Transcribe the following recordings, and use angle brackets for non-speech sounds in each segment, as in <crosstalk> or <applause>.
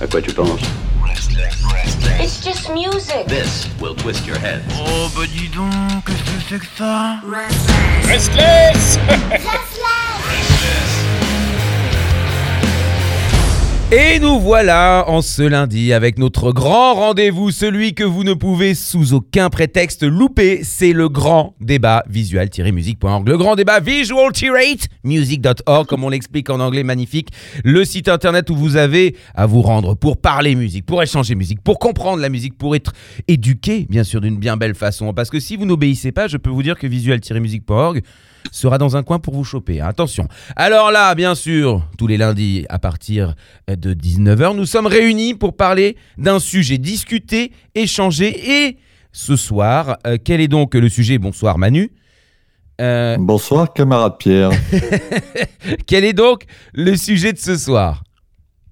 À quoi tu penses It's just music. This will twist your head. Oh bah dis donc, qu'est-ce que c'est que ça? Restless Et nous voilà en ce lundi avec notre grand rendez-vous, celui que vous ne pouvez sous aucun prétexte louper, c'est le grand débat visual-music.org. Le grand débat visual-music.org, comme on l'explique en anglais magnifique, le site internet où vous avez à vous rendre pour parler musique, pour échanger musique, pour comprendre la musique, pour être éduqué, bien sûr, d'une bien belle façon. Parce que si vous n'obéissez pas, je peux vous dire que visual-music.org sera dans un coin pour vous choper. Attention. Alors là, bien sûr, tous les lundis à partir de 19h, nous sommes réunis pour parler d'un sujet, discuter, échanger. Et ce soir, euh, quel est donc le sujet? Bonsoir Manu. Euh, Bonsoir, camarade Pierre. <laughs> quel est donc le sujet de ce soir?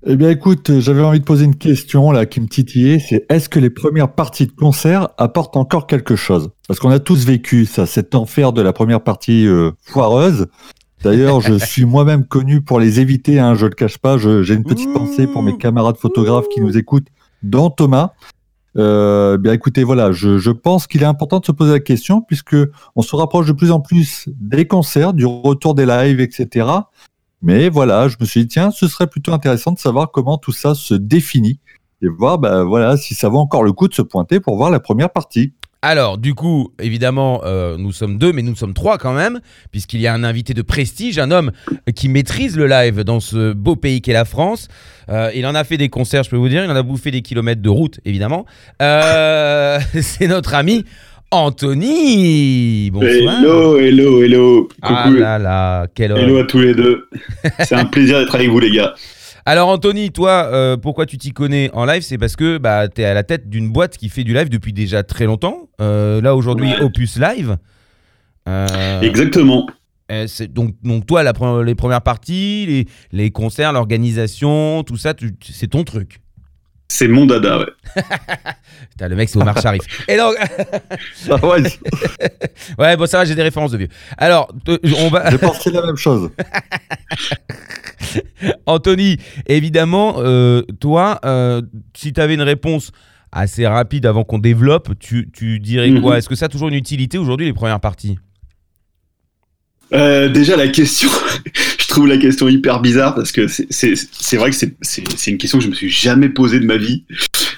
Eh bien, écoute, j'avais envie de poser une question là qui me titillait. C'est est-ce que les premières parties de concert apportent encore quelque chose? Parce qu'on a tous vécu ça, cet enfer de la première partie euh, foireuse. D'ailleurs, je <laughs> suis moi-même connu pour les éviter. Hein, je le cache pas. J'ai une petite Mmh. pensée pour mes camarades photographes qui nous écoutent, dont Thomas. Euh, bien, écoutez, voilà, je, je pense qu'il est important de se poser la question puisque on se rapproche de plus en plus des concerts, du retour des lives, etc. Mais voilà, je me suis dit, tiens, ce serait plutôt intéressant de savoir comment tout ça se définit et voir, bah, voilà, si ça vaut encore le coup de se pointer pour voir la première partie. Alors, du coup, évidemment, euh, nous sommes deux, mais nous sommes trois quand même, puisqu'il y a un invité de prestige, un homme qui maîtrise le live dans ce beau pays qu'est la France. Euh, il en a fait des concerts, je peux vous dire, il en a bouffé des kilomètres de route, évidemment. Euh, <laughs> C'est notre ami Anthony. Bonsoir. Hello, hello, hello. Coucou. Ah là là, quel hello homme. à tous les deux. <laughs> C'est un plaisir d'être avec vous, les gars. Alors Anthony, toi, euh, pourquoi tu t'y connais en live? C'est parce que bah, tu es à la tête d'une boîte qui fait du live depuis déjà très longtemps. Euh, là aujourd'hui, Ouais. Opus Live. Euh, Exactement. donc, donc toi, la les premières parties, les, les concerts, l'organisation, tout ça, c'est ton truc? C'est mon dada, ouais. <laughs> Putain, le mec, c'est Omar Sharif. Et donc, <laughs> Ah ouais, <laughs> ouais, bon, ça va, j'ai des références de vieux. Alors, on va, j'ai pensé la même chose. Anthony, évidemment, euh, toi, euh, si tu avais une réponse assez rapide avant qu'on développe, tu, tu dirais Mhm. quoi Est-ce que ça a toujours une utilité aujourd'hui, les premières parties? Euh, déjà, la question, trouve la question hyper bizarre parce que c'est- vrai que c'est- une question que je me suis jamais posée de ma vie.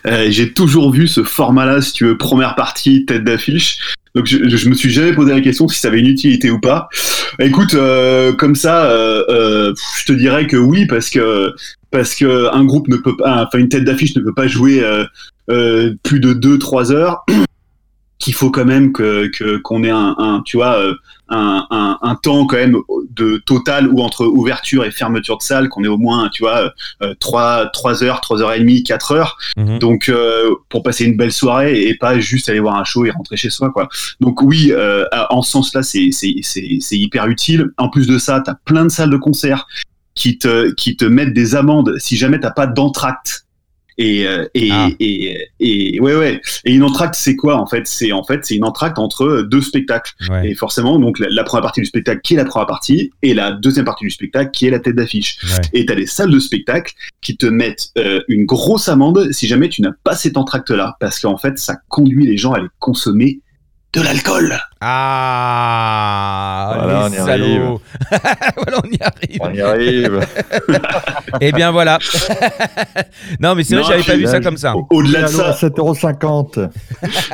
Euh, J'ai toujours vu ce format-là, si tu veux, première partie, tête d'affiche. Donc, je, me suis jamais posé la question si ça avait une utilité ou pas. Écoute, euh, comme ça, euh, je te dirais que oui, parce que parce que un groupe ne peut pas, enfin une tête d'affiche ne peut pas jouer plus de 2-3 heures. Qu'il faut quand même que qu'on ait un, un, tu vois, euh, un, un, un temps quand même de total ou entre ouverture et fermeture de salle, qu'on ait au moins, tu vois, euh, 3, 3 heures, 3 heures et demie, 4 heures. Mhm. Donc, euh, pour passer une belle soirée et pas juste aller voir un show et rentrer chez soi, quoi. Donc, oui, euh, en ce sens-là, c'est, c'est, c'est, c'est hyper utile. En plus de ça, t'as plein de salles de concert qui te, qui te mettent des amendes si jamais t'as pas d'entracte. Et, euh, et, Ah. et, et, ouais, ouais. Et une entracte, c'est quoi, en fait? C'est, en fait, c'est une entracte entre deux spectacles. Ouais, Et forcément, donc la, la première partie du spectacle qui est la première partie et la deuxième partie du spectacle qui est la tête d'affiche. ouais. Et t'as des salles de spectacle qui te mettent euh, une grosse amende si jamais tu n'as pas cet entracte-là, parce qu'en fait, ça conduit les gens à aller consommer de l'alcool. Ah, Voilà, les on salauds. <laughs> voilà, on y arrive. On y arrive. <laughs> Eh bien voilà. <laughs> non, mais c'est vrai, j'avais pas vu ça comme ça. Au- Au-delà de ça, 7,50€.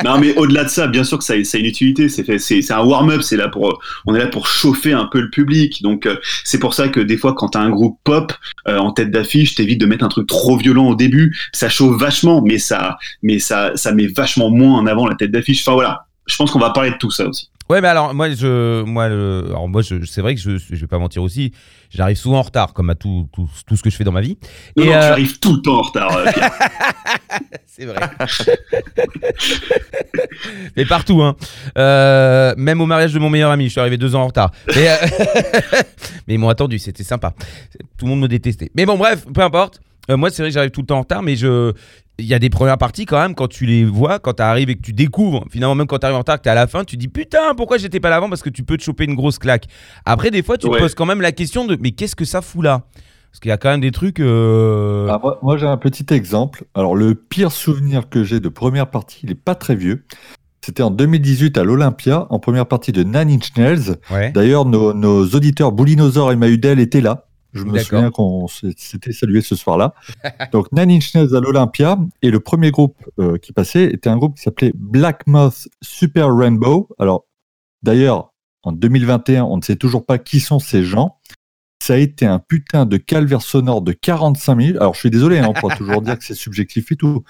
non mais au-delà de ça, bien sûr que ça, ça a une utilité. C'est fait, c'est, c'est un warm-up. C'est là pour, on est là pour chauffer un peu le public. Donc euh, c'est pour ça que des fois, quand t'as un groupe pop euh, en tête d'affiche, t'évites de mettre un truc trop violent au début. Ça chauffe vachement, mais ça, mais ça, ça met vachement moins en avant la tête d'affiche. Enfin voilà. Je pense qu'on va parler de tout ça aussi. Ouais, mais alors moi, je, moi, le, alors moi, c'est vrai que je, je vais pas mentir aussi. J'arrive souvent en retard, comme à tout, tout, tout ce que je fais dans ma vie. Non, Et, non, tu euh, arrives tout le temps en retard. euh, Pierre. <laughs> C'est vrai. <laughs> mais partout, hein. Euh, même au mariage de mon meilleur ami, je suis arrivé deux ans en retard. Mais, euh, <laughs> mais ils m'ont attendu, c'était sympa. Tout le monde me détestait. Mais bon, bref, peu importe. Moi, c'est vrai que j'arrive tout le temps en retard, mais je. Il y a des premières parties quand même, quand tu les vois, quand tu arrives et que tu découvres, finalement, même quand tu arrives en retard, que tu es à la fin, tu dis putain, pourquoi j'étais pas là avant? Parce que tu peux te choper une grosse claque. Après, des fois, tu Ouais. te poses quand même la question de mais qu'est-ce que ça fout là? Parce qu'il y a quand même des trucs. euh, Ah, moi, moi, j'ai un petit exemple. Alors, le pire souvenir que j'ai de première partie, il est pas très vieux. C'était en 2018 à l'Olympia, en première partie de Nine Inch Nails. Ouais. D'ailleurs, nos, nos auditeurs Boulinosaur et Mahudel étaient là. Je me souviens qu'on s'était salué ce soir-là. <laughs> Donc, Nine Inch Nails à l'Olympia. Et le premier groupe euh, qui passait était un groupe qui s'appelait Black Moth Super Rainbow. Alors, d'ailleurs, en 2021, on ne sait toujours pas qui sont ces gens. Ça a été un putain de calvaire sonore de 45 minutes. Alors, je suis désolé, hein, on pourra toujours dire que c'est subjectif et tout.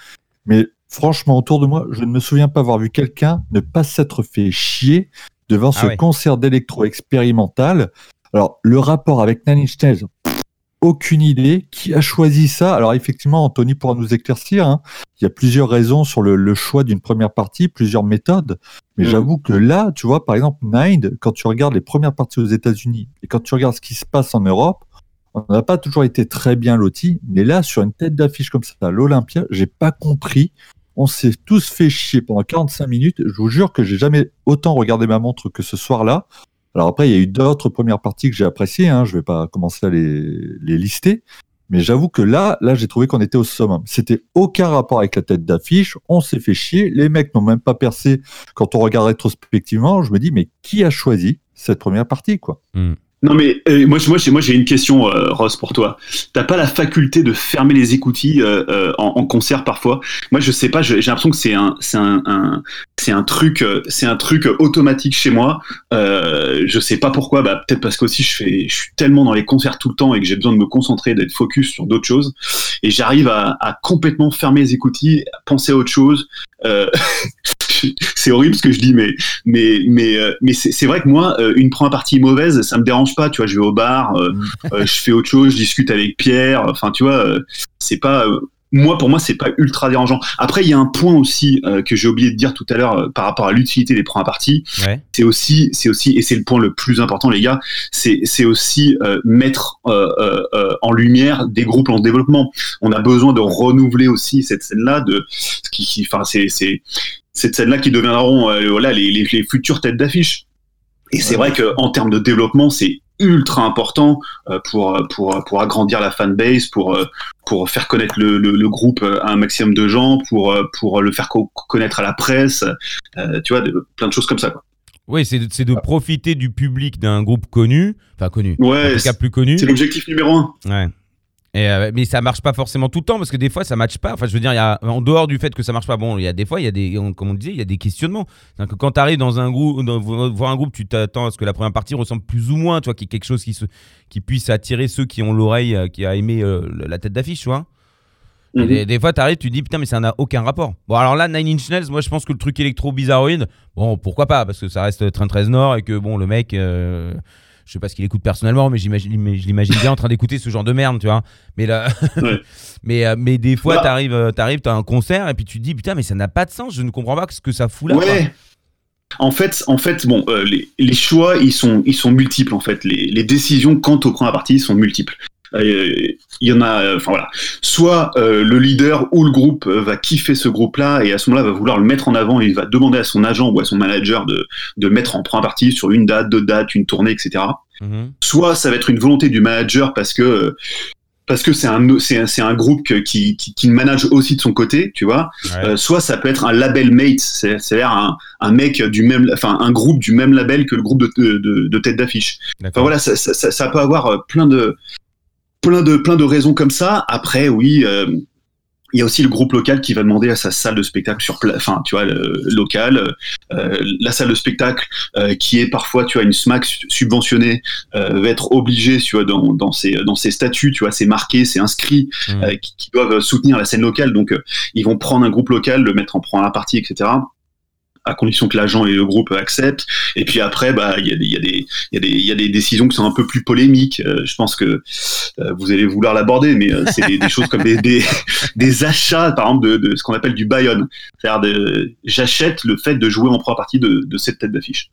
Mais franchement, autour de moi, je ne me souviens pas avoir vu quelqu'un ne pas s'être fait chier devant Ah ce ouais. concert d'électro expérimental. Alors, le rapport avec Nine Inch Nails, aucune idée. Qui a choisi ça? Alors, effectivement, Anthony pourra nous éclaircir. hein. Il y a plusieurs raisons sur le, le choix d'une première partie, plusieurs méthodes. Mais Mhm. j'avoue que là, tu vois, par exemple, Nine, quand tu regardes les premières parties aux États-Unis et quand tu regardes ce qui se passe en Europe, on n'a pas toujours été très bien lotis. Mais là, sur une tête d'affiche comme ça, à l'Olympia, j'ai pas compris. On s'est tous fait chier pendant 45 minutes. Je vous jure que j'ai jamais autant regardé ma montre que ce soir-là. Alors après, il y a eu d'autres premières parties que j'ai appréciées. Hein. Je vais pas commencer à les, les lister. Mais j'avoue que là, là, j'ai trouvé qu'on était au summum. C'était aucun rapport avec la tête d'affiche. On s'est fait chier. Les mecs n'ont même pas percé quand on regarde rétrospectivement. Je me dis, mais qui a choisi cette première partie, quoi? Non mais euh, moi, moi, j'ai- moi j'ai une question, euh, Ross, pour toi. T'as pas la faculté de fermer les écoutilles euh, euh, en, en concert parfois? Moi, je sais pas. J'ai l'impression que c'est un, c'est un, un- c'est un truc, euh, c'est un truc automatique chez moi. Euh, je sais pas pourquoi. Bah peut-être parce qu'aussi je fais, je suis tellement dans les concerts tout le temps et que j'ai besoin de me concentrer, d'être focus sur d'autres choses. Et j'arrive à, à complètement fermer les écoutilles, penser à autre chose. <laughs> C'est horrible ce que je dis, mais mais mais euh, mais c'est vrai que moi, euh, une première partie mauvaise, ça me dérange pas. Tu vois, je vais au bar, euh, euh, je fais autre chose, je discute avec Pierre. Enfin, tu vois, c'est pas moi pour moi c'est pas ultra dérangeant. Après, il y a un point aussi euh, que j'ai oublié de dire tout à l'heure euh, par rapport à l'utilité des premières parties. Ouais. C'est aussi c'est aussi et c'est le point le plus important, les gars. C'est c'est aussi euh, mettre en lumière des groupes en développement. On a besoin de renouveler aussi cette scène-là de qui- enfin c'est c'est cette scène-là qui deviendront euh, voilà les, les, les futures têtes d'affiche. Et c'est vrai que en termes de développement, c'est ultra important euh, pour pour pour agrandir la fanbase, pour euh, pour faire connaître le, le, le groupe à un maximum de gens, pour pour le faire co- connaître à la presse, euh, tu vois, de- plein de choses comme ça. Quoi. Oui, c'est de, c'est de profiter du public d'un groupe connu, enfin connu, en Ouais, tout cas plus connu. c'est l'objectif numéro un. Ouais. Et, euh, mais ça marche pas forcément tout le temps parce que des fois ça matche pas. Enfin, je veux dire, y a, en dehors du fait que ça marche pas, bon, il y a des fois, il y a des, on- comme on disait, il y a des questionnements. C'est-à-dire que quand tu arrives dans un groupe, dans- voir un groupe, tu t'attends à ce que la première partie ressemble plus ou moins, tu vois, qu'il y ait quelque chose qui, se, qui puisse attirer ceux qui ont l'oreille, euh, qui a aimé euh, la tête d'affiche, tu vois. Mhm. des, des fois, t'arrives, tu te dis putain, mais ça n'a aucun rapport. Bon, alors là, Nine Inch Nails, moi je pense que le truc électro bizarroïde, bon, pourquoi pas, parce que ça reste Train 13 Nord et que bon, le mec, je sais pas ce qu'il écoute personnellement, mais j'imagine, je l'imagine bien en train d'écouter ce genre de merde, tu vois. Mais là, <laughs> Ouais. mais, euh, mais des fois, Bah. t'arrives, euh, t'arrives, t'as un concert et puis tu te dis putain, mais ça n'a pas de sens, je ne comprends pas ce que ça fout là. quoi. Ouais. En fait, en fait, bon, euh, les, les choix, ils sont, ils sont multiples en fait. Les, les décisions quant aux premières parties sont multiples. Euh, Il y en a, euh, enfin voilà. Soit euh, le leader ou le groupe euh, va kiffer ce groupe-là et à ce moment-là va vouloir le mettre en avant et il va demander à son agent ou à son manager de, de mettre en première partie sur une date, deux dates, une tournée, etc. Mhm. Soit ça va être une volonté du manager parce que euh, parce que c'est un c'est un, un groupe qui, qui qui le manage aussi de son côté, tu vois. Ouais. Euh, soit ça peut être un label mate, c'est- c'est-à-dire un, un mec du même, enfin un groupe du même label que le groupe de, de, tête d'affiche. Enfin voilà, ça, ça, ça, ça peut avoir euh, plein de, plein de, plein de raisons comme ça. Après, oui, euh, il y a aussi le groupe local qui va demander à sa salle de spectacle sur place, enfin tu vois, le, local, euh, la salle de spectacle euh, qui est parfois, tu vois, une SMAC su- subventionnée, euh, va être obligée, tu vois, dans, dans ses, dans ses statuts, tu vois, c'est marqué, c'est inscrit euh, qui, qui doivent soutenir la scène locale. Donc, euh, ils vont prendre un groupe local, le mettre en première partie, etc. À condition que l'agent et le groupe acceptent. Et puis après, bah, il y a des, il y a des, il y a des, y a des décisions qui sont un peu plus polémiques. Euh, je pense que euh, vous allez vouloir l'aborder, mais euh, c'est des, des choses comme des, des, des achats, par exemple, de, de ce qu'on appelle du buy-on. C'est-à-dire, de- j'achète le fait de jouer en première partie de, de cette tête d'affiche.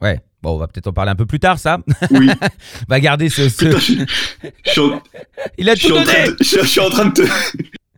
Ouais. Bon, on va peut-être en parler un peu plus tard, ça. Oui. <laughs> va garder ce. ce- Putain, je, je suis en- Il a tout donné. de- je suis en train de te,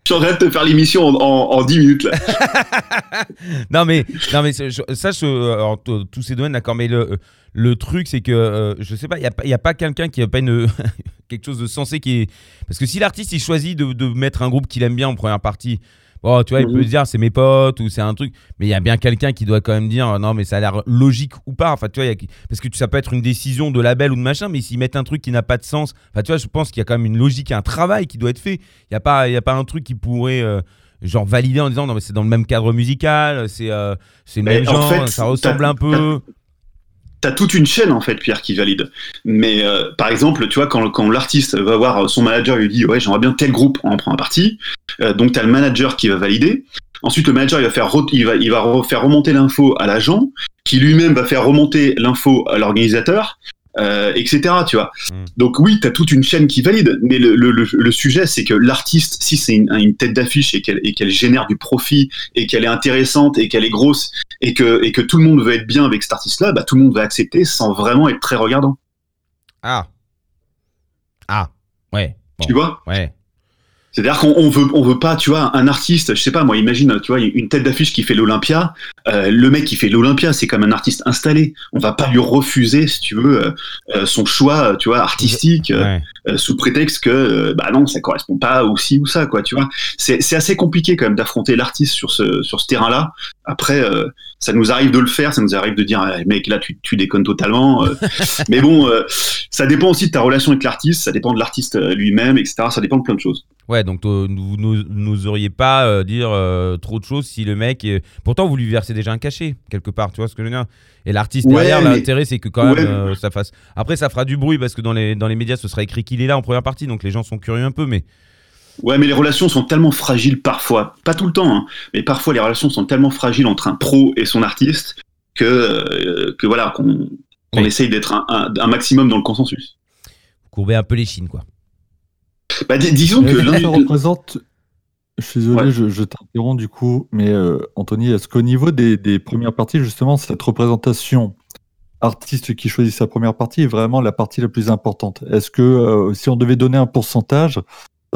suis en train de te faire l'émission en, en, en 10 minutes là. <laughs> non mais, non mais je- ça, je, euh, tous ces domaines, d'accord. Mais le, le truc, c'est que euh, je sais pas, il y a, a pas quelqu'un qui a pas une <laughs> quelque chose de sensé qui est. Parce que si l'artiste il choisit de, de mettre un groupe qu'il aime bien en première partie, bon, tu vois, il Mhm. peut se dire c'est mes potes ou c'est un truc. Mais il y a bien quelqu'un qui doit quand même dire euh, non, mais ça a l'air logique ou pas. Enfin, tu vois, il y a- parce que ça peut être une décision de label ou de machin, mais s'ils mettent un truc qui n'a pas de sens, enfin, tu vois, je pense qu'il y a quand même une logique, un travail qui doit être fait. Il y a pas, il y a pas un truc qui pourrait euh, genre valider en disant non mais c'est dans le même cadre musical, c'est euh, c'est le Mais même en genre, fait, ça ressemble un peu. T'as toute une chaîne en fait, Pierre, qui valide. Mais euh, par exemple, tu vois, quand, quand l'artiste va voir son manager, il lui dit ouais, j'aimerais bien tel groupe, en prend un parti. Euh, donc t'as le manager qui va valider. Ensuite, le manager il va faire re- il va il va re- faire remonter l'info à l'agent, qui lui-même va faire remonter l'info à l'organisateur. Euh, etc. Tu vois. Mm. Donc oui, t'as toute une chaîne qui valide, mais le, le, le, le sujet, c'est que l'artiste, si c'est une, une tête d'affiche et qu'elle qu'elle génère du profit et qu'elle est intéressante et qu'elle est grosse et que, et que tout le monde veut être bien avec cet artiste-là, bah, tout le monde va accepter sans vraiment être très regardant. Ah. Ah. Ouais. Bon. Tu vois? Ouais. C'est-à-dire qu'on on veut, on veut pas, tu vois, un artiste, je sais pas, moi, imagine, tu vois, une tête d'affiche qui fait l'Olympia, euh, le mec qui fait l'Olympia, c'est comme un artiste installé. On va pas lui refuser, si tu veux, euh, euh, son choix, tu vois, artistique, ouais. euh, sous prétexte que, bah non, ça correspond pas ou ci ou ça, quoi, tu vois. C'est c'est assez compliqué quand même d'affronter l'artiste sur ce, sur ce terrain-là. Après, euh, ça nous arrive de le faire, ça nous arrive de dire, Eh, mec, là, tu, tu déconnes totalement. euh. <laughs> Mais bon, euh, ça dépend aussi de ta relation avec l'artiste, ça dépend de l'artiste lui-même, etc. Ça dépend de plein de choses. Ouais, donc vous n'os- n'oseriez pas euh, dire trop de choses si le mec. est- Pourtant, vous lui versez déjà un cachet, quelque part, tu vois ce que je veux dire? Et l'artiste Ouais, derrière, mais- l'intérêt, c'est que quand même Ouais. ça fasse. Après, ça fera du bruit parce que dans les, dans les médias, ce sera écrit qu'il est là en première partie, donc les gens sont curieux un peu, mais. Ouais, mais les relations sont tellement fragiles parfois, pas tout le temps, hein, mais parfois les relations sont tellement fragiles entre un pro et son artiste que, euh, que voilà, qu'on Oui. essaye d'être un, un- un maximum dans le consensus. Vous courbez un peu les chines, quoi. Bah, dis- disons que Est-ce que l'un- ça représente. Je suis désolé, Ouais. je, je t'interromps du coup, mais euh, Anthony, est-ce qu'au niveau des, des premières parties, justement, cette représentation artiste qui choisit sa première partie est vraiment la partie la plus importante? Est-ce que euh, si on devait donner un pourcentage,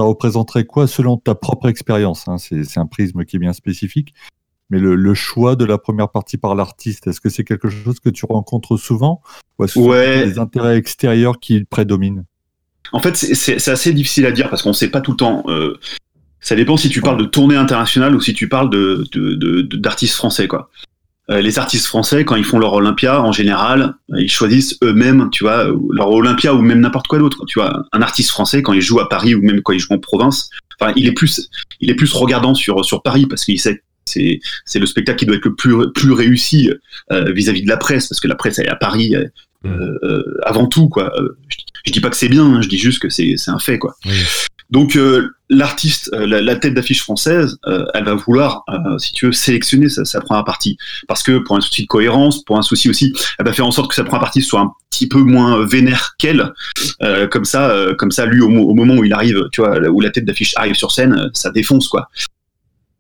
ça représenterait quoi selon ta propre expérience hein C'est un prisme qui est bien spécifique. Mais le, le choix de la première partie par l'artiste, est-ce que c'est quelque chose que tu rencontres souvent Ou est-ce que Ouais. c'est des intérêts extérieurs qui prédominent? En fait, c'est- assez difficile à dire parce qu'on sait pas tout le temps. euh, ça dépend si tu parles de tournée internationale ou si tu parles de de- de- de- d'artistes français, quoi. Euh, les artistes français, quand ils font leur Olympia, en général, euh, ils choisissent eux-mêmes, tu vois, leur Olympia ou même n'importe quoi d'autre. Tu vois, un artiste français, quand il joue à Paris ou même quand il joue en province, enfin, il est plus, il est plus regardant sur sur Paris parce qu'il sait que c'est c'est le spectacle qui doit être le plus plus réussi euh, vis-à-vis de la presse parce que la presse elle est à Paris euh, euh, avant tout, quoi. Je, je dis pas que c'est bien, hein, je dis juste que c'est c'est un fait, quoi. Oui. Donc euh, l'artiste, euh, la, la tête d'affiche française, euh, elle va vouloir, si tu veux, sélectionner sa, sa première partie, parce que pour un souci de cohérence, pour un souci aussi, elle va faire en sorte que sa première partie soit un petit peu moins vénère qu'elle, comme ça, comme ça, lui au, mo- au moment où il arrive, tu vois, où la tête d'affiche arrive sur scène, ça défonce quoi.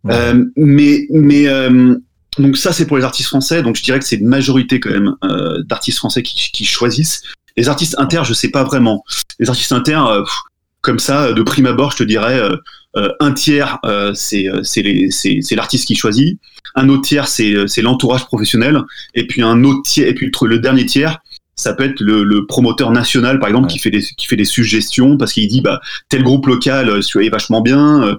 Ouais. Euh, mais mais euh, donc ça c'est pour les artistes français, donc je dirais que c'est une majorité quand même euh, d'artistes français qui, qui choisissent. Les artistes inter, je sais pas vraiment. Les artistes inter, pff, comme ça, de prime abord, je te dirais euh, euh, un tiers, euh, c'est euh, l'artiste qui choisit. Un autre tiers, c'est euh, c'est l'entourage professionnel. Et puis un autre tiers, et puis le, dernier tiers, ça peut être le, le promoteur national, par exemple, Ouais. qui fait des qui fait des suggestions parce qu'il dit bah tel groupe local, euh, celui-là est vachement bien. euh,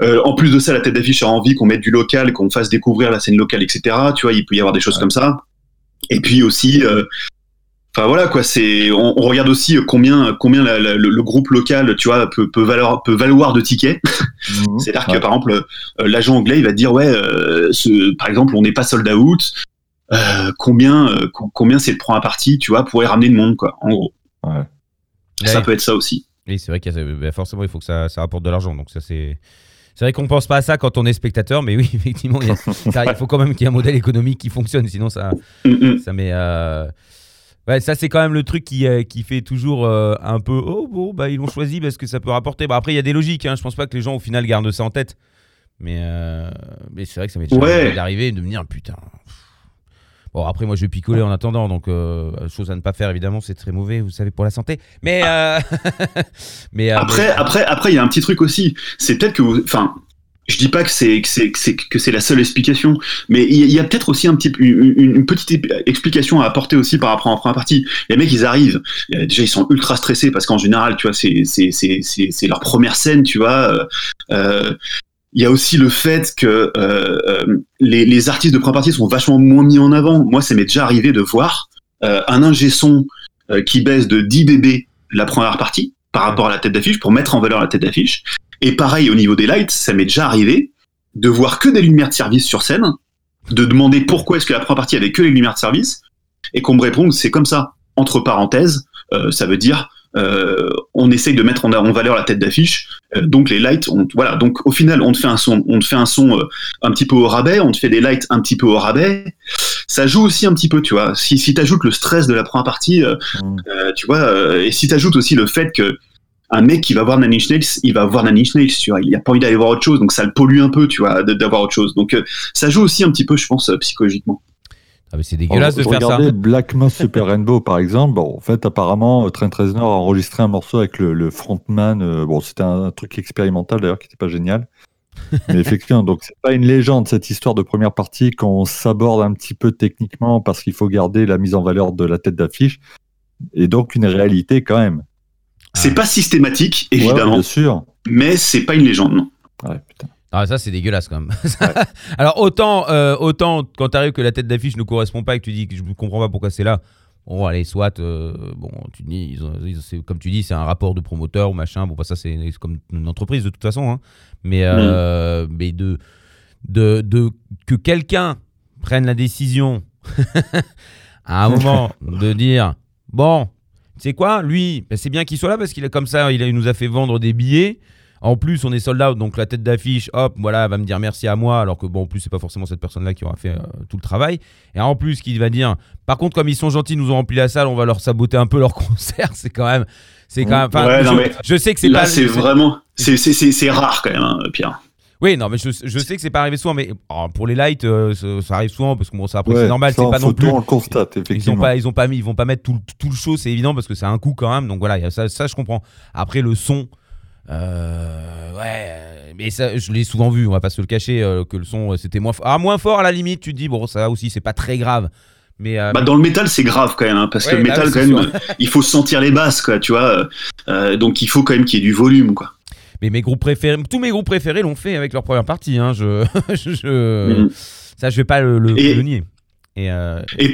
euh, en plus de ça, la tête d'affiche a envie qu'on mette du local, qu'on fasse découvrir la scène locale, etc. Tu vois, il peut y avoir des choses comme ça. Et puis aussi, euh, enfin voilà quoi, c'est, on, on regarde aussi combien, combien la- la- le, le groupe local, tu vois, peut, peut valoir, peut valoir de tickets. Mhm. <laughs> C'est-à-dire Ouais. que par exemple, euh, l'agent anglais, il va te dire ouais, euh, ce, par exemple, on n'est pas sold out. Euh, combien, euh, co- combien c'est le prend à partie, tu vois, pourrait ramener de monde, quoi, en gros. Ouais. Ça Ouais. peut être ça aussi. Oui, c'est vrai qu'il y a, bah, forcément, il faut que ça, ça rapporte de l'argent. Donc, ça, c'est. C'est vrai qu'on pense pas à ça quand on est spectateur, mais oui, <laughs> effectivement, il, y a- ça- il faut quand même qu'il y ait un modèle économique qui fonctionne, sinon ça, Mm, mm. ça met. Ouais, ça c'est quand même le truc qui, euh, qui fait toujours euh, un peu oh bon bah ils l'ont choisi parce que ça peut rapporter. Bah, après il y a des logiques, hein, je pense pas que les gens au final gardent ça en tête, mais euh, mais c'est vrai que ça m'est déjà Ouais. arrivé d'arriver et de me dire putain. Bon, après, moi, je vais picoler en attendant, donc chose à ne pas faire, évidemment, c'est très mauvais, vous savez, pour la santé. Mais. <laughs> mais Après, après, après, il y a un petit truc aussi. C'est peut-être que, vous- enfin, je dis pas que c'est que c'est que c'est la seule explication, mais il y a- peut-être aussi un petit une, petite explication à apporter aussi par rapport à la première partie. Les mecs, ils arrivent. euh, Déjà, ils sont ultra stressés parce qu'en général, tu vois, c'est c'est c'est leur première scène, tu vois. euh, euh, il y a aussi le fait que euh, euh, les, les artistes de première partie sont vachement moins mis en avant. Moi, ça m'est déjà arrivé de voir euh, un ingé son qui baisse de 10 dB la première partie par rapport à la tête d'affiche pour mettre en valeur la tête d'affiche. Et pareil au niveau des lights, ça m'est déjà arrivé de voir que des lumières de service sur scène, de demander pourquoi est-ce que la première partie avait que les lumières de service, et qu'on me réponde c'est comme ça. Entre parenthèses, euh, ça veut dire euh, on essaye de mettre en, en valeur la tête d'affiche, euh, donc les lights, on, voilà. Donc au final, on te fait un son, on te fait un son un petit peu au rabais, on te fait des lights un petit peu au rabais. Ça joue aussi un petit peu, tu vois. Si, si t'ajoutes le stress de la première partie, euh, Mm. euh, tu vois, et si t'ajoutes aussi le fait que un mec qui va voir Nine Inch Nails, il va voir Nine Inch Nails, tu vois, il a pas envie d'aller voir autre chose, donc ça le pollue un peu, tu vois, d'avoir autre chose. Donc euh, ça joue aussi un petit peu, je pense, euh, psychologiquement. ah, mais c'est dégueulasse de faire ça. Black Moss Super Rainbow par exemple. Bon, en fait, apparemment, euh, Trent Reznor a enregistré un morceau avec le, le frontman. euh, bon, c'était un, un truc expérimental d'ailleurs qui n'était pas génial. Mais <laughs> effectivement, donc c'est pas une légende cette histoire de première partie qu'on s'aborde un petit peu techniquement parce qu'il faut garder la mise en valeur de la tête d'affiche et donc une réalité quand même. C'est pas systématique, Ouais, évidemment, bien sûr. mais c'est pas une légende, non. Ouais, putain. Ah, ça, c'est dégueulasse quand même. <laughs> Alors, autant, euh, autant quand t'arrives que la tête d'affiche ne correspond pas et que tu dis que je ne comprends pas pourquoi c'est là. Bon, allez, soit, euh, bon, tu dis, ils ont- ils ont- c'est- comme tu dis, c'est un rapport de promoteur ou machin. Bon, bah, ça, c'est comme une entreprise de toute façon. hein. Mais, euh, mais de, de, de que quelqu'un prenne la décision <laughs> à un moment de dire bon, sais quoi, lui, ben, c'est bien qu'il soit là parce qu'il est comme ça, il, a- il nous a fait vendre des billets. En plus, on est sold out, donc la tête d'affiche, hop, voilà, elle va me dire merci à moi, alors que bon, en plus, c'est pas forcément cette personne-là qui aura fait euh, tout le travail. Et en plus, qui va dire, par contre, comme ils sont gentils, ils nous ont rempli la salle, on va leur saboter un peu leur <laughs> concert. C'est quand même, c'est quand même. Ouais, je, non, mais je sais que c'est Là, pas. c'est vraiment, c'est c'est- c'est- c'est rare quand même, hein, Pierre. Oui, non, mais je, je sais que c'est pas arrivé souvent, mais oh, pour les lights, euh, ça, ça arrive souvent parce que bon, ça après Ouais, c'est normal, c'est pas non plus. on le constate, Ils ont pas, ils ont pas mis, ils vont pas mettre tout, le- tout le show, c'est évident parce que c'est un coût quand même. Donc voilà, il y a ça, ça je comprends. Après le son, euh, ouais, mais ça, je l'ai souvent vu. On va pas se le cacher euh, que le son c'était moins, fort. ah, moins fort à la limite. Tu te dis bon, ça aussi c'est pas très grave. Mais euh, Bah, dans le métal, c'est grave quand même, hein, parce que Ouais, le bah métal, quand même, il faut sentir les basses, quoi, tu vois. euh, donc il faut quand même qu'il y ait du volume, quoi. Mais mes groupes préférés, tous mes groupes préférés l'ont fait avec leur première partie. Hein, je, <laughs> je, Mhm. ça je vais pas le, le- Et- le nier. Et euh, Et,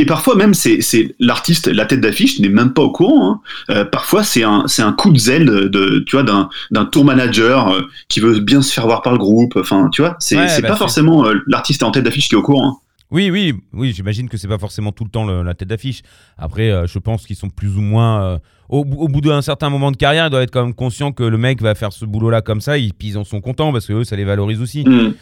et, parfois même, c'est l'artiste, la tête d'affiche n'est même pas au courant. hein. Euh, parfois, c'est un, un coup de zèle de, de- tu vois, d'un, tour manager euh, qui veut bien se faire voir par le groupe. Enfin, tu vois, c'est Ouais, bah, pas forcément l'artiste en tête d'affiche qui est au courant. hein. Oui, oui, oui, j'imagine que c'est pas forcément tout le temps le- la tête d'affiche. Après, euh, je pense qu'ils sont plus ou moins. euh, au, bou- au bout d'un certain moment de carrière, ils doivent être quand même conscients que le mec va faire ce boulot-là comme ça, ils, puis ils en sont contents parce que eux, ça les valorise aussi. Mm.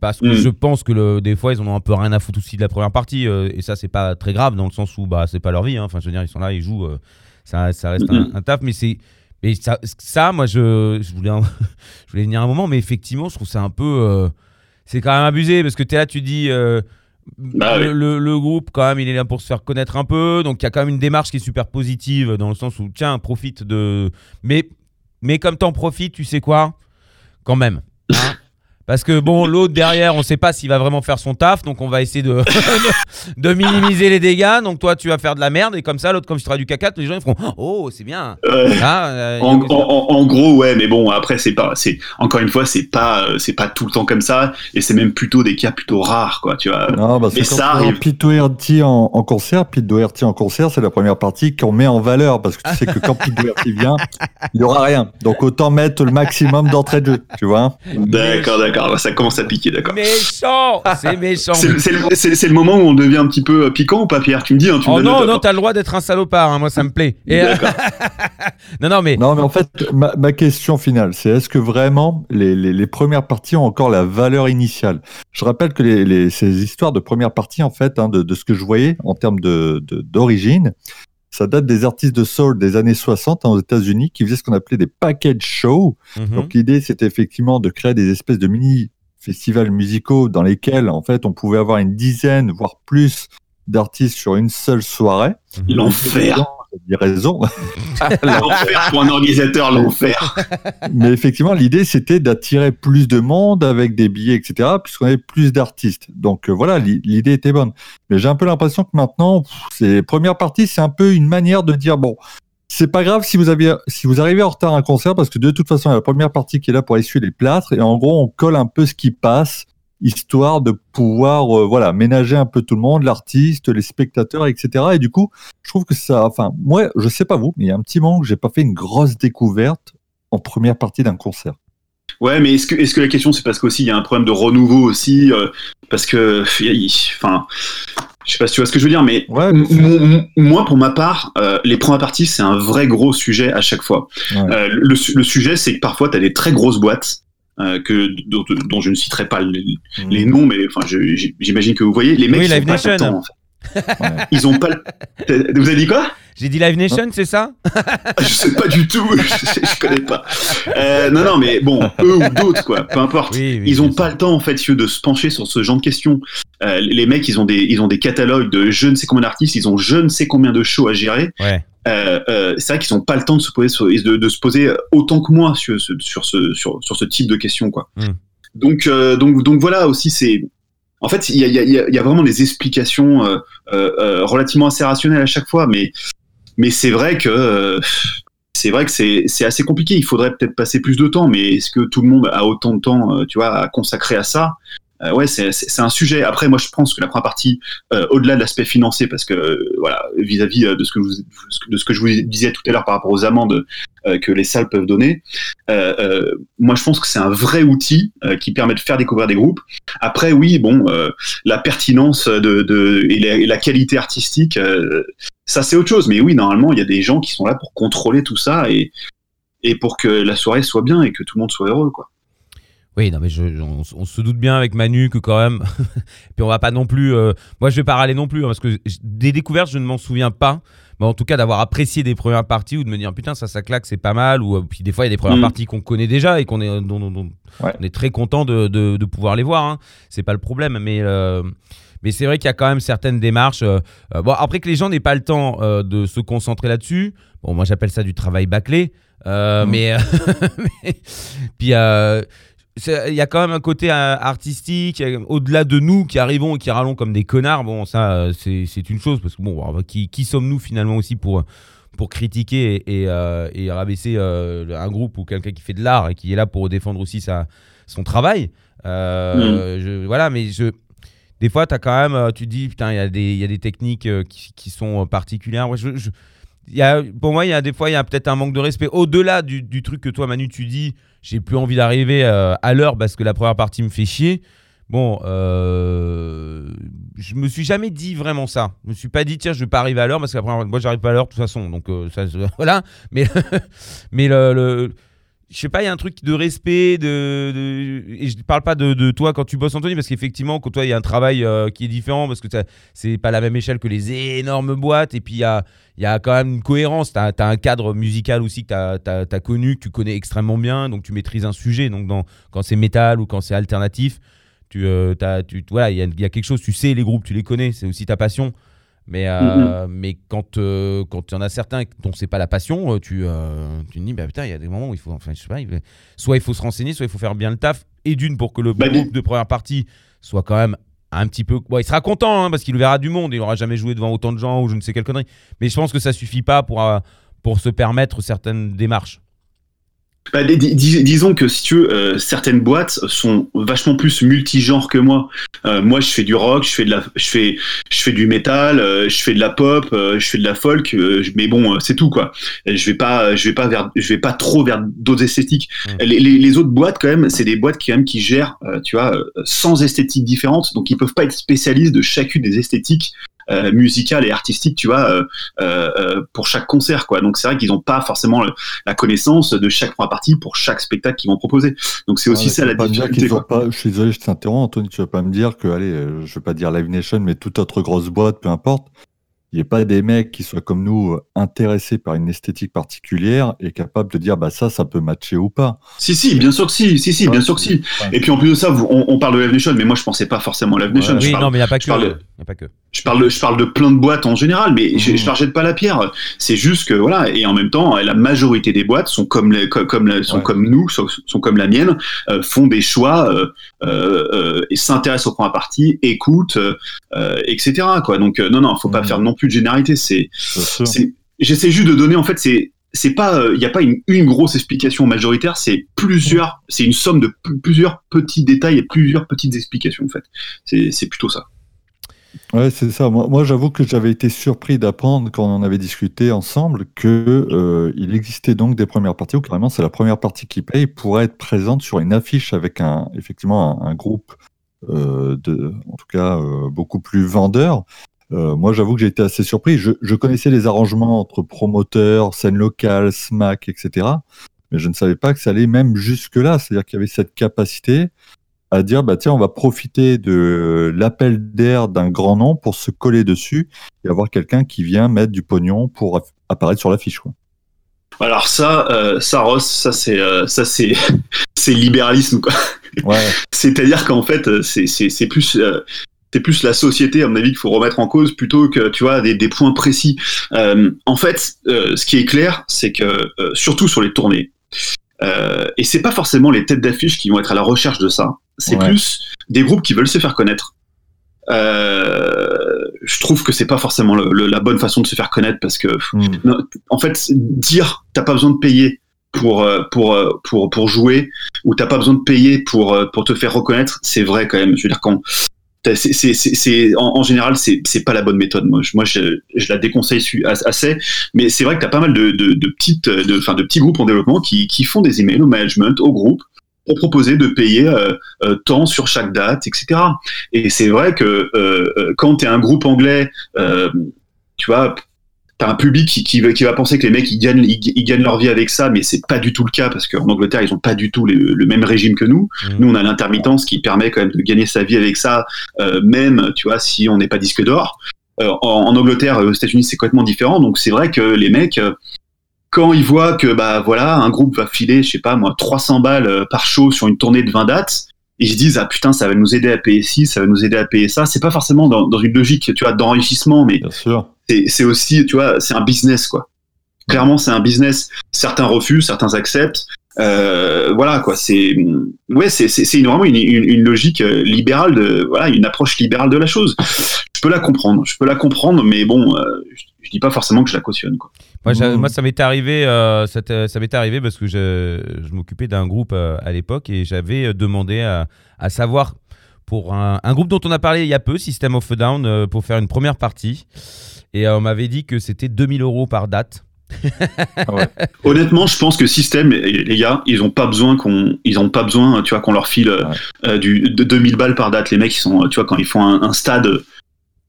Parce que Mm. je pense que le- des fois, ils en ont un peu rien à foutre aussi de la première partie. euh, et ça, c'est pas très grave dans le sens où bah, c'est pas leur vie. hein. Enfin, je veux dire, ils sont là, ils jouent. euh, ça, ça reste un, Mhm. un taf, mais c'est. Mais ça, ça, moi, je, je, voulais, un- <laughs> je voulais venir un moment, mais effectivement, je trouve ça un peu. euh, c'est quand même abusé parce que tu es là, tu dis. euh, Bah le, ouais. le- le groupe, quand même, il est là pour se faire connaître un peu. Donc, il y a quand même une démarche qui est super positive dans le sens où, tiens, profite de. Mais, mais comme t'en profites, tu sais quoi? Quand même. hein <laughs> Parce que bon, l'autre derrière, on sait pas s'il va vraiment faire son taf, donc on va essayer de, <laughs> de minimiser les dégâts. Donc toi, tu vas faire de la merde, et comme ça, l'autre, comme je ferai du caca, les gens ils feront Oh, c'est bien. Ah, euh, En, y gros, ouais, mais bon, après, c'est pas, c'est encore une fois, c'est pas, euh, c'est pas tout le temps comme ça, et c'est même plutôt des cas plutôt rares, quoi, tu vois. Non, bah, Mais ça arrive. Pete Doherty en, en concert. Pete Doherty en concert, c'est la première partie qu'on met en valeur parce que tu sais que quand Pete Doherty vient, il n'y aura rien. Donc autant mettre le maximum d'entrée de jeu, tu vois. D'accord, d'accord, ça commence à piquer, d'accord. Méchant C'est méchant. C'est le, c'est- c'est le moment où on devient un petit peu euh, piquant ou pas, Pierre? Tu me dis, hein, tu me Oh non, non, t'as le droit d'être un salopard, hein, moi ça me plaît. Et, euh, D'accord. <laughs> non, non, mais Non, mais en fait, ma, ma question finale, c'est est-ce que vraiment les, les, les premières parties ont encore la valeur initiale? Je rappelle que les, les- ces histoires de première partie, en fait, hein, de, de ce que je voyais en termes de- de- d'origine, ça date des artistes de soul des années 60 hein, aux États-Unis qui faisaient ce qu'on appelait des package shows. Mhm. Donc l'idée, c'était effectivement de créer des espèces de mini festivals musicaux dans lesquels en fait on pouvait avoir une dizaine voire plus d'artistes sur une seule soirée. L'enfer. J'ai raison. <laughs> l'enfer pour un organisateur, l'enfer. Mais effectivement, l'idée c'était d'attirer plus de monde avec des billets, etc. Puisqu'on avait plus d'artistes. Donc euh, voilà, li- l'idée était bonne. Mais j'ai un peu l'impression que maintenant, ces premières parties, c'est un peu une manière de dire bon, c'est pas grave si vous avez, si vous arrivez en retard à un concert, parce que de toute façon, il y a la première partie qui est là pour essuyer les plâtres, et en gros, on colle un peu ce qui passe, histoire de pouvoir, euh, voilà, ménager un peu tout le monde, l'artiste, les spectateurs, etc. Et du coup, je trouve que ça, enfin, moi, je sais pas vous, mais il y a un petit moment que j'ai pas fait une grosse découverte en première partie d'un concert. Ouais, mais est-ce que, est-ce que la question c'est parce qu'aussi il y a un problème de renouveau aussi, euh, parce que, enfin, je sais pas si tu vois ce que je veux dire, mais Ouais, moi, pour ma part, euh, les premières parties, c'est un vrai gros sujet à chaque fois. Ouais. Euh, le, le sujet, c'est que parfois, tu as des très grosses boîtes. Euh, que dont, dont je ne citerai pas les, les noms, mais enfin, j'imagine que vous voyez. Les mecs, Oui, ils ont Live pas Nation. le temps. en fait. <laughs> Ouais. Ils ont pas. le- Vous avez dit quoi? J'ai dit Live Nation, c'est ça? <laughs> Je sais pas du tout. <laughs> je, je connais pas. Euh, non, non, mais bon, eux ou d'autres, quoi. Peu importe. Oui, oui, Ils ont pas le temps en fait de se pencher sur ce genre de questions. Euh, les mecs, ils ont des, ils ont des catalogues de je ne sais combien d'artistes, ils ont je ne sais combien de shows à gérer. Ouais. Euh, euh, c'est vrai qu'ils n'ont pas le temps de se poser, sur- de, de se poser autant que moi sur, ce- sur ce, sur, sur ce type de questions, quoi. Mm. Donc, euh, donc, donc voilà aussi, c'est. En fait, il y a, y, a, y a- y a vraiment des explications euh, euh, relativement assez rationnelles à chaque fois, mais, mais c'est vrai que. euh, c'est vrai que c'est assez compliqué. Il faudrait peut-être passer plus de temps, mais est-ce que tout le monde a autant de temps, tu vois, à consacrer à ça? Euh, Ouais, c'est un sujet. Après, moi, je pense que la première partie, euh, au-delà de l'aspect financier, parce que euh, voilà, vis-à-vis euh, de ce que je vous, de ce que je vous disais tout à l'heure par rapport aux amendes que les salles peuvent donner, moi, je pense que c'est un vrai outil qui permet de faire découvrir des groupes. Après, oui, bon, la pertinence de, de et, la, et la qualité artistique, ça c'est autre chose. Mais oui, normalement, il y a des gens qui sont là pour contrôler tout ça et et pour que la soirée soit bien et que tout le monde soit heureux, quoi. Oui, non, mais je, on, on se doute bien avec Manu que quand même. <laughs> Puis on va pas non plus. euh, moi, je vais pas râler non plus, hein, parce que des découvertes, je ne m'en souviens pas. Mais en tout cas, d'avoir apprécié des premières parties ou de me dire putain, ça, ça claque, c'est pas mal. Ou euh, puis des fois, il y a des premières Mm. parties qu'on connaît déjà et qu'on est, dont, dont- dont Ouais. on est très content de, de- de pouvoir les voir. Hein. C'est pas le problème, mais. euh, mais c'est vrai qu'il y a quand même certaines démarches. euh, euh, bon, après que les gens n'aient pas le temps euh, de se concentrer là-dessus. Bon, moi j'appelle ça du travail bâclé. Euh, Mm. Mais, <laughs> mais- puis euh, il y a quand même un côté euh, artistique au-delà de nous qui arrivons et qui râlons comme des connards. Bon, ça euh, c'est une chose parce que bon, qui, qui sommes-nous finalement aussi pour pour critiquer et, et, euh, et rabaisser euh, un groupe ou quelqu'un qui fait de l'art et qui est là pour défendre aussi sa, son travail? Je- voilà, mais je, des fois, as quand même, tu te dis, putain, il y, a des- il y a des techniques qui, qui sont particulières. Ouais, je- je- il y a, pour moi, il y a des fois, il y a peut-être un manque de respect. Au-delà du, du truc que toi, Manu, tu dis, j'ai plus envie d'arriver euh, à l'heure parce que la première partie me fait chier. Bon, euh, je me suis jamais dit vraiment ça. Je me suis pas dit, tiens, je vais pas arriver à l'heure parce que la première, moi, j'arrive pas à l'heure de toute façon. Donc, euh, ça, <laughs> voilà. Mais, <laughs> mais le- je sais pas, il y a un truc de respect, de, et je parle pas de, toi quand tu bosses Anthony, parce qu'effectivement, quand toi, il y a un travail euh, qui est différent, parce que c'est pas la même échelle que les énormes boîtes, et puis il y a, quand même une cohérence, tu as, un cadre musical aussi que tu as, connu, que tu connais extrêmement bien, donc tu maîtrises un sujet, donc quand c'est métal ou quand c'est alternatif, tu, euh, tu, il y a quelque chose, tu sais les groupes, tu les connais, c'est aussi ta passion. Mais, euh, mais quand euh, quand il y en a certains dont c'est pas la passion, euh, tu, tu te dis, bah putain, il y a des moments où il faut, enfin, je sais pas, il- soit il faut se renseigner, soit il faut faire bien le taf. Et d'une, pour que le Bah, groupe de première partie soit quand même un petit peu. Bon, il sera content hein, parce qu'il verra du monde, il n'aura jamais joué devant autant de gens ou je ne sais quelle connerie. Mais je pense que ça suffit pas pour, pour se permettre certaines démarches. Bah, dis- dis- disons que si tu veux, euh, certaines boîtes sont vachement plus multigenres que moi. Euh, moi, je fais du rock, je fais de la, je fais, je fais du métal, euh, je fais de la pop, euh, je fais de la folk, euh, mais bon, euh, c'est tout quoi. Je vais pas, je vais pas vers, je vais pas trop vers d'autres esthétiques. Les, les- les autres boîtes quand même, c'est des boîtes qui quand même qui gèrent, euh, tu vois, sans esthétiques différentes, donc ils peuvent pas être spécialistes de chacune des esthétiques. Euh, musicales et artistiques, tu vois, euh, euh, pour chaque concert, quoi. Donc c'est vrai qu'ils n'ont pas forcément le- la connaissance de chaque première partie pour chaque spectacle qu'ils vont proposer. Donc c'est aussi ça la difficulté. quoi. pas, je suis désolé, je t'interromps, Anthony, tu vas pas me dire que, allez, euh, je vais pas dire Live Nation, mais toute autre grosse boîte, peu importe, il n'y ait pas des mecs qui soient comme nous intéressés par une esthétique particulière et capables de dire bah ça, ça peut matcher ou pas. Si, si, bien sûr que si, si, si, bien sûr que si. Et puis en plus de ça, vous- on, on parle de Live Nation, mais moi je pensais pas forcément à Live Nation. Ouais. Oui, parle- non, mais il n'y a pas que. je parle- y a pas que. Je parle, de, je parle de plein de boîtes en général, mais je, Mhm. je leur jette pas la pierre. C'est juste que voilà, et en même temps, la majorité des boîtes sont comme les, comme, comme sont Ouais. comme nous, sont, sont comme la mienne, euh, font des choix euh, euh, euh, et s'intéressent au première partie, écoutent, euh, euh, etc. Quoi. Donc euh, non, non, faut pas Mhm. faire non plus de généralité. C'est, j'essaie juste de donner en fait, c'est c'est pas, il n'y a pas une, une grosse explication majoritaire, c'est plusieurs, c'est une somme de plusieurs petits détails et plusieurs petites explications en fait. C'est c'est plutôt ça. Ouais, c'est ça. Moi, j'avoue que j'avais été surpris d'apprendre quand on en avait discuté ensemble que euh, il existait donc des premières parties où carrément c'est la première partie qui paye pour être présente sur une affiche avec un effectivement un groupe euh, de, en tout cas euh, beaucoup plus vendeur. Euh, moi, j'avoue que j'ai été assez surpris. Je, je connaissais les arrangements entre promoteurs, scènes locales, SMAC, etc. Mais je ne savais pas que ça allait même jusque-là. C'est-à-dire qu'il y avait cette capacité à dire bah tiens on va profiter de l'appel d'air d'un grand nom pour se coller dessus et avoir quelqu'un qui vient mettre du pognon pour apparaître sur l'affiche quoi. Alors ça, euh, ça Ross, ça c'est euh, ça c'est <laughs> c'est libéralisme quoi. Ouais, <laughs> C'est-à-dire qu'en fait euh, c'est c'est c'est plus euh, c'est plus la société à mon avis qu'il faut remettre en cause plutôt que tu vois des, des points précis. En fait, ce qui est clair, c'est que surtout sur les tournées, euh, et c'est pas forcément les têtes d'affiche qui vont être à la recherche de ça. C'est Ouais. plus des groupes qui veulent se faire connaître. Euh, je trouve que c'est pas forcément le- le- la bonne façon de se faire connaître parce que Hmm. non, en fait, dire t'as pas besoin de payer pour euh, pour euh, pour pour jouer ou t'as pas besoin de payer pour pour te faire reconnaître, c'est vrai quand même. Je veux dire quand c'est en, en général c'est pas la bonne méthode. Moi je, moi je, je la déconseille assez, mais c'est vrai que t'as pas mal de de, de petites de enfin de petits groupes en développement qui qui font des emails au management au groupe pour proposer de payer euh, euh, tant sur chaque date, etc. Et c'est vrai que euh, euh, quand t'es un groupe anglais, euh, tu vois, t'as un public qui, qui, va- qui va penser que les mecs ils gagnent, ils, ils gagnent leur vie avec ça, mais c'est pas du tout le cas parce qu'en Angleterre ils ont pas du tout les- le même régime que nous. Mhm. Nous on a l'intermittence qui permet quand même de gagner sa vie avec ça, euh, même tu vois si on n'est pas disque d'or. Euh, en, en Angleterre, aux États-Unis c'est complètement différent, donc c'est vrai que les mecs euh, quand ils voient que bah voilà un groupe va filer, je sais pas moi 300 balles euh, par show sur une tournée de 20 dates. Ils se disent ah putain ça va nous aider à payer ci, ça va nous aider à payer ça. C'est pas forcément dans, dans une logique tu vois d'enrichissement, mais c'est c'est aussi, tu vois, c'est un business, quoi. Clairement, c'est un business. Certains refusent, certains acceptent. Euh, voilà, quoi. C'est, ouais, c'est, c'est, c'est vraiment une, une, une logique euh, libérale de, voilà, une approche libérale de la chose. Je peux la comprendre, je peux la comprendre, mais bon, euh, je, je dis pas forcément que je la cautionne, quoi. Moi, moi, ça m'était arrivé, euh, ça t'est- ça m'était arrivé parce que je, je m'occupais d'un groupe euh, à l'époque et j'avais euh, demandé à, à savoir pour un, un groupe dont on a parlé il y a peu, System of a Down, euh, pour faire une première partie. Et euh, on m'avait dit que c'était 2000 euros par date. <laughs> Honnêtement, je pense que système, les gars, ils ont pas besoin qu'on, ils ont pas besoin, tu vois, qu'on leur file euh, Ouais. euh, du de 2000 balles par date. Les mecs, ils sont, tu vois, quand ils font un, un stade, euh,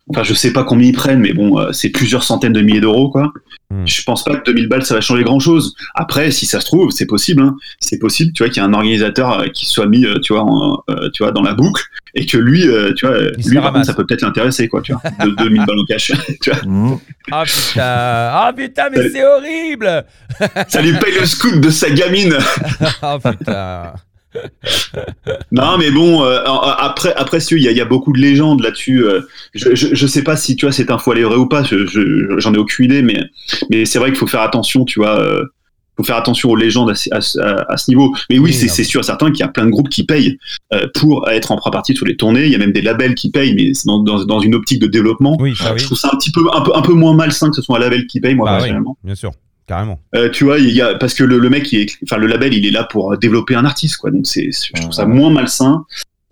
enfin, je sais pas combien ils prennent, mais bon, euh, c'est plusieurs centaines de milliers d'euros, quoi. Hmm. Je pense pas que 2000 balles, ça va changer grand chose. Après, si ça se trouve, c'est possible, hein. C'est possible, tu vois, qu'il y a un organisateur euh, qui soit mis, euh, tu vois, en, tu vois, dans la boucle et que lui, tu vois, Il lui, par contre, ça peut peut-être l'intéresser, quoi, tu vois, de 2000 balles en cash, <laughs> tu vois. Hmm. Ah putain, ah putain, mais c'est horrible Ça lui paye le scoop de sa gamine. <laughs> Ah putain <laughs> Non, mais bon, euh, après, après, il y, a- il y a beaucoup de légendes là-dessus. euh, je, je, je sais pas si tu vois cette info elle est vraie ou pas. je- je- J'en ai aucune idée, mais, mais c'est vrai qu'il faut faire attention, tu vois. euh, faut faire attention aux légendes à, ce- à ce- à- à ce niveau. Mais oui, Oui, c'est sûr, certain qu'il y a plein de groupes qui payent euh, pour être en partie sur les tournées. Il y a même des labels qui payent, mais c'est dans, dans, dans une optique de développement. Oui, ça oui. Je trouve ça un petit peu, un peu, un peu moins malsain que ce soit un label qui paye, moi Bah personnellement. bien sûr, carrément. Euh, tu vois, il y a parce que le, le mec, il est, enfin le label, il est là pour développer un artiste, quoi. Donc c'est, je trouve ça moins malsain.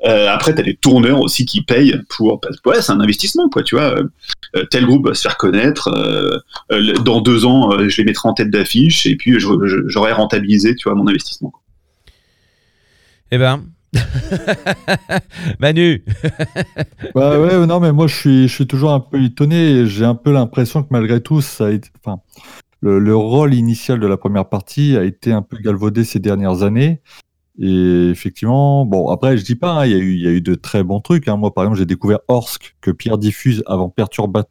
Euh, après, t'as des tourneurs aussi qui payent pour, parce que ouais, c'est un investissement, quoi. Tu vois, Euh, tel groupe va se faire connaître. euh, euh, dans deux ans, euh, je les mettrai en tête d'affiche et puis j'aurai rentabilisé, tu vois, mon investissement. Eh ben, <laughs> Manu, <laughs> Bah ouais, non, mais moi je suis, je suis toujours un peu étonné. J'ai un peu l'impression que malgré tout, ça a été, enfin, le, le rôle initial de la première partie a été un peu galvaudé ces dernières années. Et effectivement, bon, après, je dis pas, hein, il y, a eu, il y a eu de très bons trucs. hein. Moi, par exemple, j'ai découvert Orsk que Pierre diffuse avant Perturba-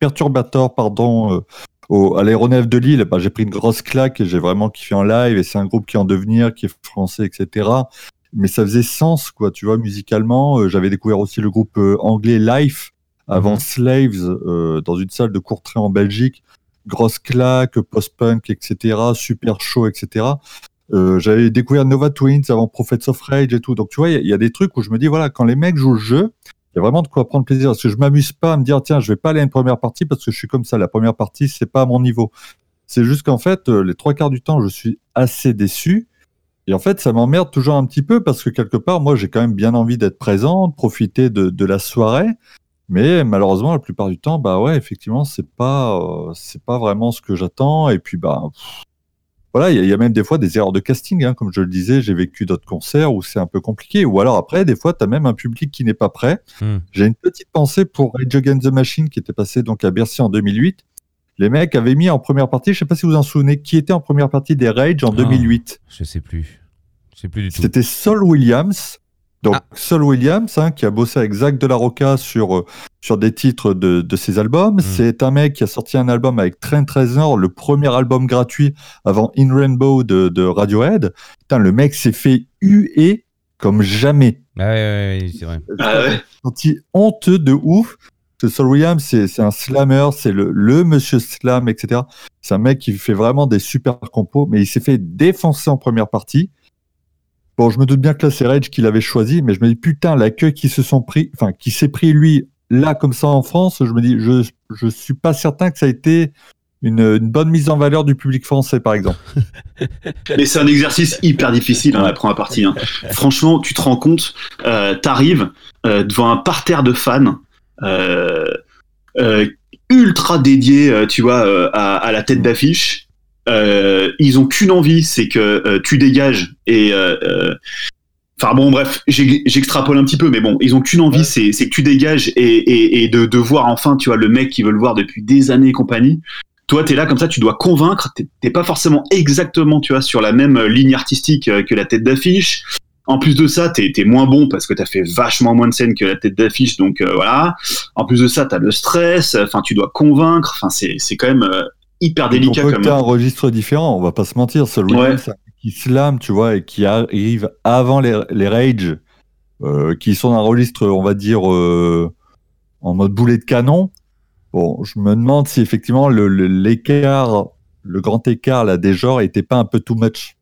Perturbator, pardon, euh, au, à l'aéronef de Lille, bah, j'ai pris une grosse claque et j'ai vraiment kiffé en live. Et c'est un groupe qui est en devenir, qui est français, etc. Mais ça faisait sens, quoi, tu vois, musicalement. Euh, J'avais découvert aussi le groupe euh, anglais Life avant Mhm. Slaves euh, dans une salle de Courtrai en Belgique. Grosse claque, post-punk, etc. Super chaud, etc. Euh, J'avais découvert Nova Twins avant Prophets of Rage et tout. Donc, tu vois, il y a- des trucs où je me dis, voilà, quand les mecs jouent le jeu, il y a vraiment de quoi prendre plaisir. Parce que je m'amuse pas à me dire, tiens, je vais pas aller à une première partie parce que je suis comme ça. La première partie, c'est pas à mon niveau. C'est juste qu'en fait, euh, les trois quarts du temps, je suis assez déçu. Et en fait, ça m'emmerde toujours un petit peu parce que quelque part, moi, j'ai quand même bien envie d'être présent, de profiter de la soirée. Mais malheureusement, la plupart du temps, bah ouais, effectivement, c'est pas, euh, c'est pas vraiment ce que j'attends. Et puis, bah, pff, voilà, il y, a- il y a même des fois des erreurs de casting, hein, comme je le disais. J'ai vécu d'autres concerts où c'est un peu compliqué. Ou alors après, des fois, tu as même un public qui n'est pas prêt. Hmm. J'ai une petite pensée pour Rage Against the Machine qui était passé donc à Bercy en 2008. Les mecs avaient mis en première partie, je sais pas si vous vous en souvenez, qui était en première partie des Rage en Ah. 2008. Je sais plus. Je sais plus du tout. C'était Saul Williams. Donc Ah. Saul Williams, hein, qui a bossé avec Zach de la sur, euh, sur des titres de, de ses albums. C'est un mec qui a sorti un album avec Trent Reznor, le premier album gratuit avant In Rainbow de, de Radiohead. Putain, le mec s'est fait huer comme jamais. Ah ouais, ouais, c'est vrai. Ah ouais. senti honteux de ouf. Ce Saul Williams, c'est c'est un slammer, c'est le, le monsieur slam, etc. C'est un mec qui fait vraiment des super compos, mais il s'est fait défoncer en première partie. Bon, je me doute bien que là, c'est Rage qui l'avait choisi, mais je me dis, putain, l'accueil qui se sont pris, enfin, qui s'est pris lui, là, comme ça, en France, je me dis, je, je suis pas certain que ça a été une, bonne mise en valeur du public français, par exemple. <laughs> Mais c'est un exercice hyper difficile, hein, la première partie. hein. Franchement, tu te rends compte, euh, t'arrives euh, devant un parterre de fans euh, ultra dédiés, tu vois, à la tête d'affiche. Euh, ils ont qu'une envie, c'est que euh, tu dégages et euh, euh, Enfin bon, bref, j'extrapole un petit peu, mais bon, ils ont qu'une envie, c'est c'est que tu dégages et, et, et de, de voir enfin, tu vois, le mec qui veut le voir depuis des années et compagnie. Toi, t'es là comme ça, tu dois convaincre. T'es pas forcément exactement, tu vois, sur la même euh, ligne artistique que la tête d'affiche. En plus de ça, t'es es moins bon parce que t'as fait vachement moins de scènes que la tête d'affiche, donc euh, voilà. En plus de ça, t'as le stress. Enfin, tu dois convaincre. Enfin, c'est c'est quand même euh, hyper délicat comme. t'as un registre différent, on va pas se mentir. Un mec qui slam, tu vois, et qui arrive avant les, les Rage, euh, qui sont dans un registre, on va dire, euh, en mode boulet de canon. Bon, je me demande si effectivement le- le- l'écart, le, grand écart là des genres était pas un peu too much.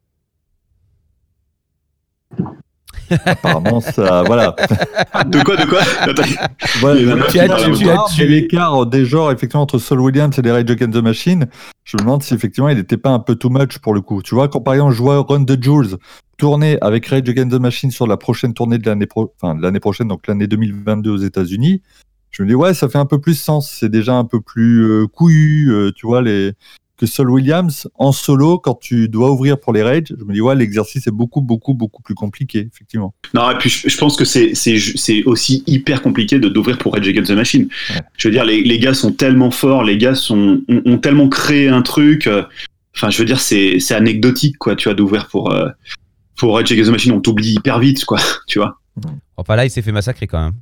Apparemment, ça, voilà. De quoi, de quoi. <laughs> Voilà, tu as mais tué. l'écart des genres effectivement entre Saul Williams et les Rage Against the Machine, je me demande si effectivement il n'était pas un peu too much pour le coup. Tu vois, quand par exemple je vois Run the Jules tourner avec Rage Against the Machine sur la prochaine tournée de l'année pro- enfin, de l'année prochaine, donc l'année 2022 aux États-Unis, je me dis ouais, ça fait un peu plus sens. C'est déjà un peu plus euh, couillu, euh, tu vois, les que Saul Williams en solo quand tu dois ouvrir pour les Rage. Je me dis ouais, l'exercice est beaucoup beaucoup beaucoup plus compliqué effectivement. Non, et puis je, je pense que c'est c'est ju- c'est aussi hyper compliqué de d'ouvrir pour Rage Against the Machine. Ouais. Je veux dire, les, les gars sont tellement forts, les gars sont ont, ont tellement créé un truc. euh, Enfin, je veux dire, c'est c'est anecdotique, quoi, tu vois, d'ouvrir pour euh, pour Rage Against the Machine. On t'oublie hyper vite, quoi, <laughs> tu vois. Enfin là, il s'est fait massacrer quand même.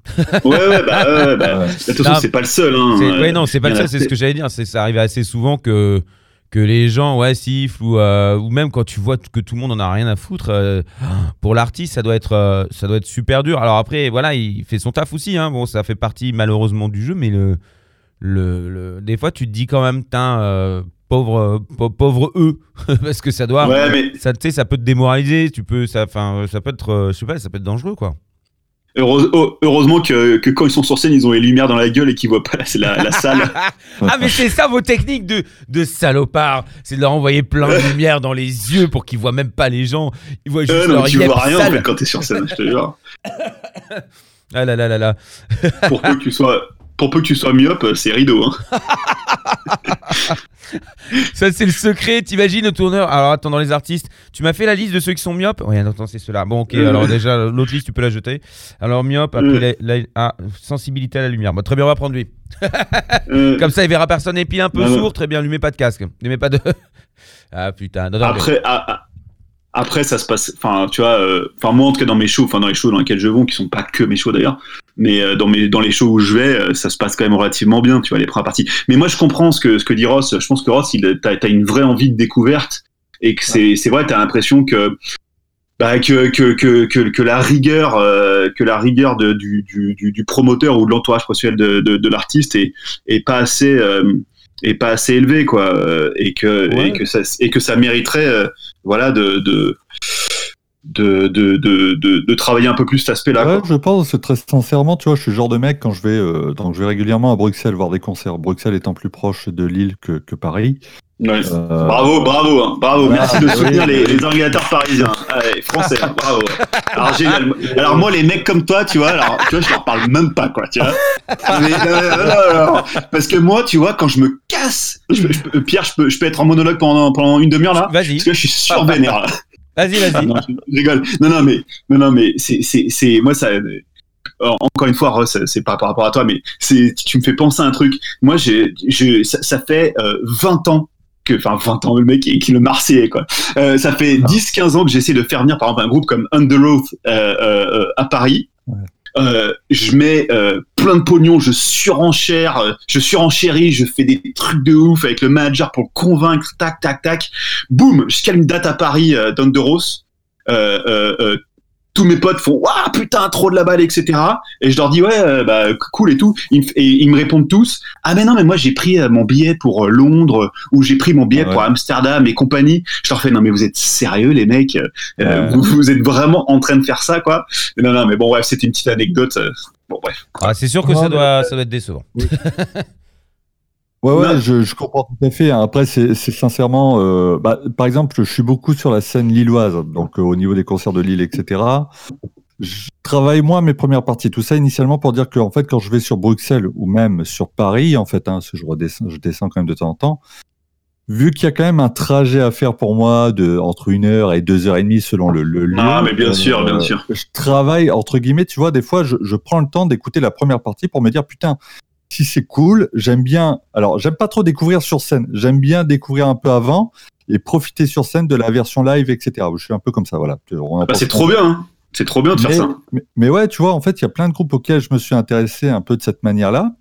Ouais, ouais, bah, ouais, bah, Ouais. <laughs> de toute façon, Non, c'est pas le seul. Hein, C'est- ouais, non, c'est pas le seul, c'est ce que j'allais dire. C'est ça arrive assez souvent que que les gens ouais sifflent ou euh, ou même quand tu vois que tout le monde en a rien à foutre euh, pour l'artiste ça doit être euh, ça doit être super dur alors après voilà il fait son taf aussi hein. bon ça fait partie malheureusement du jeu mais le le, le- des fois tu te dis quand même euh, pauvre pau- pauvre eux <laughs> parce que ça doit Ouais, mais ça tu sais ça peut te démoraliser tu peux ça enfin ça peut être je sais pas ça peut être dangereux quoi heureusement que, que quand ils sont sur scène, ils ont les lumières dans la gueule et qu'ils voient pas la, la, la salle. <laughs> Ah mais c'est ça vos techniques de, de salopard, c'est de leur envoyer plein de lumière dans les yeux pour qu'ils voient même pas les gens, ils voient juste Euh, non, leur tu vois rien en fait, quand t'es sur scène, je te jure. <laughs> Ah là là là là. Pour peu que tu sois, pour peu que tu sois myope, c'est rideau. Hein. <laughs> <laughs> Ça c'est le secret, t'imagines le tourneur. Alors attends dans les artistes, tu m'as fait la liste de ceux qui sont myopes? Oui, attends, c'est ceux-là. Bon OK, Euh. alors déjà l'autre liste tu peux la jeter. Alors myope après Euh. la- la- ah, sensibilité à la lumière. Bah, très bien, on va prendre lui. Euh, <laughs> Comme ça il verra personne et puis un peu ouais. sourd, très bien, lui mets pas de casque. Lui mets pas de <laughs> Ah putain, non, non, mais- après, a- a- après, ça se passe. Enfin, tu vois. euh, Enfin, moi, en tout cas, dans mes shows, enfin dans les shows dans lesquels je vais, qui sont pas que mes shows d'ailleurs, mais euh, dans mes dans les shows où je vais, euh, ça se passe quand même relativement bien, tu vois, les premières parties. Mais moi, je comprends ce que ce que dit Ross. Je pense que Ross, il t'as as une vraie envie de découverte et que c'est c'est vrai, t'as l'impression que bah, que, que, que, que, que la rigueur euh, que la rigueur de, du, du, du, du promoteur ou de l'entourage professionnel de, de, de l'artiste est, est pas assez euh, est pas assez élevé quoi euh, et que Ouais. et que ça et que ça mériterait euh, voilà de de de, de, de, de, de travailler un peu plus cet aspect-là. Ouais, je pense, très sincèrement, tu vois, je suis le genre de mec quand je vais, euh, donc je vais régulièrement à Bruxelles voir des concerts. Bruxelles étant plus proche de Lille que, que Paris. Ouais. Euh, Bravo, bravo, hein, bravo. Ah, Merci de oui, soutenir oui. les, les organisateurs parisiens. Allez, français, hein, bravo. Alors génial. Alors moi, les mecs comme toi, tu vois, alors tu vois, je leur parle même pas, quoi, tu vois. Mais, euh, parce que moi, tu vois, quand je me casse, je je Pierre, je peux, je peux être en monologue pendant, pendant une demi-heure là, Vas-y, parce que je suis survénère. Vas-y, vas-y. Non, je rigole. Non, non, mais, non, non, mais c'est, c'est, c'est, moi, ça, euh, encore une fois, Ross, c'est pas par rapport à toi, mais c'est, tu me fais penser à un truc. Moi, j'ai, j'ai, ça, ça fait euh, 20 ans que, enfin, 20 ans, le mec qui, qui le Marseillais, quoi. Euh, ça fait 10-15 ans que j'essaie de faire venir, par exemple, un groupe comme Under Oath euh, euh, à Paris. Ouais. Euh, je mets euh, plein de pognon, je surenchère, euh, je surenchéris, je fais des trucs de ouf avec le manager pour le convaincre, tac, tac, tac. Boum, je une date à Paris euh, euh, tous mes potes font waouh putain trop de la balle etc et je leur dis ouais euh, bah cool et tout ils, me f- et ils me répondent tous ah mais non mais moi j'ai pris euh, mon billet pour euh, Londres ou j'ai pris mon billet Ah ouais. pour Amsterdam et compagnie je leur fais non mais vous êtes sérieux les mecs Euh, Ouais. vous, vous êtes vraiment en train de faire ça quoi non non mais bon ouais c'était une petite anecdote euh, bon bref Ah, c'est sûr que Non, ça doit, ça doit être décevant. <laughs> Ouais, ouais, je, je comprends tout à fait. hein. Après, c'est c'est sincèrement, euh, bah, par exemple, je suis beaucoup sur la scène lilloise, donc euh, au niveau des concerts de Lille, etc. Je travaille moi mes premières parties. Tout ça initialement pour dire que, en fait, quand je vais sur Bruxelles ou même sur Paris, en fait, hein, parce que je redescends, je descends quand même de temps en temps. Vu qu'il y a quand même un trajet à faire pour moi de entre une heure et deux heures et demie selon le, le lieu. ah mais bien sûr bien euh, sûr je travaille entre guillemets, tu vois, des fois je, je prends le temps d'écouter la première partie pour me dire putain, si c'est cool, j'aime bien. Alors j'aime pas trop découvrir sur scène, j'aime bien découvrir un peu avant et profiter sur scène de la version live, etc. Je suis un peu comme ça, voilà. En bah, c'est trop bien hein. c'est trop bien de faire ça mais, mais ouais, tu vois, en fait, il y a plein de groupes auxquels je me suis intéressé un peu de cette manière-là.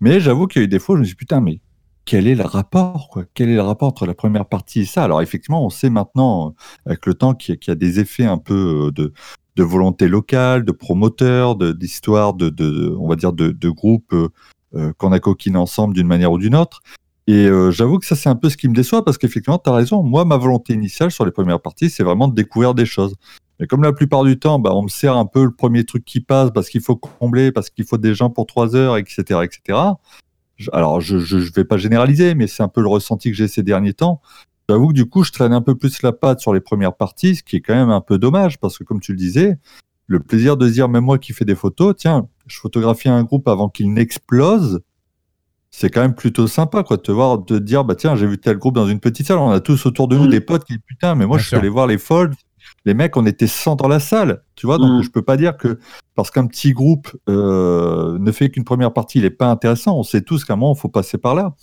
Mais j'avoue qu'il y a eu des fois, où je me suis dit, putain, mais quel est le rapport, quoi? Quel est le rapport entre la première partie et ça? Alors, effectivement, on sait maintenant, avec le temps, qu'il y, a- qu'il y a des effets un peu euh, de, de volonté locale, de promoteurs, de- d'histoire, de, de, on va dire, de, de groupes euh, qu'on a coquinés ensemble d'une manière ou d'une autre. Et euh, j'avoue que ça, c'est un peu ce qui me déçoit parce qu'effectivement, tu as raison. Moi, ma volonté initiale sur les premières parties, c'est vraiment de découvrir des choses. Mais comme la plupart du temps, bah, on me sert un peu le premier truc qui passe parce qu'il faut combler, parce qu'il faut des gens pour trois heures, etc., etc. Alors, je, je vais pas généraliser, mais c'est un peu le ressenti que j'ai ces derniers temps. J'avoue que du coup, je traîne un peu plus la patte sur les premières parties, ce qui est quand même un peu dommage parce que, comme tu le disais, le plaisir de dire, même moi qui fais des photos, tiens, je photographie un groupe avant qu'il n'explose. C'est quand même plutôt sympa, quoi, de te voir, de te dire, bah tiens, j'ai vu tel groupe dans une petite salle. On a tous autour de nous Mm. des potes qui disent, putain, mais moi, Bien je suis sûr. allé voir les Folds. Les mecs, on était 100 dans la salle, tu vois. Donc, Mm. je peux pas dire que parce qu'un petit groupe euh, ne fait qu'une première partie, il est pas intéressant. On sait tous qu'à un moment, il faut passer par là.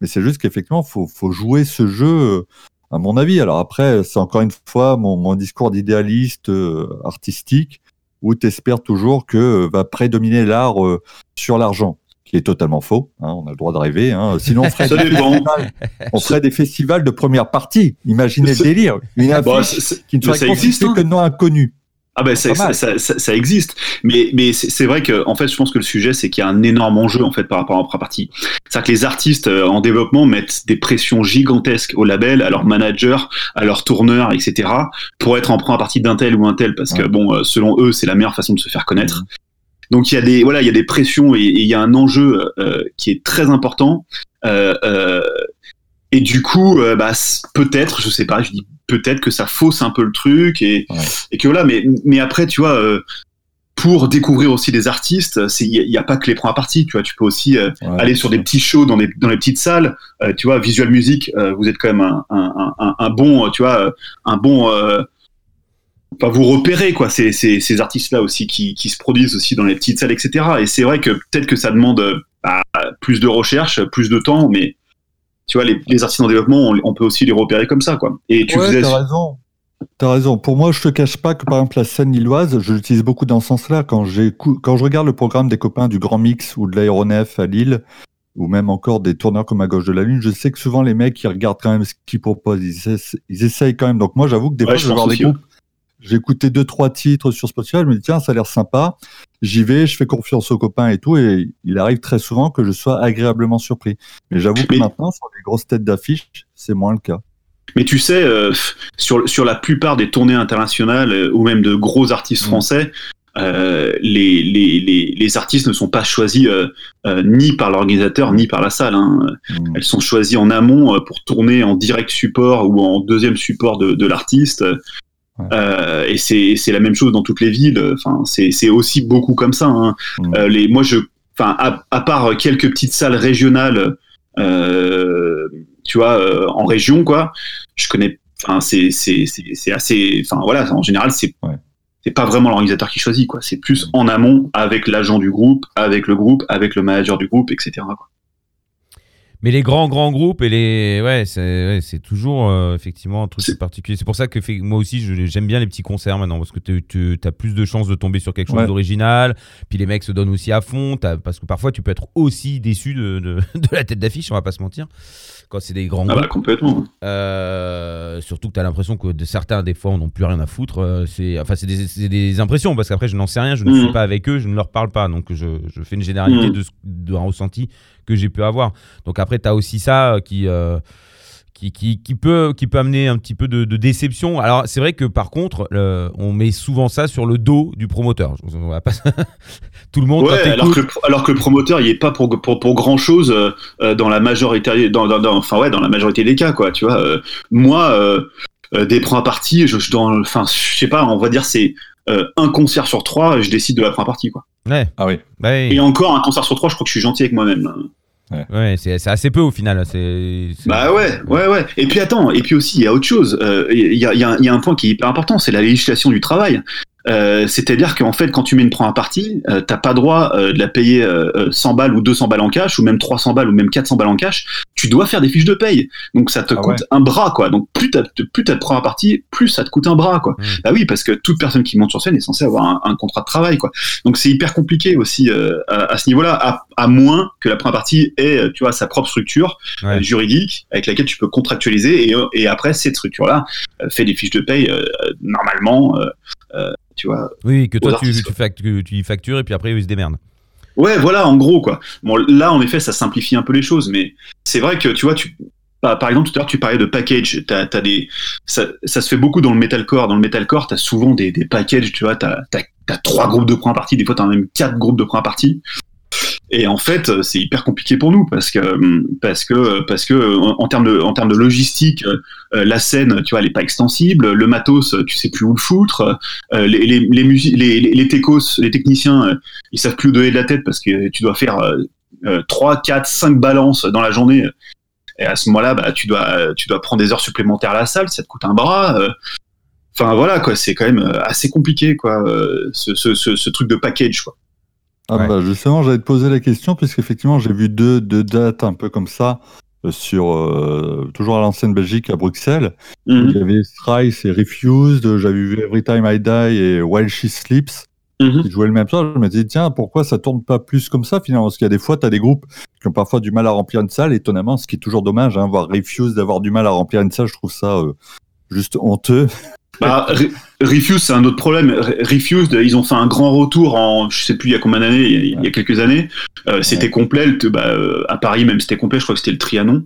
Mais c'est juste qu'effectivement, faut, faut jouer ce jeu, euh, à mon avis. Alors après, c'est encore une fois mon, mon discours d'idéaliste euh, artistique où tu espères toujours que euh, va prédominer l'art euh, sur l'argent, qui est totalement faux. hein, on a le droit de rêver. hein. Sinon, on ferait, des festivals, on ferait des festivals de première partie. Imaginez le délire. Une Bon, affiche qui ne serait constituée hein. que de noms inconnus. Ah ben ça, ça, ça, ça- existe, mais mais c'est vrai que en fait je pense que le sujet c'est qu'il y a un énorme enjeu en fait par rapport à la partie. C'est-à-dire que les artistes euh, en développement mettent des pressions gigantesques au label, à leurs managers, à leurs tourneurs, etc. pour être en première partie d'un tel ou un tel parce que Ouais. bon euh, selon eux c'est la meilleure façon de se faire connaître. Donc il y a des voilà il y a des pressions et, et il y a un enjeu euh, qui est très important. Euh, euh, et du coup, euh, bah, peut-être, je sais pas, je dis peut-être que ça fausse un peu le truc et, Ouais. et que voilà, mais, mais après, tu vois, euh, pour découvrir aussi des artistes, il n'y a, pas que les premières parties, tu vois, tu peux aussi euh, Ouais, aller sur des petits shows dans, des, dans les petites salles, tu vois, Visual Music, vous êtes quand même un, un, un, un bon, tu vois, un bon... Enfin, vous repérez quoi ces, ces, ces artistes-là aussi qui, qui se produisent aussi dans les petites salles, etc. Et c'est vrai que peut-être que ça demande bah, plus de recherche, plus de temps, mais tu vois, les, les artistes en développement, on, on peut aussi les repérer comme ça, quoi. Et tu ouais, faisais t'as raison. T'as raison. Pour moi, je te cache pas que par exemple la scène lilloise, je l'utilise beaucoup dans ce sens-là. Quand, quand je regarde le programme des copains du Grand Mix ou de l'aéronef à Lille, ou même encore des tourneurs comme à gauche de la Lune, je sais que souvent les mecs ils regardent quand même ce qu'ils proposent. Ils, ils essayent quand même. Donc moi, j'avoue que des Ouais, fois, je je vais pense voir des groupes. J'ai écouté deux trois titres sur Spotify. Je me dis tiens, ça a l'air sympa. J'y vais, je fais confiance aux copains et tout. Et il arrive très souvent que je sois agréablement surpris. Mais j'avoue que maintenant, sur les grosses têtes d'affiche, c'est moins le cas. Mais tu sais, euh, sur, sur la plupart des tournées internationales euh, ou même de gros artistes Mm. français, euh, les, les, les, les artistes ne sont pas choisis ni par l'organisateur ni par la salle. hein. Mm. Elles sont choisies en amont pour tourner en direct support ou en deuxième support de, de l'artiste. Ouais. Euh, et c'est c'est la même chose dans toutes les villes. Enfin, c'est c'est aussi beaucoup comme ça. hein. Mm. Euh, les, moi, je, enfin, à, à part quelques petites salles régionales, euh, tu vois, euh, en région, quoi, je connais. Enfin, c'est c'est c'est c'est assez. Enfin, voilà, en général, c'est Ouais. c'est pas vraiment l'organisateur qui choisit, quoi. C'est plus en amont avec l'agent du groupe, avec le groupe, avec le manager du groupe, etc. quoi. Mais les grands, grands groupes et les. Ouais, c'est ouais, c'est toujours euh, effectivement un truc particulier. C'est pour ça que fait- moi aussi, je- j'aime bien les petits concerts maintenant parce que tu as plus de chances de tomber sur quelque chose Ouais. d'original. Puis les mecs se donnent aussi à fond. Parce que parfois, tu peux être aussi déçu de, de- <laughs> de la tête d'affiche, on va pas se mentir. Quand c'est des grands Ah bah complètement. Euh, surtout que tu as l'impression que de certains, des fois, on n'ont plus rien à foutre. Euh, c'est enfin, c'est des, c'est des impressions parce qu'après, je n'en sais rien, je ne suis pas avec eux, je ne leur parle pas. Donc, je, je fais une généralité Mhm. de, d'un ressenti que j'ai pu avoir. Donc, après, tu as aussi ça euh, qui. euh, qui, qui, qui peut, qui peut amener un petit peu de, de déception. Alors, c'est vrai que par contre, euh, on met souvent ça sur le dos du promoteur. On va pas- <laughs> Tout le monde, Ouais, alors que, le, alors que le promoteur, il est pas pour, pour, pour grand chose dans la majorité, dans, dans, dans- enfin ouais, dans la majorité des cas, quoi. Tu vois, euh, moi, euh, euh, des premières parties, je, je dans, enfin, je sais pas, on va dire c'est euh, un concert sur trois, je décide de la première partie, quoi. Ouais, Ah oui. bah oui. Et encore un concert sur trois, je crois que je suis gentil avec moi-même. Ouais, c'est assez peu au final. C'est, c'est- Bah ouais, ouais, ouais. Et puis attends, et puis aussi il y a autre chose. Euh, Il y, a, il y a- il y a un point qui est hyper important, c'est la législation du travail. Euh, C'est-à-dire qu'en fait, quand tu mets une première partie, euh, t'as pas droit euh, de la payer euh, euh, 100 balles ou 200 balles en cash, ou même 300 balles ou même 400 balles en cash. Tu dois faire des fiches de paye. Donc ça te Ah coûte ouais. un bras, quoi. Donc plus t'as plus t'as de première partie, plus ça te coûte un bras, quoi. Mm. Bah oui, parce que toute personne qui monte sur scène est censée avoir un, un contrat de travail, quoi. Donc c'est hyper compliqué aussi euh, à, à ce niveau-là, à, à moins que la première partie ait, tu vois, sa propre structure Ouais. juridique avec laquelle tu peux contractualiser et, et après cette structure-là fait des fiches de paye normalement, euh, tu vois. Oui, que toi, tu, tu, factures, tu y factures et puis après, ils se démerdent. Ouais, voilà, en gros quoi. Bon, là en effet, ça simplifie un peu les choses, mais c'est vrai que tu vois, tu par exemple, tout à l'heure, tu parlais de package. T'as, t'as des, ça, ça se fait beaucoup dans le metalcore. Dans le metalcore, t'as souvent des, des packages. Tu vois, t'as, t'as trois groupes de première partie. Des fois, t'as même quatre groupes de première partie. Et en fait, euh, c'est hyper compliqué pour nous parce que hum, parce que que en, termes de logistique, euh, euh, la scène, tu vois, elle est pas extensible. Le matos, euh, tu sais plus où le foutre. Euh, les les les, les, les, techos, les techniciens, euh, ils savent plus où donner de la tête parce que tu dois faire euh, euh, 3, 4, 5 balances dans la journée. Et à ce moment-là, bah, tu dois tu dois prendre des heures supplémentaires à la salle, ça te coûte un bras. euh. Enfin voilà quoi, c'est quand même euh, assez compliqué quoi, euh, ce, ce truc de package quoi. Ah Ouais. bah justement, j'allais te poser la question, puisqu'effectivement, j'ai vu deux, deux dates un peu comme ça, euh, sur euh, toujours à l'ancienne Belgique, à Bruxelles. Mhm. Il y avait Strice et Refused, j'avais vu Every Time I Die et While She Sleeps, Mhm. qui jouaient le même soir. Je me disais, tiens, pourquoi ça tourne pas plus comme ça finalement? Parce qu'il y a des fois, tu as des groupes qui ont parfois du mal à remplir une salle, étonnamment, ce qui est toujours dommage, hein, voir Refused d'avoir du mal à remplir une salle, je trouve ça euh, juste honteux. Bah, Re- Refuse, c'est un autre problème. Re- Refused, ils ont fait un grand retour en, je sais plus il y a combien d'années, il y a- quelques années. Euh, c'était complet, le- bah, euh, à Paris même c'était complet, je crois que c'était le Trianon.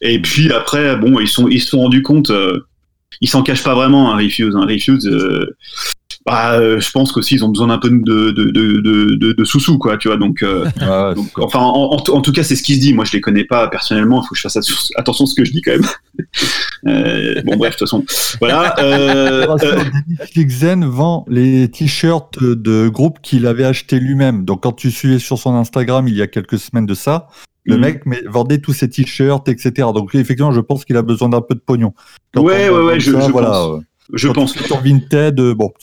Et puis après, bon, ils sont, ils se sont rendus compte, euh, ils s'en cachent pas vraiment, hein, Refuse. Hein. Refuse, euh, bah, euh, je pense qu'aussi ils ont besoin d'un peu de, de, de, de, sous-sous, quoi, tu vois. Donc, euh, enfin, en, en, en tout cas, c'est ce qui se dit. Moi, je les connais pas personnellement. Il faut que je fasse att- attention à ce que je dis quand même. Euh, bon, bref, de toute façon, voilà. Euh, euh, Zen vend les t-shirts de groupes qu'il avait acheté lui-même. Donc quand tu suivais sur son Instagram il y a quelques semaines de ça, le Mhm. mec vendait tous ses t-shirts, etc. Donc effectivement, je pense qu'il a besoin d'un peu de pognon. Quand Ouais, ouais, ouais, je- je voilà, pense. euh, je quand pense. ton Vinted, euh, bon, <laughs>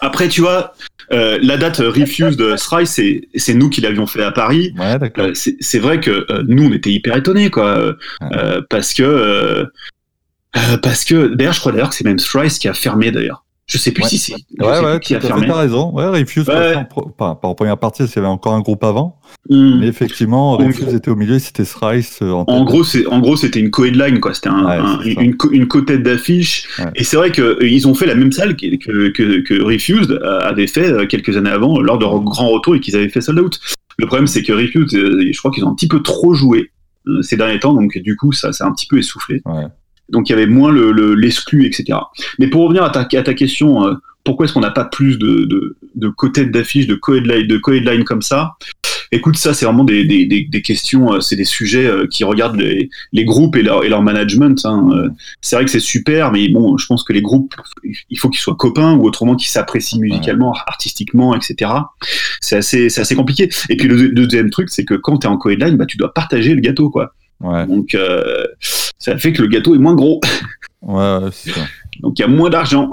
Après, tu vois, euh, la date euh, Refuse de Stry, c'est c'est nous qui l'avions fait à Paris. ouais, d'accord. Euh, c'est c'est vrai que euh, nous, on était hyper étonnés, quoi, Ouais. parce que parce que d'ailleurs, je crois d'ailleurs que c'est même Thrice qui a fermé d'ailleurs. Je sais plus Ouais. si c'est Ouais, ouais, qui a fermé. t'as raison. Ouais, Refuse, Ouais. passait en pro- pas, pas en première partie, il y avait encore un groupe avant. Hmm. Mais effectivement, En Refuse gros- était au milieu c'était Thrice euh, en, gros, c'est en gros c'était une co-headline quoi. C'était un, Ouais, un- une co- une co-tête d'affiche. Ouais. Et c'est vrai que euh, ils ont fait la même salle que que, que, que Refused euh, avait fait quelques années avant lors de leur grand retour et qu'ils avaient fait sold out. Le problème c'est que Refused, je crois qu'ils ont un petit peu trop joué ces derniers temps, donc du coup ça, ça a un petit peu essoufflé. Ouais. Donc il y avait moins le le- l'exclu, etc. Mais pour revenir à ta, à ta question, euh, pourquoi est-ce qu'on n'a pas plus de, de, de co-têtes d'affiche, de co-headline, de co-headline comme ça? Écoute, ça c'est vraiment des, des, des, des questions, euh, c'est des sujets euh, qui regardent les, les groupes et leur, et leur management. hein. C'est vrai que c'est super, mais bon, je pense que les groupes, il faut qu'ils soient copains ou autrement qu'ils s'apprécient musicalement, artistiquement, etc. C'est assez, assez compliqué. Et puis le, le deuxième truc, c'est que quand tu es en co-headline, bah, tu dois partager le gâteau, quoi. Ouais, Donc euh, ça fait que le gâteau est moins gros, ouais, ouais, c'est ça. donc il y a moins d'argent.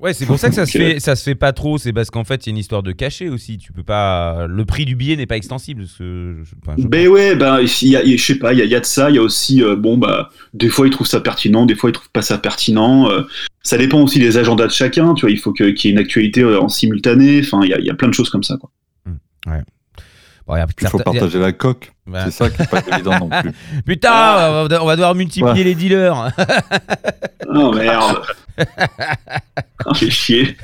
Ouais, c'est pour ça que ça se fait, ça se fait pas trop. C'est parce qu'en fait, il y a une histoire de cachet aussi. Tu peux pas, le prix du billet n'est pas extensible. enfin, je- Ben ouais, ben il y a, y a- je sais pas, il y a, il y a de ça, il y a aussi euh, bon bah des fois ils trouvent ça pertinent, des fois ils trouvent pas ça pertinent. euh, ça dépend aussi des agendas de chacun, tu vois. Il faut que- qu'il y ait une actualité euh, en simultané. Enfin, il y a, il y a plein de choses comme ça. Quoi. Bon, il y a Il faut partager la coque. Bah, C'est ça qui est pas évident non plus. <laughs> Putain, on va on va devoir multiplier Ouais. les dealers. <laughs> Oh merde. Ah, fait chier.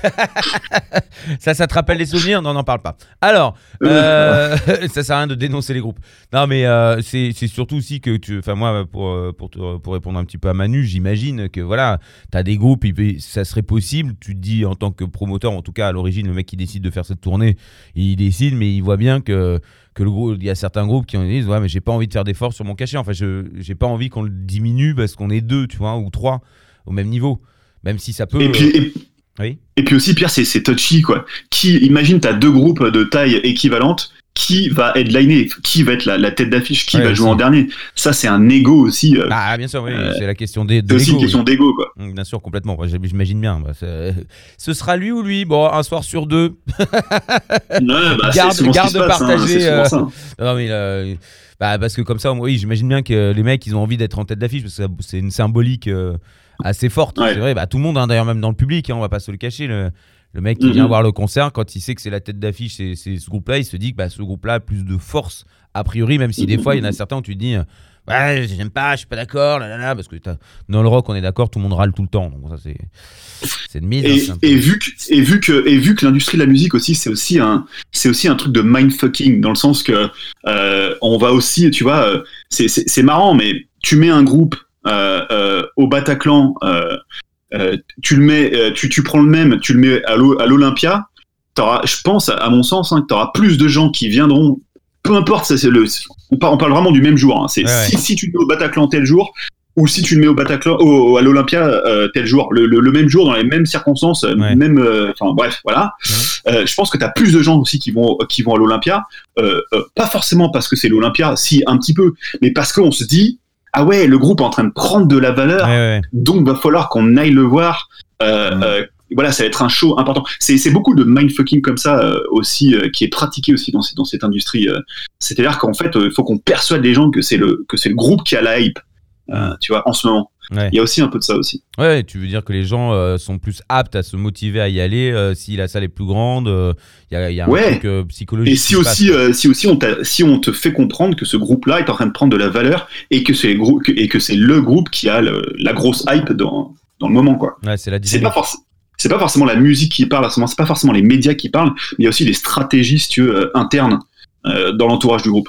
ça, ça te rappelle des souvenirs? Non, n'en parle pas. Alors, euh, <laughs> ça sert à rien de dénoncer les groupes. Non, mais euh, c'est surtout aussi que tu. Enfin, moi, pour, euh, pour, te- pour répondre un petit peu à Manu, j'imagine que voilà, tu as des groupes, ça serait possible. Tu te dis en tant que promoteur, en tout cas à l'origine, le mec qui décide de faire cette tournée, il décide, mais il voit bien que. Que le groupe, il y a certains groupes qui en disent ouais mais j'ai pas envie de faire d'efforts sur mon cachet. Enfin je j'ai pas envie qu'on le diminue parce qu'on est deux tu vois ou trois au même niveau. Même si ça peut. Et puis, et, Oui. et puis aussi, Pierre, c'est c'est touchy, quoi. Qui, imagine, t'as deux groupes de taille équivalente. Qui va headliner Qui va être la, la tête d'affiche Qui Ouais, va jouer en dernier Ça, c'est un ego aussi. euh, Ah, bien sûr, oui, Euh, c'est la question des, de c'est aussi une question oui. d'ego, quoi. Mm, Bien sûr, complètement. J'imagine bien. Bah, <laughs> ce sera lui ou lui? Bon, un soir sur deux. <laughs> Ouais, bah, Garde- garde hein, partagée, euh. <laughs> Non, mais bah, parce que comme ça, oui, j'imagine bien que les mecs, ils ont envie d'être en tête d'affiche parce que c'est une symbolique assez forte. Ouais. C'est vrai, bah, tout le monde, hein, d'ailleurs, même dans le public, hein, on va pas se le cacher. Le, le mec qui vient voir le concert, quand il sait que c'est la tête d'affiche, c'est ce groupe-là, il se dit que bah, ce groupe-là a plus de force, a priori, même si des fois, il y en a certains où tu te dis. euh, Ouais, j'aime pas, je suis pas d'accord, là, là, là, parce que dans le rock, on est d'accord, tout le monde râle tout le temps. Donc ça, c'est une mise. hein, Et, vu que et vu que et vu que l'industrie de la musique aussi c'est aussi un c'est aussi un truc de mindfucking dans le sens que euh, on va aussi tu vois euh, c'est marrant mais tu mets un groupe euh, euh, au Bataclan euh, tu le mets euh, tu tu prends le même tu le mets à l'O- à l'Olympia je pense à mon sens hein, que t'auras plus de gens qui viendront peu importe c'est le on parle, vraiment du même jour hein, c'est Ouais, si, si tu le mets au Bataclan tel jour ou si tu le mets au Bataclan, au, à l'Olympia euh, tel jour, le, le- le même jour, dans les mêmes circonstances, euh, Ouais. même, euh, enfin bref, voilà. Euh, je pense que tu as plus de gens aussi qui vont, qui vont à l'Olympia, euh, euh, pas forcément parce que c'est l'Olympia, si un petit peu, mais parce qu'on se dit, ah ouais, le groupe est en train de prendre de la valeur, Ouais, ouais. donc va falloir qu'on aille le voir. Euh, euh, voilà, ça va être un show important. C'est beaucoup de mindfucking comme ça euh, aussi qui est pratiqué aussi dans, cette- dans cette industrie. C'est-à-dire qu'en fait, il faut qu'on persuade les gens que c'est le que c'est le groupe qui a la hype. tu vois, en ce moment. Ouais. Il y a aussi un peu de ça aussi. Ouais, tu veux dire que les gens euh, sont plus aptes à se motiver à y aller euh, si la salle est plus grande. euh, Il y a, il y a un Ouais. truc euh, psychologique. Et si aussi, euh, si aussi on, si on te fait comprendre que ce groupe-là est en train de prendre de la valeur et que c'est le groupe et que c'est le groupe qui a le- la grosse hype dans, dans le moment, quoi. Ouais, c'est la pas forcément. C'est pas forcément la musique qui parle à ce moment, c'est pas forcément les médias qui parlent, mais il y a aussi les stratégies, si tu veux, euh, internes euh, dans l'entourage du groupe.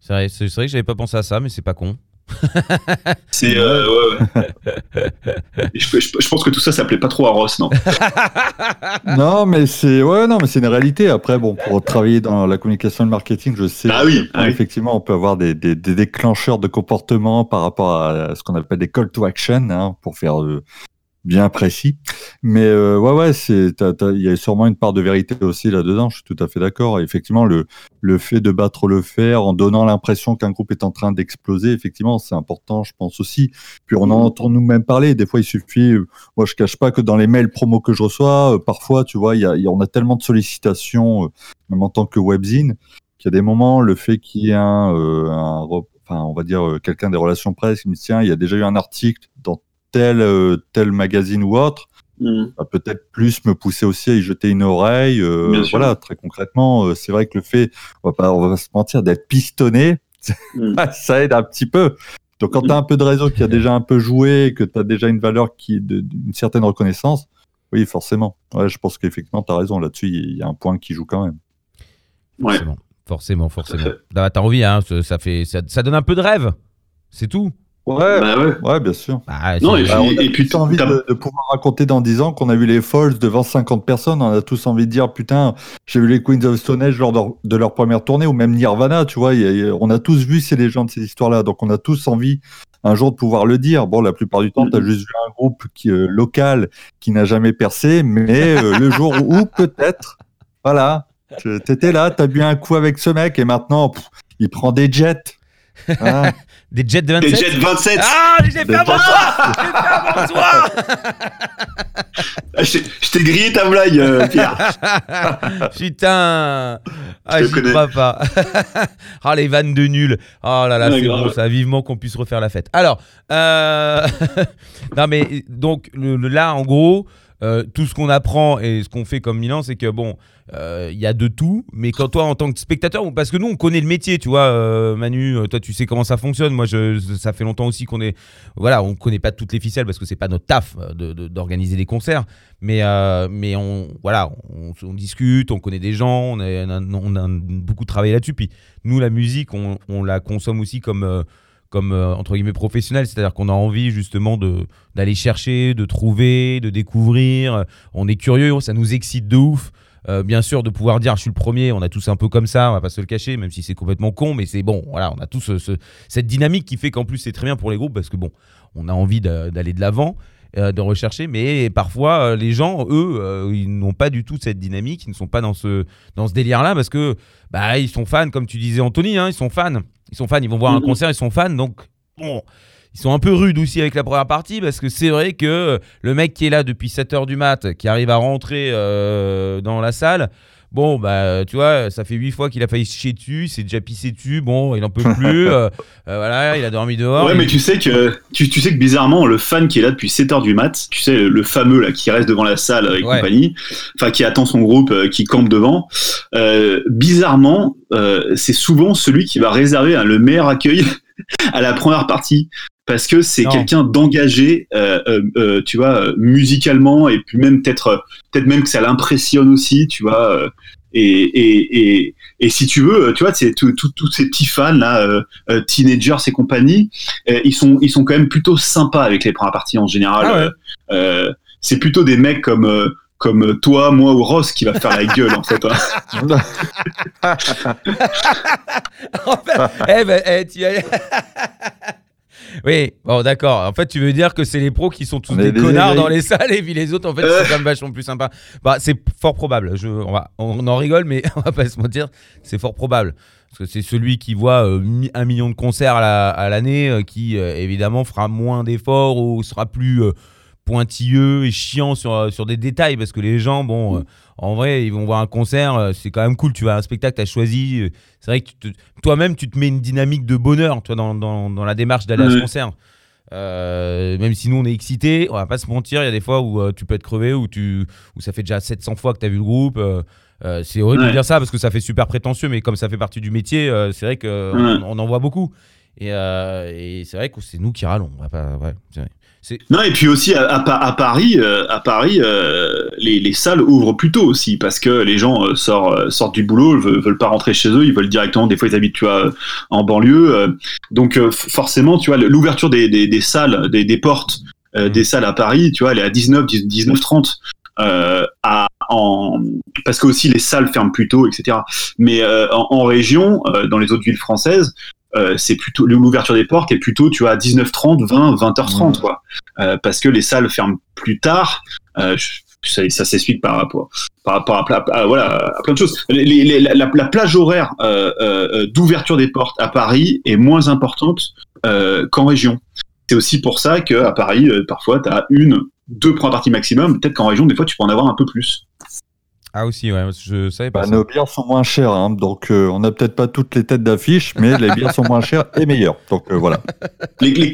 C'est vrai, vrai que j'avais pas pensé à ça, mais c'est pas con. <laughs> C'est euh, ouais, ouais. Et je, je- je pense que tout ça, ça plaît pas trop à Ross, non? <laughs> Non, mais c'est ouais, non, mais c'est une réalité. Après, bon, pour travailler dans la communication et le marketing, je sais. Ah oui, que, ah oui. effectivement, on peut avoir des, des, des déclencheurs de comportement par rapport à ce qu'on appelle des call to action, hein, pour faire euh, bien précis. Mais euh, ouais, ouais, c'est, il y a sûrement une part de vérité aussi là-dedans. Je suis tout à fait d'accord. Effectivement, le le fait de battre le fer en donnant l'impression qu'un groupe est en train d'exploser, effectivement, c'est important, je pense aussi. Puis on en entend nous-mêmes parler. Des fois, il suffit. euh, Moi, je cache pas que dans les mails promo que je reçois, euh, parfois, tu vois, il y a, il y a- on a tellement de sollicitations, même en tant que webzine, qu'il y a des moments, le fait qu'il y ait un, enfin, on va dire, quelqu'un des relations presse qui me dit, tiens, il y a déjà eu un article dans tel, euh, tel magazine ou autre, Mm. va peut-être plus me pousser aussi à y jeter une oreille. euh, voilà, très concrètement, euh, c'est vrai que le fait, on va pas, on va pas se mentir, d'être pistonné, <laughs> Mm. ça aide un petit peu. Donc quand tu as un peu de réseau qui a déjà un peu joué, que tu as déjà une valeur qui est de- d'une certaine reconnaissance, oui, forcément. Ouais, je pense qu'effectivement, tu as raison là-dessus, il y a un point qui joue quand même. Ouais. Forcément, forcément, forcément. Bah, T'as envie, hein, ça, ça fait, ça, ça donne un peu de rêve. C'est tout. Ouais, Bah ouais. ouais, bien sûr. Bah, Non, et Bah, on a et puis tous envie de, de pouvoir raconter dans 10 ans qu'on a vu les Falls devant 50 personnes. On a tous envie de dire putain, j'ai vu les Queens of Stone Age lors de leur, de leur première tournée ou même Nirvana. Tu vois, il y a- il y a- on a tous vu ces légendes, ces histoires-là. Donc on a tous envie un jour de pouvoir le dire. Bon, la plupart du temps, tu as juste vu un groupe qui, euh, local qui n'a jamais percé, mais euh, <laughs> le jour où peut-être, voilà, tu- t'étais là, t'as bu un coup avec ce mec et maintenant, pff, il prend des jets. Hein. <laughs> Des jets de Les 27 Jet 27 Ah, je l'ai fait Des avant jets- toi Je l'ai fait avant toi <laughs> Je t'ai- grillé ta blague, euh, Pierre. <laughs> Putain Ah, Je crois pas. <laughs> ah, les vannes de nul. Oh là là, c'est bon, ça. Vivement qu'on puisse refaire la fête. Alors, euh... non mais, donc, le, le- là, en gros, euh, tout ce qu'on apprend et ce qu'on fait comme Milan, c'est que, bon, il y a de tout, mais quand toi, en tant que spectateur, parce que nous, on connaît le métier, tu vois, euh, Manu, euh, toi, tu sais comment ça fonctionne. Moi, ça fait longtemps aussi qu'on est... Voilà, on connaît pas toutes les ficelles parce que c'est pas notre taf euh, de- de- d'organiser des concerts. Mais, euh, mais on, voilà, on, discute, on connaît des gens, on a, on a- beaucoup travaillé là-dessus. Puis nous, la musique, on, on la consomme aussi comme, euh, comme euh, entre guillemets professionnel, c'est-à-dire qu'on a envie justement d'aller chercher, de trouver, de découvrir. On est curieux, ça nous excite de ouf. Euh, bien sûr, de pouvoir dire je suis le premier, on a tous un peu comme ça, on va pas se le cacher, même si c'est complètement con, mais c'est bon, voilà, on a tous ce- ce- cette dynamique qui fait qu'en plus c'est très bien pour les groupes parce que bon, on a envie d'aller de l'avant, euh, de rechercher, mais parfois euh, les gens, eux, euh, ils n'ont pas du tout cette dynamique, ils ne sont pas dans ce, dans ce délire-là parce que bah, ils sont fans, comme tu disais Anthony, hein, ils sont fans, ils sont fans, ils vont voir un Mhm. concert, ils sont fans, donc bon. Ils sont un peu rudes aussi avec la première partie parce que c'est vrai que le mec qui est là depuis 7h du mat, qui arrive à rentrer euh, dans la salle, bon, bah, tu vois, ça fait 8 fois qu'il a failli se chier dessus, il s'est déjà pissé dessus, bon, il en peut plus, <laughs> euh, euh, voilà, il a dormi dehors. Ouais, il- mais tu sais que tu, tu sais que bizarrement le fan qui est là depuis 7 heures du mat, tu sais le fameux là qui reste devant la salle et Ouais. compagnie, enfin qui attend son groupe, euh, qui campe devant, euh, bizarrement euh, c'est souvent celui qui va réserver hein, le meilleur accueil <laughs> à la première partie parce que c'est quelqu'un d'engagé, euh, euh, euh, tu vois, euh, musicalement et puis même peut-être euh, peut-être même que ça l'impressionne aussi, tu vois. euh, et, et, et, et si tu veux, tu vois, c'est tous ces petits fans là, euh, teenagers et compagnie, euh, ils sont ils sont quand même plutôt sympas avec les premières parties en général. Ah ouais. Euh, euh, c'est plutôt des mecs comme euh, comme toi, moi ou Ross qui va faire la gueule en fait. hein. <laughs> <laughs> En fait, eh ben, eh, tu as- <laughs> Oui, bon, d'accord. En fait, tu veux dire que c'est les pros qui sont tous des connards dans les salles et puis les autres, en fait, Euh. c'est quand même vachement plus sympa. Bah, c'est fort probable. Je, on, va, on en rigole, mais <laughs> on va pas se mentir, c'est fort probable. Parce que c'est celui qui voit euh, un million de concerts à la- à l'année euh, qui, euh, évidemment, fera moins d'efforts ou sera plus pointilleux et chiant sur, euh, sur des détails. Parce que les gens, bon, euh, en vrai, ils vont voir un concert, euh, c'est quand même cool. Tu vas à un spectacle, tu as choisi. euh, C'est vrai que toi-même, tu te mets une dynamique de bonheur toi, dans, dans, dans la démarche d'aller à ce concert. Même si nous on est excités, on va pas se mentir, il y a des fois où tu peux être crevé, où, tu, où ça fait déjà 700 fois que tu as vu le groupe. c'est horrible de dire ça parce que ça fait super prétentieux, mais comme ça fait partie du métier, c'est vrai qu'on on en voit beaucoup. Et, et c'est vrai que c'est nous qui râlons. on va pas- ouais, c'est vrai. Non et puis aussi à, à à Paris, euh, à Paris, euh, les, les salles ouvrent plus tôt aussi parce que les gens euh, sortent, sortent du boulot, veulent, veulent pas rentrer chez eux, ils veulent directement. Des fois ils habitent tu vois, en banlieue, euh, donc forcément tu vois l'ouverture des, des, des salles, des, des portes euh, Mhm. des salles à Paris, tu vois, elle est à 19, 19 30. Euh, à, en, parce que aussi les salles ferment plus tôt, etc. Mais euh, en, en région, euh, dans les autres villes françaises, euh, c'est plutôt l'ouverture des portes est plutôt tu vois à 19h30, 20, 20h30 Mhm. quoi. Euh, parce que les salles ferment plus tard. Euh, ça, ça s'explique par rapport, par rapport à, pla- à- voilà, à plein de choses. Les- les- la, la- la plage horaire d'ouverture des portes à Paris est moins importante qu'en région. C'est aussi pour ça qu'à Paris, parfois, tu as une, deux premières parties maximum. Peut-être qu'en région, des fois, tu peux en avoir un peu plus. Ah aussi, ouais, je savais pas Bah, ça. nos bières sont moins chères, hein, donc euh, on n'a peut-être pas toutes les têtes d'affiche, mais les bières sont moins chères et meilleures. Donc euh, voilà. Les- les-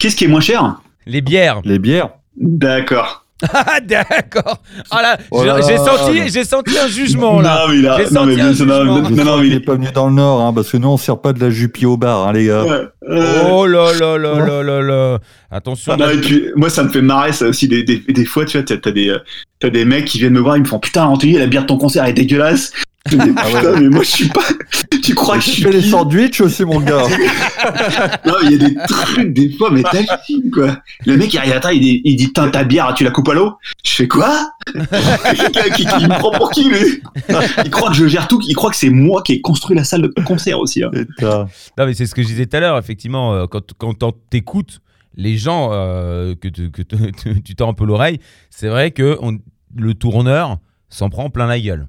Qu'est-ce qui est moins cher? Les bières. Les bières. D'accord. Ah, d'accord. Ah là, Oh j'ai- là. senti, j'ai senti un jugement là. Non, là, non, mais bien sûr, non, non, non, non, mais il est pas venu dans le Nord, hein, parce que nous, on sert pas de la jupie au bar, hein, les gars. Ouais, euh, Oh là là là là là là. Attention. Ah non, et puis, moi, ça me fait marrer, ça aussi, des, des, des fois, tu vois, t'as des, euh, t'as des mecs qui viennent me voir, ils me font Putain, Anthony, la bière de ton concert est dégueulasse. Je me dis, Ah ouais. Putain, mais moi, je suis pas. Tu crois que je fais les sandwichs aussi, mon gars. <laughs> Non, mais il y a des trucs, des fois, mais t'hallucines, quoi. Le mec, il arrive à table, il dit, il dit ta bière, tu la coupes à l'eau? Je fais quoi? Quelqu'un qui, qui me prend pour qui, lui? Il croit que je gère tout, il croit que c'est moi qui ai construit la salle de concert aussi. hein. Non, mais c'est ce que je disais tout à l'heure, effectivement, euh, quand, quand t'écoutes les gens euh, que, tu- que tu- <laughs> tu tu tends un peu l'oreille, c'est vrai que on- le tourneur s'en prend plein la gueule.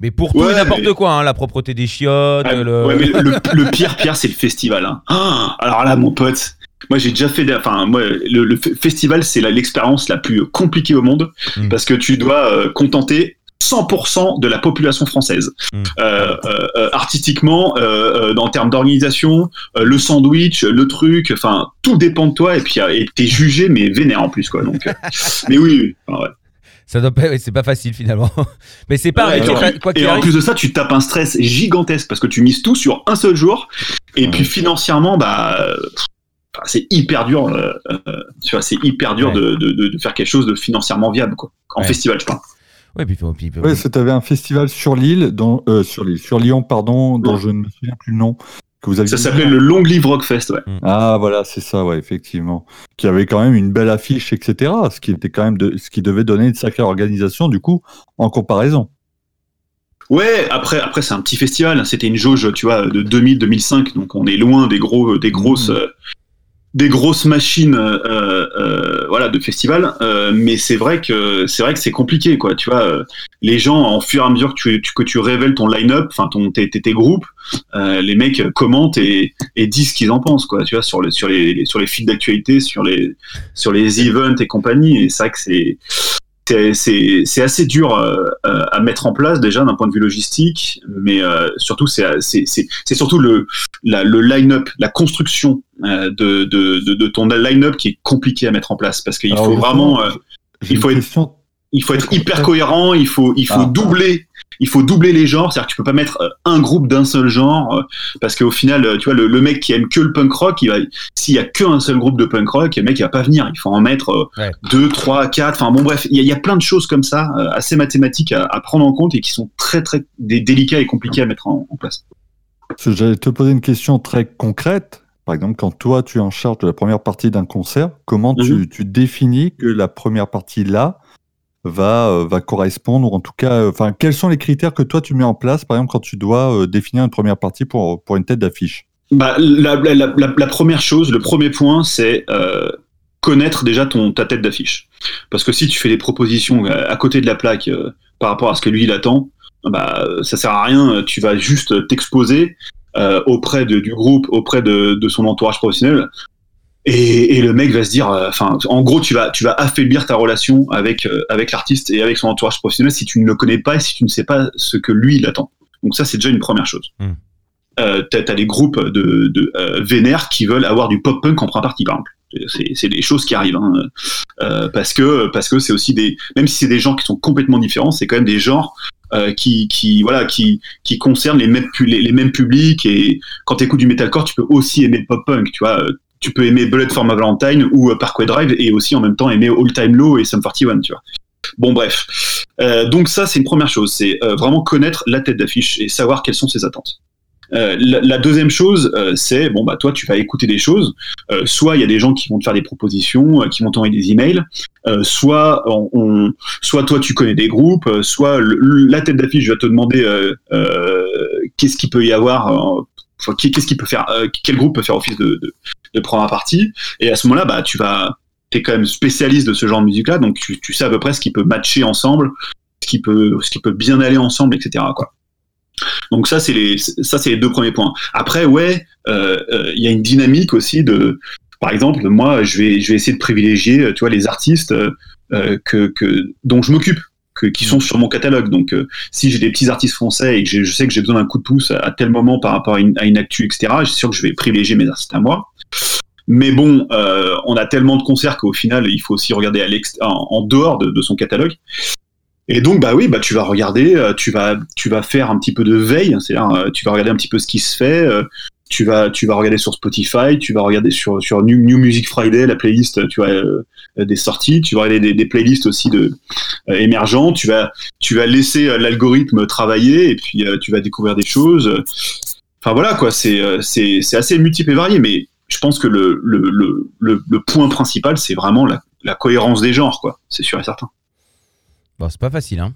Mais pour tout et n'importe mais- quoi, hein, la propreté des chiottes, Ah, le... Ouais, mais le, <laughs> le pire, pire, c'est le festival. hein. Ah, alors là, mon pote, moi j'ai déjà fait, enfin moi, le, festival, c'est la- l'expérience la plus compliquée au monde Mm. parce que tu dois euh, contenter 100% de la population française. Mm. Euh, euh, artistiquement, en termes d'organisation, le sandwich, le truc, enfin tout dépend de toi et puis et t'es jugé mais vénère en plus quoi. Donc, <laughs> mais oui, oui. enfin, ouais. Ça doit pas, ouais, <laughs> c'est pas facile finalement. <laughs> mais c'est pas Ouais, et en quoi- plus- quoi qu'il Et en arrive. plus de ça, tu tapes un stress gigantesque parce que tu mises tout sur un seul jour. Et puis financièrement, bah, c'est hyper dur. euh, euh, tu vois, c'est hyper dur Ouais. de, de, faire quelque chose de financièrement viable, quoi. En Ouais. festival, je parle. Ouais, puis, puis- puis- Ouais, parce que tu avais un festival sur l'île, dont- euh, sur l'île, sur Lyon, pardon, dont Ouais. je ne me souviens plus le nom. Que vous aviez Ça s'appelait le Long Live Rockfest, ouais. Ah voilà, c'est ça, ouais, effectivement. Qui avait quand même une belle affiche, etc. Ce qui était quand même de, ce qui devait donner une sacrée organisation, du coup, en comparaison. Ouais, après, après c'est un petit festival. C'était une jauge, tu vois, de 2000-2005. Donc on est loin des gros, des grosses, Mhm. Des grosses machines, euh, euh, voilà, de festival. Euh, mais c'est vrai que c'est vrai que c'est compliqué, quoi. Tu vois, euh, les gens, en fur et à mesure que tu, tu- que tu révèles ton line-up, enfin ton tes, tes, tes groupes, euh, les mecs commentent et, et disent ce qu'ils en pensent, quoi. Tu vois, sur les sur les sur les fils d'actualité, sur les sur les events et compagnie. Et c'est vrai que c'est c'est- assez dur euh, euh, à mettre en place déjà d'un point de vue logistique, mais euh, surtout c'est surtout le la, le line-up, la construction euh, de, de, de de ton line-up qui est compliqué à mettre en place parce qu'il faut vraiment euh, il faut une être- question. Il faut être hyper cohérent, il faut il faut Ah. doubler il faut doubler les genres, c'est-à-dire que tu peux pas mettre euh, un groupe d'un seul genre euh, parce qu'au final euh, tu vois le, le mec qui aime que le punk rock, il va s'il y a qu'un seul groupe de punk rock, le mec il va pas venir, il faut en mettre Ouais. deux, trois, quatre, enfin bon bref, il y, a- il y a plein de choses comme ça assez mathématiques à, à prendre en compte et qui sont très très délicats et compliqués à mettre en, en place. J'allais te poser une question très concrète. Par exemple, quand toi, tu es en charge de la première partie d'un concert, comment tu, Mhm. tu définis que la première partie là va, euh, va correspondre, ou en tout cas, euh, enfin, quels sont les critères que toi tu mets en place, par exemple, quand tu dois euh, définir une première partie pour, pour une tête d'affiche? Bah, la, la, première chose, le premier point, c'est connaître déjà ton, ta tête d'affiche. Parce que si tu fais des propositions à côté de la plaque par rapport à ce que lui il attend, bah ça sert à rien. Tu vas juste t'exposer auprès de, du groupe, auprès de, de son entourage professionnel. Et, et le mec va se dire, euh, enfin, en gros, tu vas, tu vas affaiblir ta relation avec, euh, avec l'artiste et avec son entourage professionnel si tu ne le connais pas et si tu ne sais pas ce que lui il attend. Donc ça, c'est déjà une première chose. Euh, t'as t'as des groupes de, de euh, vénères qui veulent avoir du pop punk en première partie, par exemple. C'est des choses qui arrivent, hein. Euh, parce que parce que c'est aussi des, même si c'est des genres qui sont complètement différents, c'est quand même des genres euh, qui qui voilà qui qui concernent les mêmes les, les mêmes publics et quand t'écoutes du metalcore, tu peux aussi aimer le pop punk, tu vois. Tu peux aimer Bullet for My Valentine ou euh, Parkway Drive et aussi en même temps aimer All Time Low et Sum 41, tu vois. Bon bref, Euh, donc ça c'est une première chose, c'est euh, vraiment connaître la tête d'affiche et savoir quelles sont ses attentes. La, deuxième chose, c'est bon bah toi tu vas écouter des choses. Soit il y a des gens qui vont te faire des propositions, qui vont t'envoyer des emails. Soit on, soit toi tu connais des groupes. soit la tête d'affiche va te demander qu'est-ce qu'il peut y avoir. Qui- qu'est-ce qu'il peut faire euh, Quel groupe peut faire office de, de, de première partie Et à ce moment-là, bah tu vas t'es quand même spécialiste de ce genre de musique-là, donc tu, sais à peu près ce qui peut matcher ensemble, ce qui peut, qui bien aller ensemble, etc. Donc ça c'est les, deux premiers points. Après ouais, euh, euh, il y a une dynamique aussi de, par exemple moi je vais, essayer de privilégier, tu vois, les artistes dont je m'occupe. Qui sont sur mon catalogue. Donc, euh, si j'ai des petits artistes français et que je sais que j'ai besoin d'un coup de pouce à, tel moment par rapport à une, actu, etc., c'est sûr que je vais privilégier mes artistes à moi. Mais bon, euh, on a tellement de concerts qu'au final, il faut aussi regarder à en, dehors de, de son catalogue. Et donc, bah oui, bah tu vas regarder, euh, tu vas, tu vas faire un petit peu de veille, c'est-à-dire euh, tu vas regarder un petit peu ce qui se fait. Tu vas, tu vas regarder sur Spotify, tu vas regarder sur, sur New, New Music Friday, la playlist, tu vois, euh, des sorties, tu vas regarder des, des playlists aussi de euh, émergents, tu vas, tu vas laisser euh, l'algorithme travailler et puis euh, tu vas découvrir des choses. Enfin voilà quoi, c'est, c'est, c'est assez multiple et varié, mais je pense que le, le, le, le, le point principal, c'est vraiment la, la cohérence des genres, quoi. C'est sûr et certain. Bon, c'est pas facile, hein.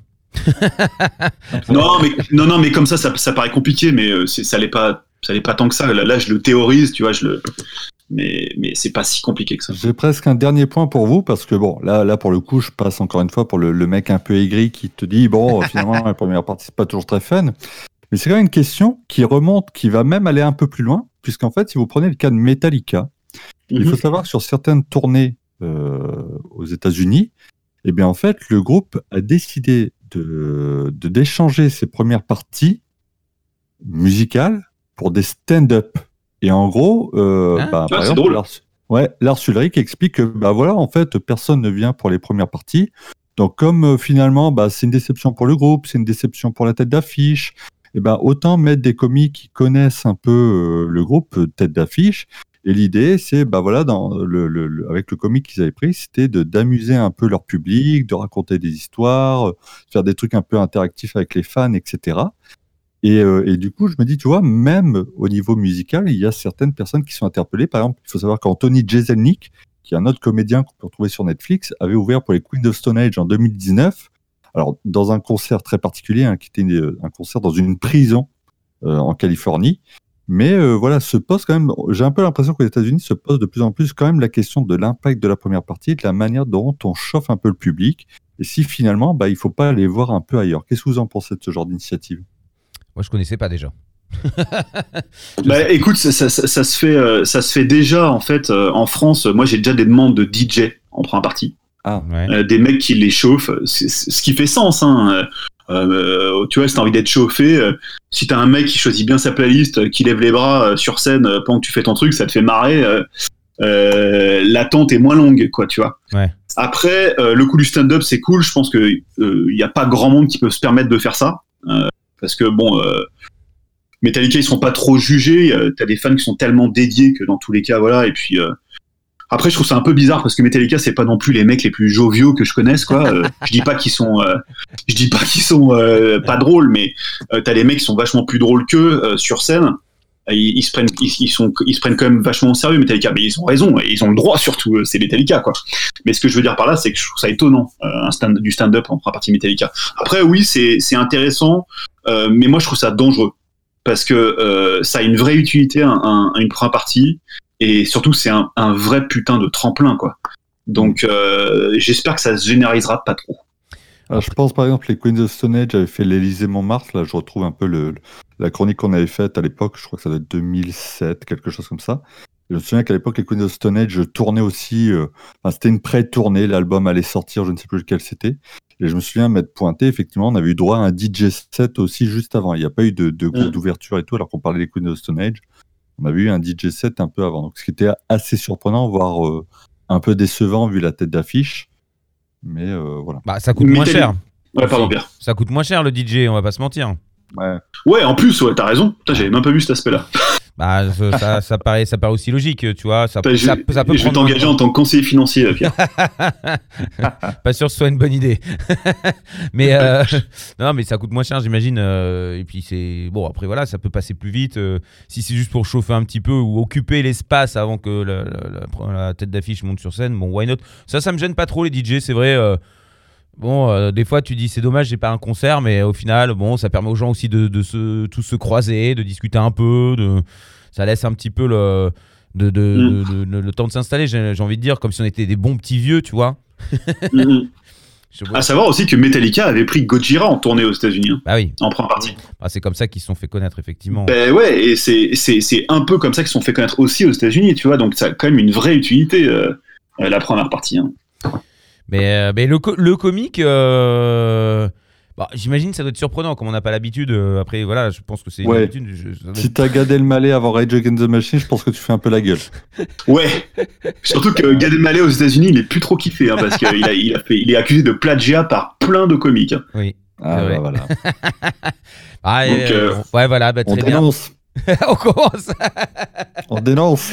Non, mais non, non, mais comme ça, ça, ça paraît compliqué, mais ça l'est pas, ça l'est pas tant que ça. Là, là, je le théorise, tu vois, je le, mais, mais c'est pas si compliqué que ça. J'ai presque un dernier point pour vous parce que bon, là, là pour le coup, je passe encore une fois pour le, le mec un peu aigri qui te dit bon, <laughs> finalement, la première partie c'est pas toujours très fun. Mais c'est quand même une question qui remonte, qui va même aller un peu plus loin, puisqu'en fait, si vous prenez le cas de Metallica, il faut savoir que sur certaines tournées euh, aux États-Unis, eh bien en fait, le groupe a décidé de- d'échanger ses premières parties musicales pour des stand-up. Et en gros, euh, Ah. bah, Ah, par exemple, drôle. Lars, ouais, Lars Ulrich explique que bah voilà, en fait, personne ne vient pour les premières parties. Donc comme euh, finalement, bah, c'est une déception pour le groupe, c'est une déception pour la tête d'affiche. Et ben autant mettre des comiques qui connaissent un peu euh, le groupe euh, tête d'affiche. Et l'idée, c'est bah voilà, dans le, le- le- avec le comique qu'ils avaient pris, c'était de d'amuser un peu leur public, de raconter des histoires, euh, faire des trucs un peu interactifs avec les fans, etc. Et, euh, et du coup, je me dis, tu vois, même au niveau musical, il y a certaines personnes qui sont interpellées. Par exemple, il faut savoir qu'Anthony Jeselnik, qui est un autre comédien qu'on peut retrouver sur Netflix, avait ouvert pour les Queens of Stone Age en 2019. Alors, dans un concert très particulier, hein, qui était une- un concert dans une prison euh, en Californie. Mais euh, voilà, se pose quand même, j'ai un peu l'impression que les États-Unis se posent de plus en plus quand même la question de l'impact de la première partie de la manière dont on chauffe un peu le public. Et si finalement, bah, il faut pas aller voir un peu ailleurs. Qu'est-ce que vous en pensez de ce genre d'initiative? Moi, je connaissais pas déjà. <laughs> Bah, écoute, ça, ça- ça- ça se fait, euh, ça se fait déjà en fait euh, en France. Moi, j'ai déjà des demandes de DJ en première partie, Ah, Ouais. Euh, des mecs qui les chauffent, ce qui fait sens. Hein. Euh, tu vois, si t'as envie d'être chauffé, euh, si t'as un mec qui choisit bien sa playlist, euh, qui lève les bras euh, sur scène euh, pendant que tu fais ton truc, ça te fait marrer. euh, euh, L'attente est moins longue, quoi, tu vois. Ouais. Après, euh, le coup du stand-up, c'est cool. Je pense que il y a pas grand monde qui peut se permettre de faire ça, euh, parce que bon. euh, Metallica, ils seront pas trop jugés. T'as des fans qui sont tellement dédiés que dans tous les cas, voilà. Et puis euh, après, je trouve ça un peu bizarre parce que Metallica, c'est pas non plus les mecs les plus joviaux que je connaisse, quoi. Euh, <laughs> je dis pas qu'ils sont, euh, je dis pas qu'ils sont pas drôles, mais t'as des mecs qui sont vachement plus drôles qu'eux sur scène. Ils, ils se prennent, ils, ils sont, ils se prennent quand même vachement au sérieux, Metallica. Mais ils ont raison, et ils ont le droit surtout. C'est Metallica, quoi. Mais ce que je veux dire par là, c'est que je trouve ça étonnant, euh, un stand, du stand-up en partie Metallica. Après, oui, c'est, c'est intéressant, euh, mais moi, je trouve ça dangereux parce que euh, ça a une vraie utilité, un, un- une première partie, et surtout c'est un, vrai putain de tremplin, quoi. Donc euh, j'espère que ça se généralisera pas trop. Je pense par exemple les Queens of Stone Age avaient fait l'Élysée Montmartre. Là, je retrouve un peu le, la chronique qu'on avait faite à l'époque. Je crois que ça doit être 2007, quelque chose comme ça. Je me souviens qu'à l'époque, les Queens of Stone Age tournaient aussi. c'était une pré-tournée. L'album allait sortir, je ne sais plus lequel c'était. Et je me souviens m'être pointé. Effectivement, on avait eu droit à un DJ set aussi juste avant. Il n'y a pas eu de, de groupe Mm. d'ouverture et tout, alors qu'on parlait des Queens of Stone Age. On avait eu un DJ set un peu avant. Donc, ce qui était assez surprenant, voire euh, un peu décevant vu la tête d'affiche. Mais euh, voilà. Bah, ça coûte moins cher. Ouais, pardon. Pierre. Ça coûte moins cher le DJ, on va pas se mentir. Ouais. Ouais, en plus, ouais, t'as raison. Putain, j'avais même pas vu cet aspect-là. Bah, ça, ça, <laughs> ça paraît, ça paraît aussi logique, tu vois. Ça, Bah, je, ça, ça peut je vais t'engager en tant que conseiller financier, Pierre. <laughs> pas sûr que ce soit une bonne idée. <laughs> mais euh, non, mais ça coûte moins cher, j'imagine. euh, et puis c'est bon. Après voilà, ça peut passer plus vite. euh, si c'est juste pour chauffer un petit peu ou occuper l'espace avant que la, la- la- la tête d'affiche monte sur scène, bon, why not? Ça, ça me gêne pas trop les DJ. C'est vrai. euh, Bon, euh, des fois tu dis c'est dommage j'ai pas un concert, mais au final bon ça permet aux gens aussi de, de se tous se croiser, de discuter un peu, de ça laisse un petit peu le de, de- Mm. le temps de s'installer. J'ai envie de dire comme si on était des bons petits vieux, tu vois. Mhm. <laughs> Je- À savoir aussi que Metallica avait pris Gojira en tournée aux États-Unis, hein, Bah oui, en première partie. Ah, c'est comme ça qu'ils se sont fait connaître, effectivement. Ben ouais, et c'est un peu comme ça qu'ils se sont fait connaître aussi aux États-Unis, tu vois. Donc ça a quand même une vraie utilité, euh, euh, la première partie. hein. Mais, euh, mais le, co- le comique, euh, Bah, J'imagine que ça doit être surprenant, comme on n'a pas l'habitude. euh, après, voilà, je pense que c'est une habitude. je- doit Si t'as Gad Elmaleh avant Rage Against the Machine, je pense que tu fais un peu la gueule. <laughs> Ouais. Surtout que Gad Elmaleh aux États-Unis, il est plus trop kiffé hein, parce qu'il a, il a fait, il est accusé de plagiat par plein de comiques. hein. Oui. Ah, bah, voilà. <laughs> Ah, Donc, euh, euh, ouais, voilà, bah, On très bien. <laughs> on commence. On dénonce.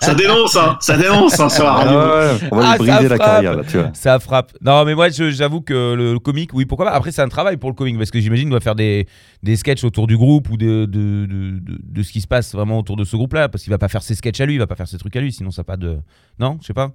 Ça dénonce, hein. Ça dénonce, hein, sur la Ah, ouais, on va Ah, lui briser ça la carrière, là, tu vois. Ça frappe. Non, mais moi, j'avoue que le, le comique, oui, pourquoi pas. Après, c'est un travail pour le comique, parce que j'imagine qu'il doit faire des, des sketchs autour du groupe ou de, de, de, de- de ce qui se passe vraiment autour de ce groupe-là, parce qu'il va pas faire ses sketchs à lui, il va pas faire ses trucs à lui, sinon ça n'a pas de. Non, je sais pas.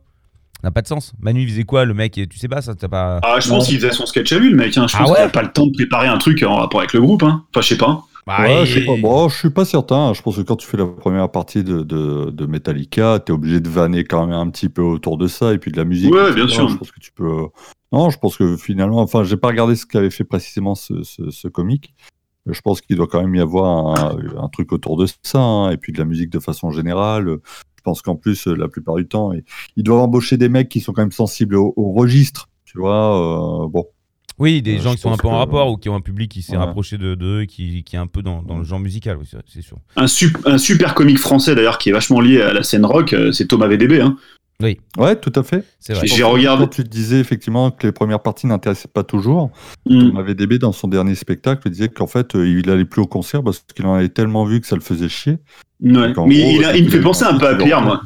Ça n'a pas de sens. Manu, il faisait quoi, le mec Tu sais pas, ça, t'as pas. Ah, je pense qu'il faisait son sketch à lui, le mec. Hein. Je Ah pense ouais qu'il a pas le temps de préparer un truc en rapport avec le groupe. Hein. Enfin, je sais pas. Bah, Ouais, je sais pas. Bon, je suis pas certain. Je pense que quand tu fais la première partie de, de, de Metallica, t'es obligé de vanner quand même un petit peu autour de ça et puis de la musique. Ouais, bien sûr. Je pense que tu peux. Non, je pense que finalement, enfin, j'ai pas regardé ce qu'avait fait précisément ce, ce, ce comique. Je pense qu'il doit quand même y avoir un, un truc autour de ça, hein, et puis de la musique de façon générale. Je pense qu'en plus, la plupart du temps, ils- ils doivent embaucher des mecs qui sont quand même sensibles au, au registre. Tu vois, euh, bon. Oui, des Euh, gens qui sont un peu en rapport ou qui ont un public qui s'est rapproché de d'eux, qui, qui est un peu dans, dans le genre musical, oui, c'est- sûr. Un, sup- un super comique français d'ailleurs qui est vachement lié à la scène rock, euh, c'est Thomas VDB. Hein. Ouais, tout à fait. C'est vrai. J'ai regardé. Tu disais effectivement que les premières parties n'intéressaient pas toujours, Mm. Thomas VDB dans son dernier spectacle disait qu'en fait euh, il allait plus au concert parce qu'il en avait tellement vu que ça le faisait chier. Ouais. Mais gros, il, a- il me fait penser un peu à Pierre, moi.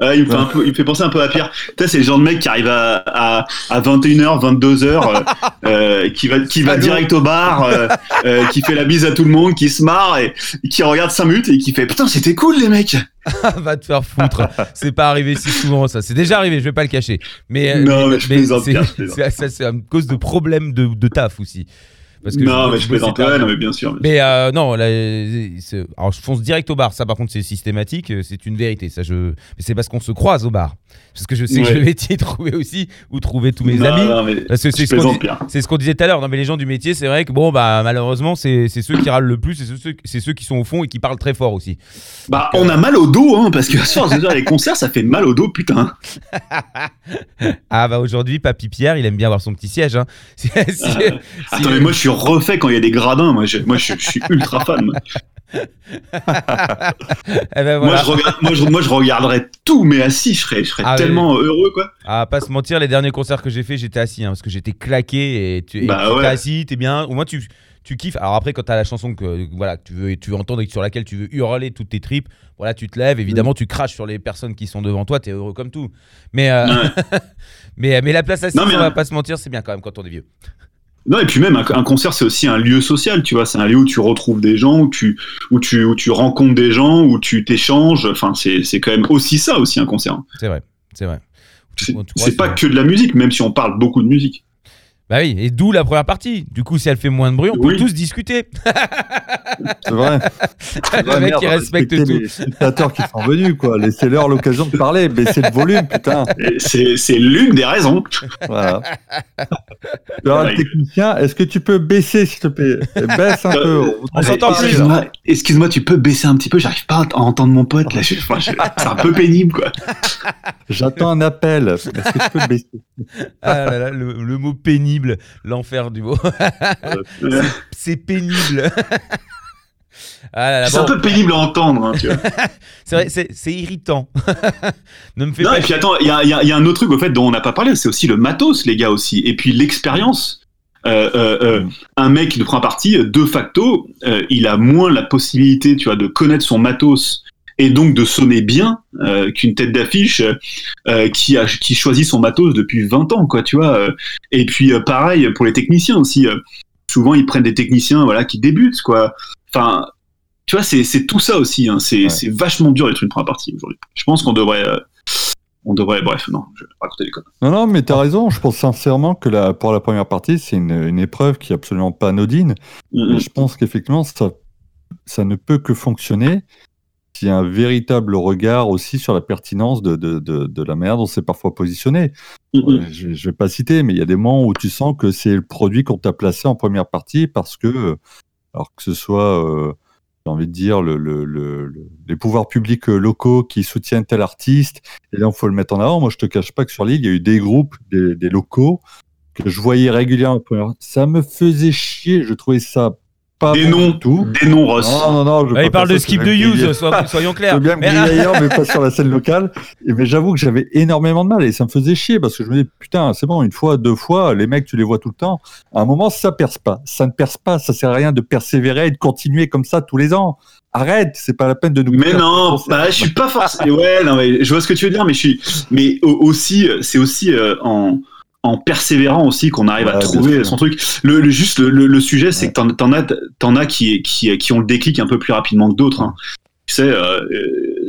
Il, me fait un peu, il me fait penser un peu à Pierre. Tu sais, c'est le genre de mec qui arrive à, à, à 21h, 22h, euh, euh, qui va, qui va direct au bar, euh, euh, qui fait la bise à tout le monde, qui se marre et, qui regarde 5 minutes et qui fait Putain, c'était cool les mecs! <laughs> Va te faire foutre. c'est pas arrivé si souvent, ça. C'est déjà arrivé, je vais pas le cacher. Mais, euh, Non, mais c'est- <laughs> ça, c'est à cause de problèmes de, de taf aussi. Parce que non, je- mais je plaisante, ouais, non, mais bien sûr. Mais euh, non, là, alors je fonce direct au bar. Ça, par contre, c'est systématique. C'est une vérité. Ça, je. Mais c'est parce qu'on se croise au bar. Parce que je sais que je vais métier trouver aussi où trouver tous mes Non, amis. non, Parce que c'est ce qu'on disait tout à l'heure. Non, mais les gens du métier, c'est vrai que bon, bah malheureusement, c'est ceux qui râlent le plus, c'est ceux, ceux qui sont au fond et qui parlent très fort aussi. Bah, Donc, on a mal au dos, hein, parce que à force de faire les concerts, ça fait mal au dos, putain. <laughs> Ah bah aujourd'hui, Papy Pierre, il aime bien avoir son petit siège. Hein. <laughs> Si- si- Attends, mais moi, je suis refait quand il y a des gradins. Moi, je, moi, je, je suis ultra fan. moi. <laughs> Eh ben, Moi, je regarde, moi, je, moi, je regarderais tout, mais assis, je serais, je serais Ah, tellement heureux, quoi. Ah, pas se mentir, les derniers concerts que j'ai fait, j'étais assis hein, parce que j'étais claqué et tu et Bah assis, t'es bien. Au moins tu tu kiffes. Alors après, quand t'as la chanson que voilà que tu veux tu veux entendre et sur laquelle tu veux hurler toutes tes tripes, voilà, tu te lèves. Évidemment, tu craches sur les personnes qui sont devant toi. T'es heureux comme tout. Mais euh, Ouais. <laughs> mais mais la place assise, Non, mais, on va euh, pas se mentir, c'est bien quand même quand on est vieux. Non, et puis même, un, un concert, c'est aussi un lieu social, tu vois. C'est un lieu où tu retrouves des gens, où tu, où tu, où tu rencontres des gens, où tu t'échanges. Enfin, c'est, quand même aussi ça, aussi, un concert. C'est vrai, c'est vrai. C'est, pas que de la musique, même si on parle beaucoup de musique. Bah oui, et d'où la première partie. Du coup, si elle fait moins de bruit, on peut Oui. tous discuter. C'est vrai. <laughs> le mec qui respecte tout. les spectateurs qui sont venus, quoi. Laissez-leur l'occasion de parler, baissez le volume, putain. C'est, l'une des raisons. Voilà. <laughs> Alors, le technicien, est-ce que tu peux baisser, s'il te plaît? Baisse un peu. On s'entend plus. Excuse-moi, excuse-moi, tu peux baisser un petit peu, j'arrive pas à entendre mon pote, là. Je- enfin, je- c'est un peu pénible, quoi. J'attends un appel. Est-ce que tu peux baisser? Ah là là, le, le mot pénible, l'enfer du mot. Euh, c'est pénible. ah C'est bon, un peu pénible à entendre, hein, <laughs> c'est irritant. <laughs> ne me fais Non, pas et puis attends, il y a, y y un autre truc au fait dont on n'a pas parlé, c'est aussi le matos, les gars aussi, et puis l'expérience. Euh, euh, euh, un mec qui prend parti, de facto, il a moins la possibilité, tu vois, de connaître son matos et donc de sonner bien euh, qu'une tête d'affiche euh, qui a qui choisit son matos depuis 20 ans, quoi, tu vois. euh. Et puis pareil pour les techniciens aussi. souvent ils prennent des techniciens, voilà, qui débutent, quoi. Enfin, tu vois, c'est c'est tout ça aussi. Hein. C'est Ouais. vachement dur d'être une première partie aujourd'hui. Je pense qu'on devrait on devrait, bref, non, je vais raconter des conneries. Non, non, mais t'as raison. Je pense sincèrement que la, pour la première partie, c'est une, une épreuve qui est absolument pas anodine. Mm, Et je pense qu'effectivement, ça, ça ne peut que fonctionner a un véritable regard aussi sur la pertinence de, de, de, de la manière dont c'est parfois positionné. mm, mm. Euh, Je ne vais pas citer, mais il y a des moments où tu sens que c'est le produit qu'on t'a placé en première partie parce que, alors que ce soit, euh, j'ai envie de dire, le, le- le- le- les pouvoirs publics locaux qui soutiennent tel artiste, et là, il faut le mettre en avant. Moi, je te cache pas que sur l'île, il y a eu des groupes, des, des locaux, que je voyais régulièrement. Ça me faisait chier. Je trouvais ça pas Des noms. tout. Des noms, Ross. Non, je pas il parle de skip je de use, soyons Je clairs. veux bien me Mais- ailleurs, <laughs> mais pas sur la scène locale. Et mais j'avoue que j'avais énormément de mal et ça me faisait chier parce que je me disais, putain, c'est bon, une fois, deux fois, les mecs, tu les vois tout le temps. À un moment, ça perce pas. Ça ne perce pas. Ça sert à rien de persévérer et de continuer comme ça tous les ans. Arrête, c'est pas la peine de nous. Mais non, bah, je suis pas forcément. Ouais, non, mais je vois ce que tu veux dire, mais je suis. Mais au- aussi, c'est aussi euh, en en persévérant aussi qu'on arrive à Ouais, trouver son truc. Le, le- juste le, le- sujet, c'est Ouais. que t'en, as, t'en as qui, qui, qui ont le déclic un peu plus rapidement que d'autres. hein. Tu sais, euh,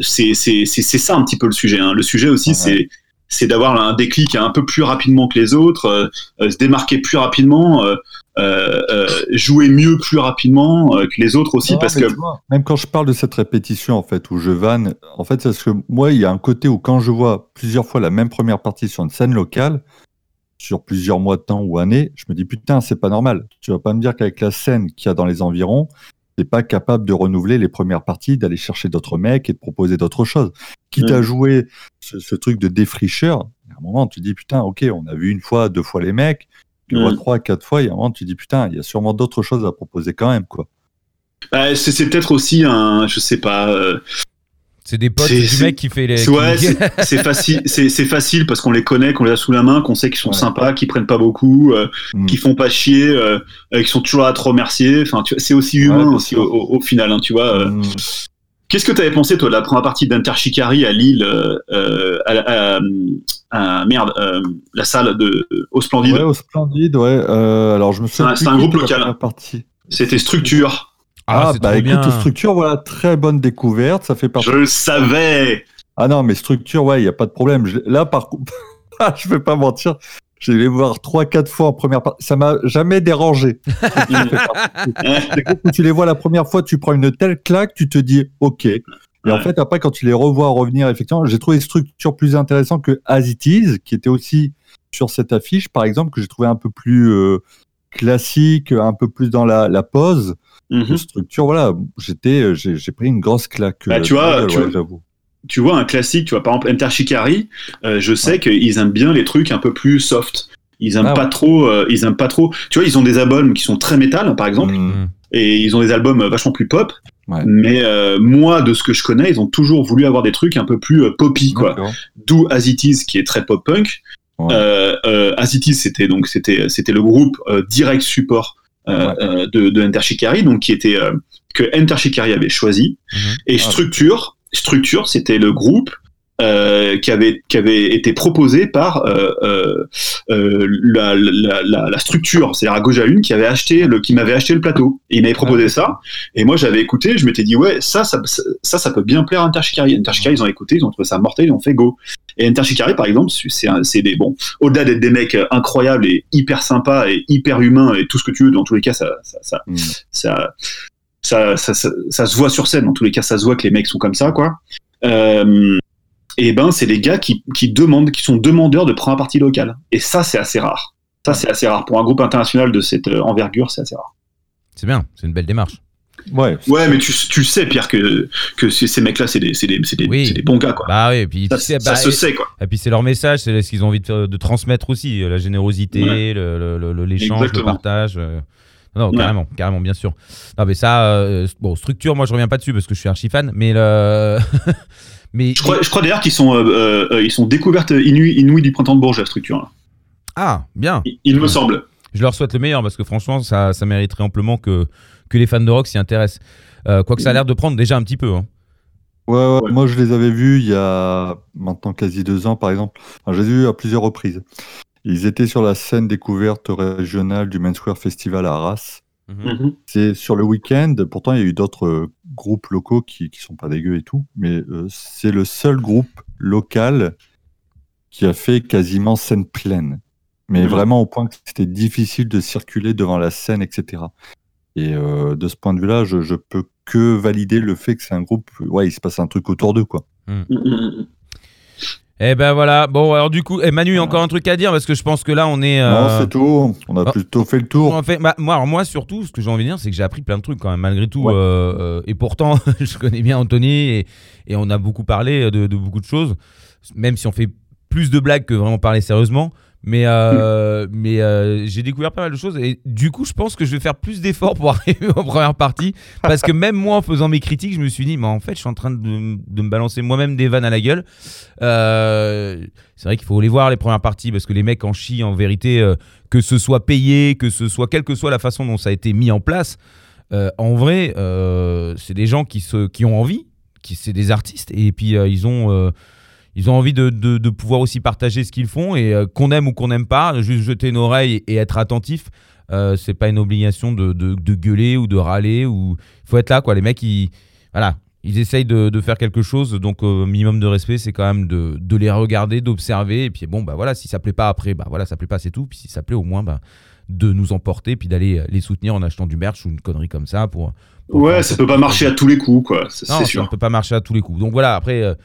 c'est, c'est, c'est, c'est ça un petit peu le sujet. hein. Le sujet aussi, Ouais. c'est c'est d'avoir un déclic un peu plus rapidement que les autres, euh, euh, se démarquer plus rapidement, euh, jouer mieux plus rapidement que les autres aussi, Non, parce que vois, même quand je parle de cette répétition, en fait, où je vanne, en fait, c'est parce que moi, il y a un côté où quand je vois plusieurs fois la même première partie sur une scène locale, sur plusieurs mois de temps ou années, je me dis putain, c'est pas normal. Tu vas pas me dire qu'avec la scène qu'il y a dans les environs, t'es pas capable de renouveler les premières parties, d'aller chercher d'autres mecs et de proposer d'autres choses. Quitte Mm. à jouer ce, ce truc de défricheur, à un moment, tu dis putain, ok, on a vu une fois, deux fois les mecs, tu Mm. vois trois, quatre fois, y a un moment, tu dis putain, il y a sûrement d'autres choses à proposer quand même, quoi. bah, c'est, c'est peut-être aussi un, je sais pas. euh, C'est des potes C'est- du mec qui fait les. C'est- Ouais, qui- c'est facile, c'est facile parce qu'on les connaît, qu'on les a sous la main, qu'on sait qu'ils sont Ouais. sympas, qu'ils prennent pas beaucoup, euh, Mm. qu'ils font pas chier, euh, euh, qu'ils sont toujours à te remercier. Enfin, c'est aussi humain aussi au, au- au final, hein, tu vois. euh. Mm. Qu'est-ce que tu avais pensé toi de la première partie d'Interchicari à Lille, euh, à, la- à- à- merde, euh, la salle de au Splendide? Ouais, au Splendide, ouais. Euh, alors, je me souviens. c'est un groupe local. C'était Structure. Ah, Ah, bah trop écoute, bien. structure, voilà, très bonne découverte. Ça fait partie. Je le savais. Ah non, mais structure, ouais, il n'y a pas de problème. Je- Là, par contre, <laughs> je vais pas mentir. Je vais les voir trois, quatre fois en première partie. Ça m'a jamais dérangé. <laughs> Où tu les vois la première fois, tu prends une telle claque, tu te dis OK. Et en fait, après, quand tu les revois revenir, effectivement, j'ai trouvé structure plus intéressant que As It Is, qui était aussi sur cette affiche, par exemple, que j'ai trouvé un peu plus euh, classique, un peu plus dans la, la pose. Mhm. Structure, voilà, j'étais, euh, j'ai pris une grosse claque. Bah, euh, tu vois, tu ouais, vois. j'avoue. tu vois un classique, tu vois par exemple Interchicari, euh, je sais qu'ils aiment bien les trucs un peu plus soft. Ils aiment Ah pas ouais. trop, euh, ils aiment pas trop. Tu vois, ils ont des albums qui sont très métal, par exemple, Mm. Mm. et ils ont des albums vachement plus pop. Ouais. Mais euh, moi, de ce que je connais, ils ont toujours voulu avoir des trucs un peu plus poppy, quoi. D'où As It Is, qui est très pop punk. As It Is, c'était donc c'était c'était le groupe direct support Ouais. euh, de, de Enter Shikari, donc qui était euh, que Enter Shikari avait choisi. Mhm. Et Ah. Structure, Structure, c'était le groupe euh, qui avait qui avait été proposé par euh, euh, euh, la, la, la, la structure, c'est-à-dire à gauche à une, qui avait acheté le qui m'avait acheté le plateau. Et il m'avait proposé Ah. ça. Et moi, j'avais écouté, je m'étais dit, ouais, ça, ça, ça, ça peut bien plaire à Interchikari. Interchikari, ils ont écouté, ils ont trouvé ça mortel, ils ont fait go. Et Interchikari, par exemple, c'est des, bon, au-delà d'être des mecs incroyables et hyper sympas et hyper humains et tout ce que tu veux, dans tous les cas, ça, ça, ça, Mm. ça, ça, ça, ça- ça se voit sur scène. Dans tous les cas, ça se voit que les mecs sont comme ça, quoi. Euh, et ben, c'est les gars qui, qui demandent, qui sont demandeurs de première partie locale. Et ça, c'est assez rare. Ça, c'est assez rare. Pour un groupe international de cette euh, envergure, c'est assez rare. C'est bien, c'est une belle démarche. Ouais. Ouais, mais tu, tu sais, Pierre, que, que ces mecs-là, c'est des, c'est des, c'est des, Oui. c'est des bons gars, quoi. Bah oui, et puis ça tu sais, ça bah, se et, sait, quoi. et puis c'est leur message, c'est ce qu'ils ont envie de, faire- de transmettre aussi, euh, la générosité, Ouais. le- le- le- le- l'échange, partage. euh. Non, Ouais. carrément, carrément, bien sûr. Non, mais ça, euh, bon, structure, moi je reviens pas dessus parce que je suis archi fan, mais le. <laughs> mais Je crois, je crois d'ailleurs qu'ils sont, euh, euh, euh, ils sont découvertes inouïes, du printemps de Bourges, la structure. là. Ah, bien. Il, il me Ouais. semble. Je leur souhaite le meilleur parce que franchement, ça, ça mériterait amplement que, que les fans de rock s'y intéressent. Euh, Quoique ça a l'air de prendre déjà un petit peu. hein. Ouais, ouais, Ouais. Moi, je les avais vus il y a maintenant quasi deux ans, par exemple. Enfin, je les ai vus à plusieurs reprises. Ils étaient sur la scène découverte régionale du Main Square Festival à Arras. Mhm. C'est sur le week-end. Pourtant, il y a eu d'autres euh, groupes locaux qui, qui sont pas dégueux et tout. Mais euh, c'est le seul groupe local qui a fait quasiment scène pleine. Mais Mhm. vraiment au point que c'était difficile de circuler devant la scène, etc. Et euh, de ce point de vue-là, je, je peux que valider le fait que c'est un groupe. Ouais, il se passe un truc autour d'eux, quoi. Mhm, mhm. Eh ben voilà. Bon, alors du coup, eh, Manu, encore un truc à dire parce que je pense que là, on est. euh, Non, c'est tout. On a Ah. plutôt fait le tour. En fait, bah, moi, alors moi surtout, ce que j'ai envie de dire, c'est que j'ai appris plein de trucs quand même, malgré tout. Ouais. euh, euh, et pourtant, <laughs> je connais bien Anthony et, et on a beaucoup parlé de, de beaucoup de choses, même si on fait plus de blagues que vraiment parler sérieusement. Mais, euh, mais euh, j'ai découvert pas mal de choses et du coup, je pense que je vais faire plus d'efforts pour <laughs> arriver en première partie parce que même moi, en faisant mes critiques, je me suis dit, mais en fait, je suis en train de, de me balancer moi-même des vannes à la gueule. Euh, c'est vrai qu'il faut les voir les premières parties parce que les mecs en chient en vérité, que ce soit payé, que ce soit quelle que soit la façon dont ça a été mis en place. en vrai, c'est des gens qui, se, qui ont envie, qui c'est des artistes et puis ils ont ils ont envie de, de- de pouvoir aussi partager ce qu'ils font et euh, qu'on aime ou qu'on n'aime pas, juste jeter une oreille et être attentif. Euh, c'est pas une obligation de, gueuler ou de râler ou il faut être là quoi. Les mecs ils voilà ils essayent de, faire quelque chose donc au minimum de respect c'est quand même de, les regarder, d'observer et puis bon bah voilà si ça plaît pas après bah voilà ça plaît pas c'est tout puis si ça plaît au moins bah de nous emporter puis d'aller les soutenir en achetant du merch ou une connerie comme ça pour, pour Ouais, ça peut peu pas marcher à tous les coups, quoi. C'est c'est ça ne sûr. peut pas marcher à tous les coups. Donc voilà, après.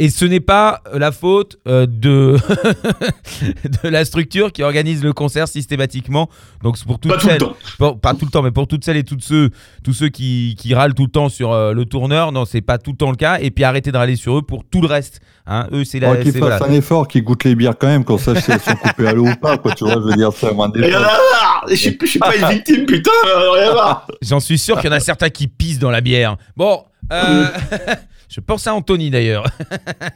Euh, et ce n'est pas la faute euh, de, <laughs> de la structure qui organise le concert systématiquement. Donc pour toutes Pas tout le celles, temps. pour- pas tout le temps, mais pour toutes celles et tous ceux, tous ceux qui, qui râlent tout le temps sur euh, le tourneur, non, c'est pas tout le temps le cas. Et puis arrêtez de râler sur eux pour tout le reste. Hein. Eux, c'est la. Faudrait qu'il c'est- fasse voilà. un effort, qu'il goûte les bières quand même, qu'on sache si elles sont coupées à l'eau ou pas, quoi. Tu vois, je veux dire, c'est moins marre Je suis je suis pas une victime, putain J'en suis sûr qu'il y en a certains qui pissent dans la bière. Bon, euh, <laughs> je pense à Anthony d'ailleurs.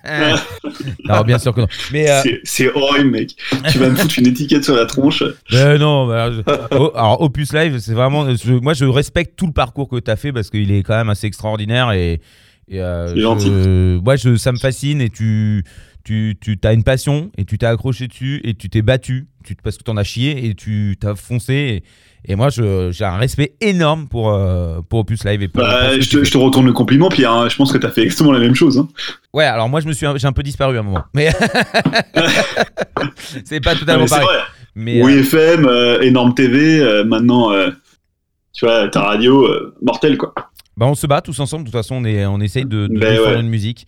<laughs> non, bien sûr que non. Mais euh, C'est- horrible, mec. Tu vas me foutre une étiquette sur la tronche. Euh, non, bah, je- oh, alors Opus Live, c'est vraiment. je- moi, je respecte tout le parcours que tu as fait parce qu'il est quand même assez extraordinaire et. et, euh, je- gentil. je, ça me fascine et tu. Tu, tu as une passion et tu t'es accroché dessus et tu t'es battu tu, parce que tu en as chié et tu t'as foncé. Et, et moi, j'ai un respect énorme pour, euh, pour Opus Live. Et pour, Bah, je, tu te, fais. je te retourne le compliment, Pierre. hein. Je pense que t'as fait exactement la même chose. hein. Ouais, alors moi, je me suis, un- j'ai un peu disparu à un moment. Mais. <laughs> c'est pas totalement mais pareil. vrai. Mais, Oui euh, FM, euh, énorme TV, maintenant, tu vois, ta radio, euh, mortel, quoi. Bah, on se bat tous ensemble. De toute façon, on, est, on essaye de, de Ben ouais. une musique.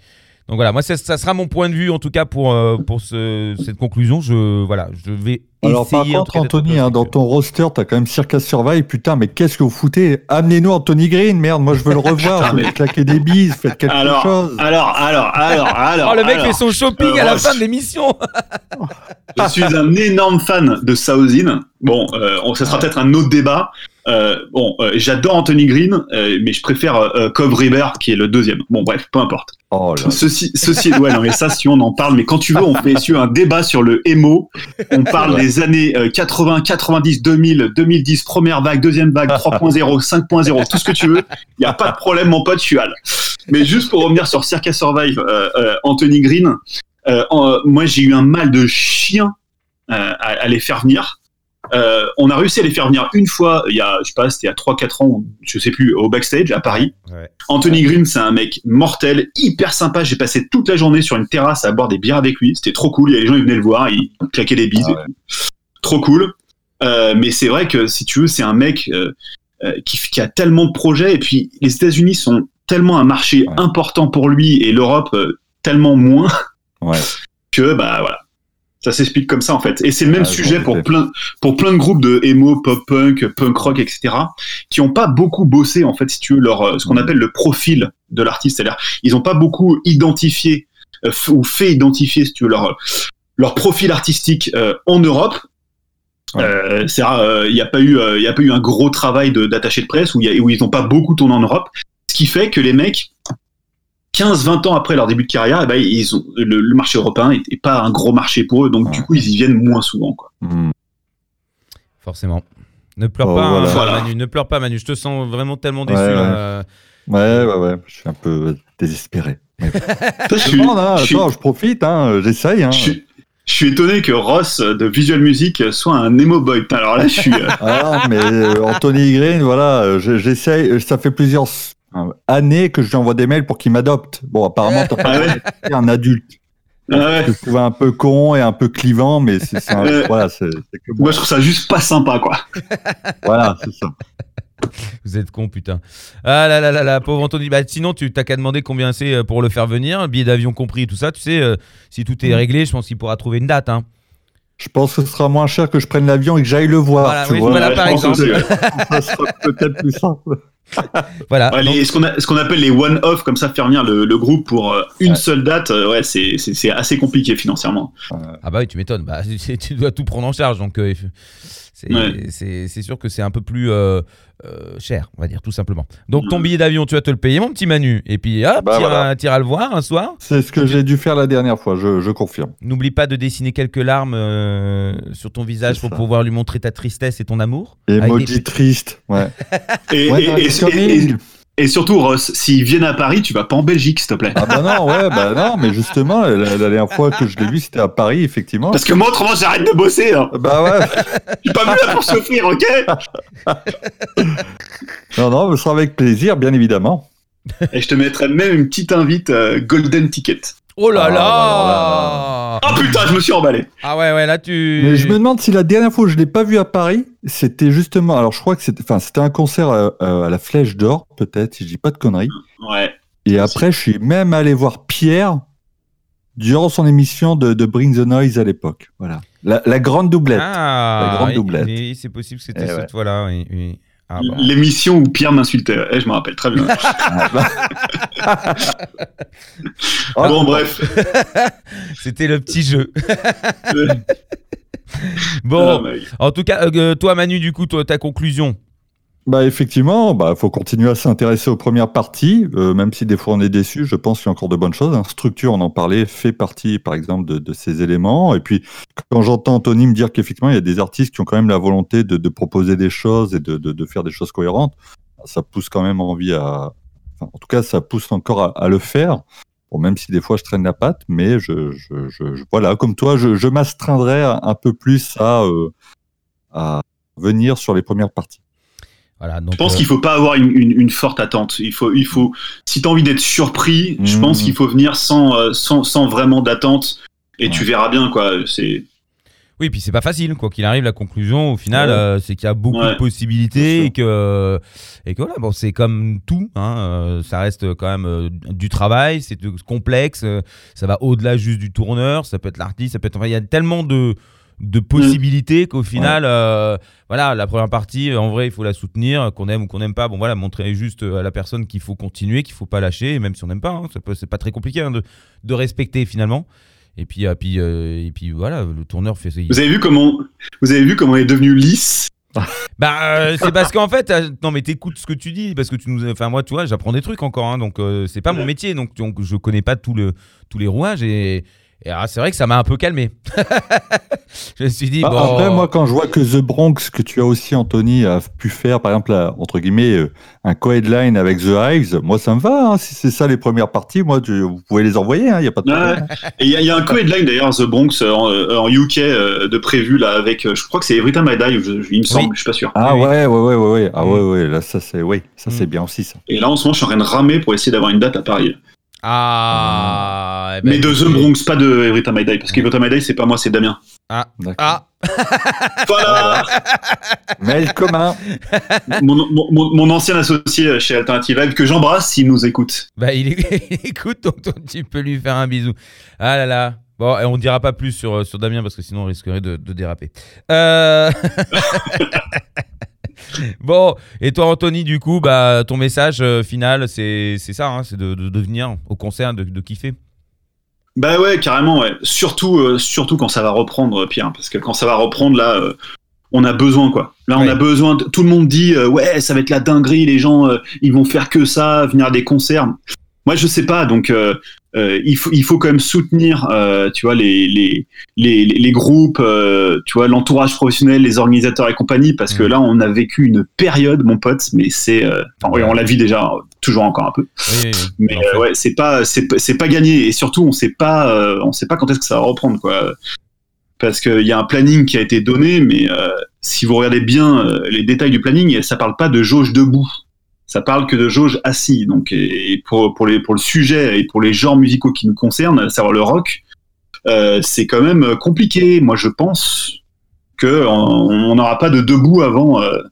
Donc voilà, moi, ça, ça sera mon point de vue, en tout cas, pour, euh, pour ce- cette conclusion. Je, voilà, je vais Alors par contre, Anthony, hein, dans ton roster, t'as quand même Circus Survive. Putain, mais qu'est-ce que vous foutez? Amenez-nous Anthony Green, merde, moi je veux le revoir. Putain, je veux mais- claquer des bises, faites quelque Alors, chose. alors, alors, alors, <laughs> alors. Oh, le mec alors. fait son shopping euh, à la fin de l'émission Je suis un énorme fan de Saozin. Bon, euh, ça sera peut-être un autre débat. Euh, bon, euh, j'adore Anthony Green, euh, mais je préfère Cove River, qui est le deuxième. Bon, bref, peu importe. Oh là. Ceci, ceci, ouais, non, mais ça, si on en parle, mais quand tu veux, on fait sur un débat sur le emo. On parle des années euh, 80, 90, 2000, 2010, première vague, deuxième vague, <laughs> 3.0, 5.0, tout ce que tu veux. Il n'y a pas de problème, mon pote, je suis Al. Mais juste pour revenir sur Circa Survive, Anthony Green, en- moi, j'ai eu un mal de chien à, à les faire venir. Euh, on a réussi à les faire venir une fois, il y a, je sais pas, c'était il y a 3-4 ans, je sais plus, au backstage à Paris. Ouais. Anthony Green, c'est un mec mortel, hyper sympa. J'ai passé toute la journée sur une terrasse à boire des bières avec lui. C'était trop cool. Il y a les gens, ils venaient le voir, ils claquaient des bises. Ah. Trop cool. Euh, mais c'est vrai que si tu veux, c'est un mec euh, euh, qui, qui a tellement de projets. Et puis, les États-Unis sont tellement un marché Ouais. important pour lui et l'Europe euh, tellement moins Ouais. <laughs> que, bah voilà. Ça s'explique comme ça en fait. Et c'est le même Ah, sujet pour plein, pour plein de groupes de emo, pop punk, punk rock, etc. qui ont pas beaucoup bossé en fait, si tu veux, leur, euh, ce qu'on Mhm. appelle le profil de l'artiste. C'est-à-dire, ils ont pas beaucoup identifié euh, ou fait identifier, si tu veux, leur, leur profil artistique euh, en Europe. Ouais. Euh, c'est Il n'y a pas eu, il a pas eu un gros travail d'attaché de, presse où, il y a- où ils n'ont pas beaucoup tourné en Europe. Ce qui fait que les mecs, 15-20 ans après leur début de carrière, eh ben, ils ont, le, le marché européen n'est pas un gros marché pour eux, donc Ouais. du coup ils y viennent moins souvent. Quoi. Hmm. Forcément. Ne pleure Oh, pas, hein, voilà. Voilà. Manu. Ne pleure pas, Manu. Je te sens vraiment tellement déçu. Ouais, ouais. là. Ouais, ouais, ouais. Je suis un peu désespéré. <laughs> Je, Je suis, demande, hein, je suis- attends, je profite, hein, j'essaye. Hein. je suis- je suis étonné que Ross de Visual Music soit un emo boy. Alors là, je suis. euh, <laughs> Ah, mais euh, Anthony Green, voilà, euh, je- j'essaye. Ça fait plusieurs euh, années que je lui envoie des mails pour qu'il m'adopte. Bon, apparemment, t'as pas Ah un adulte. ah ouais. Je le trouve un peu con et un peu clivant, mais c'est un- voilà, c'est c'est que Moi, je trouve ça juste pas sympa, quoi. <laughs> Voilà, c'est ça. Vous êtes con, putain. Ah là là là là, pauvre Anthony. Bah, sinon, tu t'as qu'à demander combien c'est euh, pour le faire venir, billet d'avion compris, tout ça. Tu sais, euh, si tout est Mm. réglé, je pense qu'il pourra trouver une date. Hein. Je pense que ce sera moins cher que je prenne l'avion et que j'aille le voir. Voilà, tu oui, vois. voilà, Ouais, par exemple. <laughs> Ça sera peut-être plus simple. Voilà. Ouais, donc- les- ce qu'on a- ce qu'on appelle les one-off, comme ça, faire venir le, le groupe pour euh, une Ouais. seule date, euh, ouais, c'est- c'est c'est assez compliqué financièrement. Ah bah oui, tu m'étonnes. Bah, <laughs> tu tu dois tout prendre en charge, donc euh, c'est Ouais. sûr que c'est un peu plus euh, euh, cher, on va dire tout simplement. Donc ton Ouais. billet d'avion, tu vas te le payer, mon petit Manu, et puis hop, Bah, t'iras voilà. le voir un soir. C'est ce que j'ai dû faire la dernière fois, je, je confirme. N'oublie pas de dessiner quelques larmes euh, sur ton visage pour ça. pouvoir lui montrer ta tristesse et ton amour. Emoji des- triste. Ouais. <laughs> Et, Ouais, et- et- et-. Et surtout, Ross, s'ils viennent à Paris, tu vas pas en Belgique, s'il te plaît. Ah bah non, ouais, bah <laughs> non, mais justement, la, la dernière fois que je l'ai vu, c'était à Paris, effectivement. Parce que moi, autrement, j'arrête de bosser. Hein. Bah ouais. <laughs> Je suis pas venu là pour souffrir, ok <laughs> Non, non, ce sera avec plaisir, bien évidemment. Et je te mettrai même une petite invite euh, Golden Ticket. Oh là Ah, là, Oh putain, je me suis emballé. Ah ouais, ouais, là tu. Mais je me demande si la dernière fois où je l'ai pas vu à Paris, c'était justement. Alors, je crois que c'était, enfin, c'était un concert à, à la Flèche d'Or, peut-être, si je dis pas de conneries. Ouais. Et après, je suis même allé voir Pierre durant son émission de, de Bring the Noise à l'époque. Voilà. La, la grande doublette. Ah, La grande oui, doublette. oui, c'est possible que c'était Eh cette ouais. fois-là. Oui, oui. Ah, bon. L'émission où Pierre m'insultait. Eh, je me rappelle très bien. <laughs> Ah, bah. Ah, <laughs> bon, bref. <laughs> C'était le petit jeu. Ah, Bon, mec. en tout cas, euh, toi Manu, du coup, toi, ta conclusion. Bah effectivement, bah faut continuer à s'intéresser aux premières parties, euh, même si des fois on est déçu. Je pense qu'il y a encore de bonnes choses. hein. Structure, on en parlait, fait partie, par exemple, de, de ces éléments. Et puis quand j'entends Anthony me dire qu'effectivement il y a des artistes qui ont quand même la volonté de, de proposer des choses et de, de, faire des choses cohérentes, ça pousse quand même envie à, enfin, en tout cas, ça pousse encore à, à le faire. Bon, même si des fois je traîne la patte, mais je, je, je, je- voilà, comme toi, je, je m'astreindrai un peu plus à, euh, à venir sur les premières parties. Voilà, donc, Je pense euh, qu'il faut pas avoir une, une- une forte attente. Il faut, il faut, si tu as envie d'être surpris, je Mhm. pense qu'il faut venir sans, euh, sans, sans vraiment d'attente. Et tu verras bien, quoi. C'est, Oui, puis c'est pas facile, quoi qu'il arrive. La conclusion, au final, Ouais. euh, c'est qu'il y a beaucoup Ouais. de possibilités et que, et que voilà, bon, c'est comme tout. Hein, euh, ça reste quand même euh, du travail, c'est complexe. ça va au-delà juste du tourneur. Ça peut être l'artiste, ça peut être. Enfin, il y a tellement de de possibilités qu'au final, euh, voilà, la première partie, en vrai, il faut la soutenir, qu'on aime ou qu'on n'aime pas. Bon, voilà, montrer juste à la personne qu'il faut continuer, qu'il faut pas lâcher, même si on n'aime pas. Hein, c'est pas très compliqué hein, de, de respecter finalement. Et puis, euh, puis, euh, et puis voilà, le tourneur fait. vous avez vu comment, vous avez vu comment il est devenu lisse? Bah, euh, c'est parce qu'en fait, euh, non, mais t'écoutes ce que tu dis, parce que tu nous, enfin moi, tu vois, j'apprends des trucs encore, hein, donc euh, c'est pas mon métier, donc, donc je connais pas tout le, tous les rouages et, et ah, c'est vrai que ça m'a un peu calmé. <laughs> je me suis dit Ah, bon. Après, moi, quand je vois que The Bronx, que tu as aussi, Anthony, a pu faire, par exemple, entre guillemets, euh, un co-headline avec The Hives, moi, ça me va. hein. Si c'est ça les premières parties, moi, tu- vous pouvez les envoyer, il n'y a pas de Ouais. problème. Il y, a- il y a un co-headline d'ailleurs, The Bronx, euh, en, en UK, euh, de prévu là, avec, je crois que c'est Every Time I Die, je- je- il me semble, je suis pas sûr. Ah Oui, oui. ouais, ouais, ouais, ouais, ouais. Ah Mm. ouais, ouais, là, ça, c'est, oui, ça, Mm. c'est bien aussi, ça. Et là, en ce moment, je suis en train de ramer pour essayer d'avoir une date à Paris. Ah. eh ben, Mais de The. Bronx, pas de Every Time I Die, parce qu'Every Time I Die, c'est pas moi, c'est Damien. Ah. D'accord. Ah. <laughs> Voilà <laughs> Mail commun. mon, mon- ancien associé chez Alternative Live, que j'embrasse s'il nous écoute. Bah, il, <laughs> il écoute, donc toi, tu peux lui faire un bisou. Ah là là. Bon, et on ne dira pas plus sur, euh, sur Damien parce que sinon on risquerait de, de déraper. Euh... <laughs> bon, et toi Anthony, du coup, bah, ton message euh, final, c'est c'est ça, hein, c'est de, de, de venir au concert, de, de kiffer. Bah ouais, carrément, ouais. Surtout, euh, surtout quand ça va reprendre, Pierre, parce que quand ça va reprendre, là, euh, on a besoin, quoi. Là, on Ouais. a besoin. de- Tout le monde dit, euh, ouais, ça va être la dinguerie, les gens, euh, ils vont faire que ça, venir à des concerts. Moi, je sais pas, donc euh, euh, il faut, il faut quand même soutenir, euh, tu vois, les les les, groupes, tu vois, l'entourage professionnel, les organisateurs et compagnie, parce que Mhm. là, on a vécu une période, mon pote, mais c'est, enfin, ouais, on la vit déjà, toujours encore un peu. Oui. Mais En fait. ouais, c'est pas c'est pas- c'est pas gagné et surtout on sait pas on sait pas quand est-ce que ça va reprendre quoi. Parce qu'il y a un planning qui a été donné, mais si vous regardez bien les détails du planning, ça parle pas de jauge debout. Ça parle que de jauge assis. Donc, et pour, le sujet et pour les genres musicaux qui nous concernent, à savoir le rock, euh, c'est quand même compliqué. Moi, je pense que on n'aura pas de debout avant euh,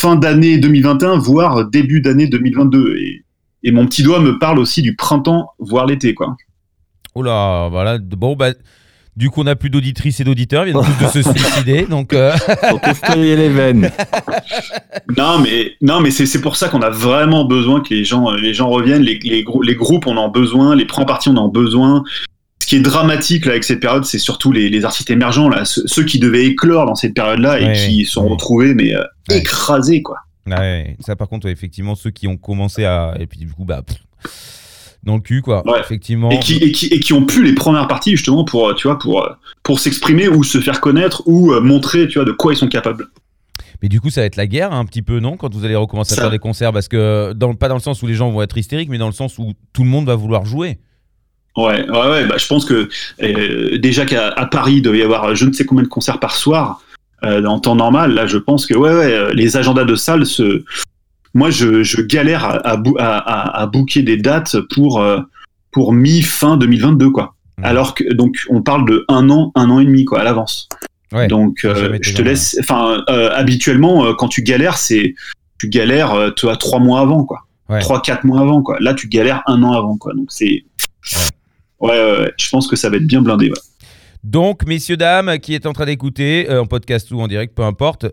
fin d'année 2021, voire début d'année 2022. Et, et mon petit doigt me parle aussi du printemps, voire l'été, quoi. Oula, voilà. Bon, bah, Du coup, on n'a plus d'auditrices et d'auditeurs, ils viennent tous de se <laughs> suicider. Donc, euh, strier les veines. <laughs> Non, mais non, mais c'est c'est pour ça qu'on a vraiment besoin que les gens, les gens reviennent. Les, les, grou- les groupes, on en a besoin. Les premières parties, on en a besoin. Ce qui est dramatique là avec cette période, c'est surtout les, les artistes émergents là, ceux, ceux qui devaient éclore dans cette période-là et Ouais, qui ouais. sont Ouais. retrouvés mais euh, Ouais. écrasés quoi. ouais, ça, par contre, ouais, effectivement, ceux qui ont commencé à. Et puis, du coup, bah. pff, dans le cul, quoi. Ouais. Effectivement. Et qui, et, qui, et qui ont pu les premières parties justement pour, euh, tu vois, pour, euh, pour s'exprimer ou se faire connaître ou euh, montrer, tu vois, de quoi ils sont capables. Mais du coup, ça va être la guerre un petit peu, non Quand vous allez recommencer à Ça- faire des concerts? Parce que, dans, pas dans le sens où les gens vont être hystériques, mais dans le sens où tout le monde va vouloir jouer. Ouais, ouais, ouais. Bah, je pense que euh, déjà qu'à Paris, il devait y avoir je ne sais combien de concerts par soir euh, en temps normal. Là, je pense que ouais, ouais, les agendas de salles se. Moi, je, je galère à, à, bou- à, à, à booker des dates pour euh, pour mi-fin 2022, quoi. Alors que donc on parle de un an, un an et demi, quoi, à l'avance. Ouais, donc euh, je te laisse. Enfin, euh, habituellement, euh, quand tu galères, c'est tu galères, tu as trois mois avant, quoi. Ouais. Trois, quatre mois avant, quoi. Là, tu galères un an avant, quoi. Donc c'est. Ouais, ouais, je pense que ça va être bien blindé. Donc, messieurs, dames, qui est en train d'écouter, en podcast ou en direct, peu importe,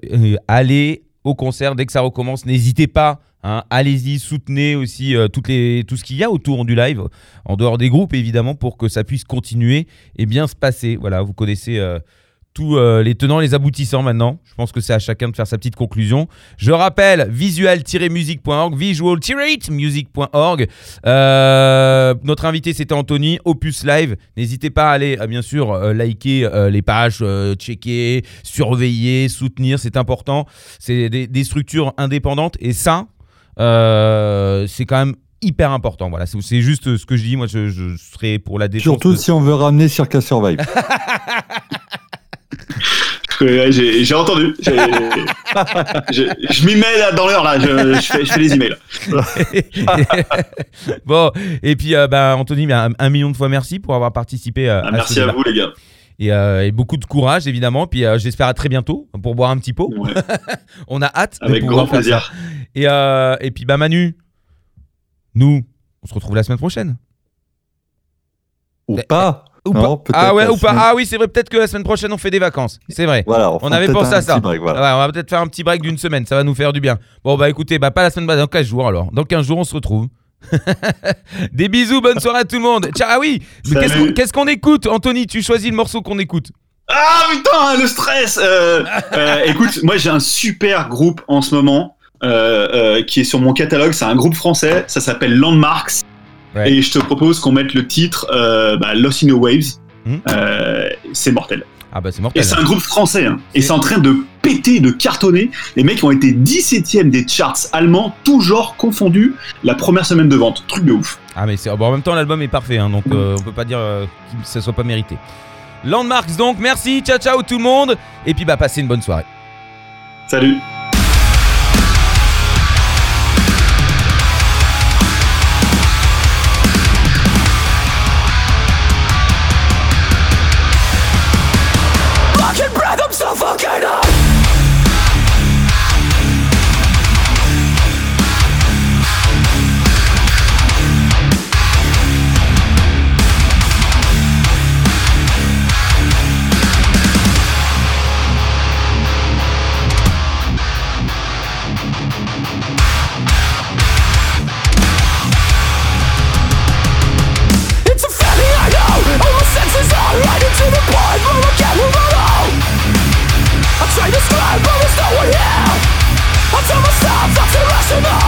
allez au concert dès que ça recommence. N'hésitez pas. hein, Allez-y, soutenez aussi euh, tout ce qu'il y a autour du live, en dehors des groupes évidemment, pour que ça puisse continuer et bien se passer. Voilà, vous connaissez euh, tous euh, les tenants, les aboutissants maintenant. Je pense que c'est à chacun de faire sa petite conclusion. Je rappelle, visual-music.org, visual-music.org. Euh, notre invité, c'était Anthony, Opus Live. N'hésitez pas à aller, euh, bien sûr, euh, liker les pages, checker, surveiller, soutenir, c'est important. C'est des, des structures indépendantes et ça, c'est quand même hyper important. Voilà, c'est juste ce que je dis. Moi, je, je serai pour la défense. Surtout de- si on veut ramener Circa Survive. <laughs> J'ai j'ai entendu. Je je m'y mets là dans l'heure là. Je, je fais, je fais les emails. <laughs> bon, et puis euh, bah, Anthony, bah, un, un million de fois merci pour avoir participé euh, Ah, à merci ce à vous les gars. Et, euh, et beaucoup de courage évidemment. Puis euh, j'espère à très bientôt pour boire un petit pot. Ouais, <laughs> On a hâte avec grand faire ça. plaisir. Et, euh, et puis bah Manu, nous, on se retrouve la semaine prochaine. Ou pas. Ou Non, pas Ah ouais ou pas semaine- Ah oui, c'est vrai. Peut-être que la semaine prochaine on fait des vacances. C'est vrai. Voilà, On avait pensé à ça. petit break, voilà. Ouais, on va peut-être faire un petit break d'une semaine, ça va nous faire du bien. Bon bah écoutez, bah pas la semaine dans 15 jours alors. Dans 15 jours on se retrouve. <laughs> Des bisous, bonne soirée à tout le monde. Ciao, ah oui, mais qu'est-ce qu'on- qu'est-ce qu'on écoute Anthony, tu choisis le morceau qu'on écoute. Ah putain, le stress. Euh, <laughs> euh, écoute, moi j'ai un super groupe en ce moment euh, euh, qui est sur mon catalogue. C'est un groupe français. Ça s'appelle Landmarks. Ouais. Et je te propose qu'on mette le titre euh, bah, Lost in the Waves. Hmm. Euh, c'est mortel. Ah bah c'est Et mortel. c'est un groupe français. hein. Et c'est en train de péter, de cartonner. Les mecs ont été 17ème des charts allemands, tout genre confondus, la première semaine de vente. Truc de ouf. Ah mais c'est bon, en même temps l'album est parfait, hein, donc euh, on peut pas dire que ça soit pas mérité. Landmarks donc, merci, ciao ciao tout le monde, et puis bah passez une bonne soirée. Salut. impossible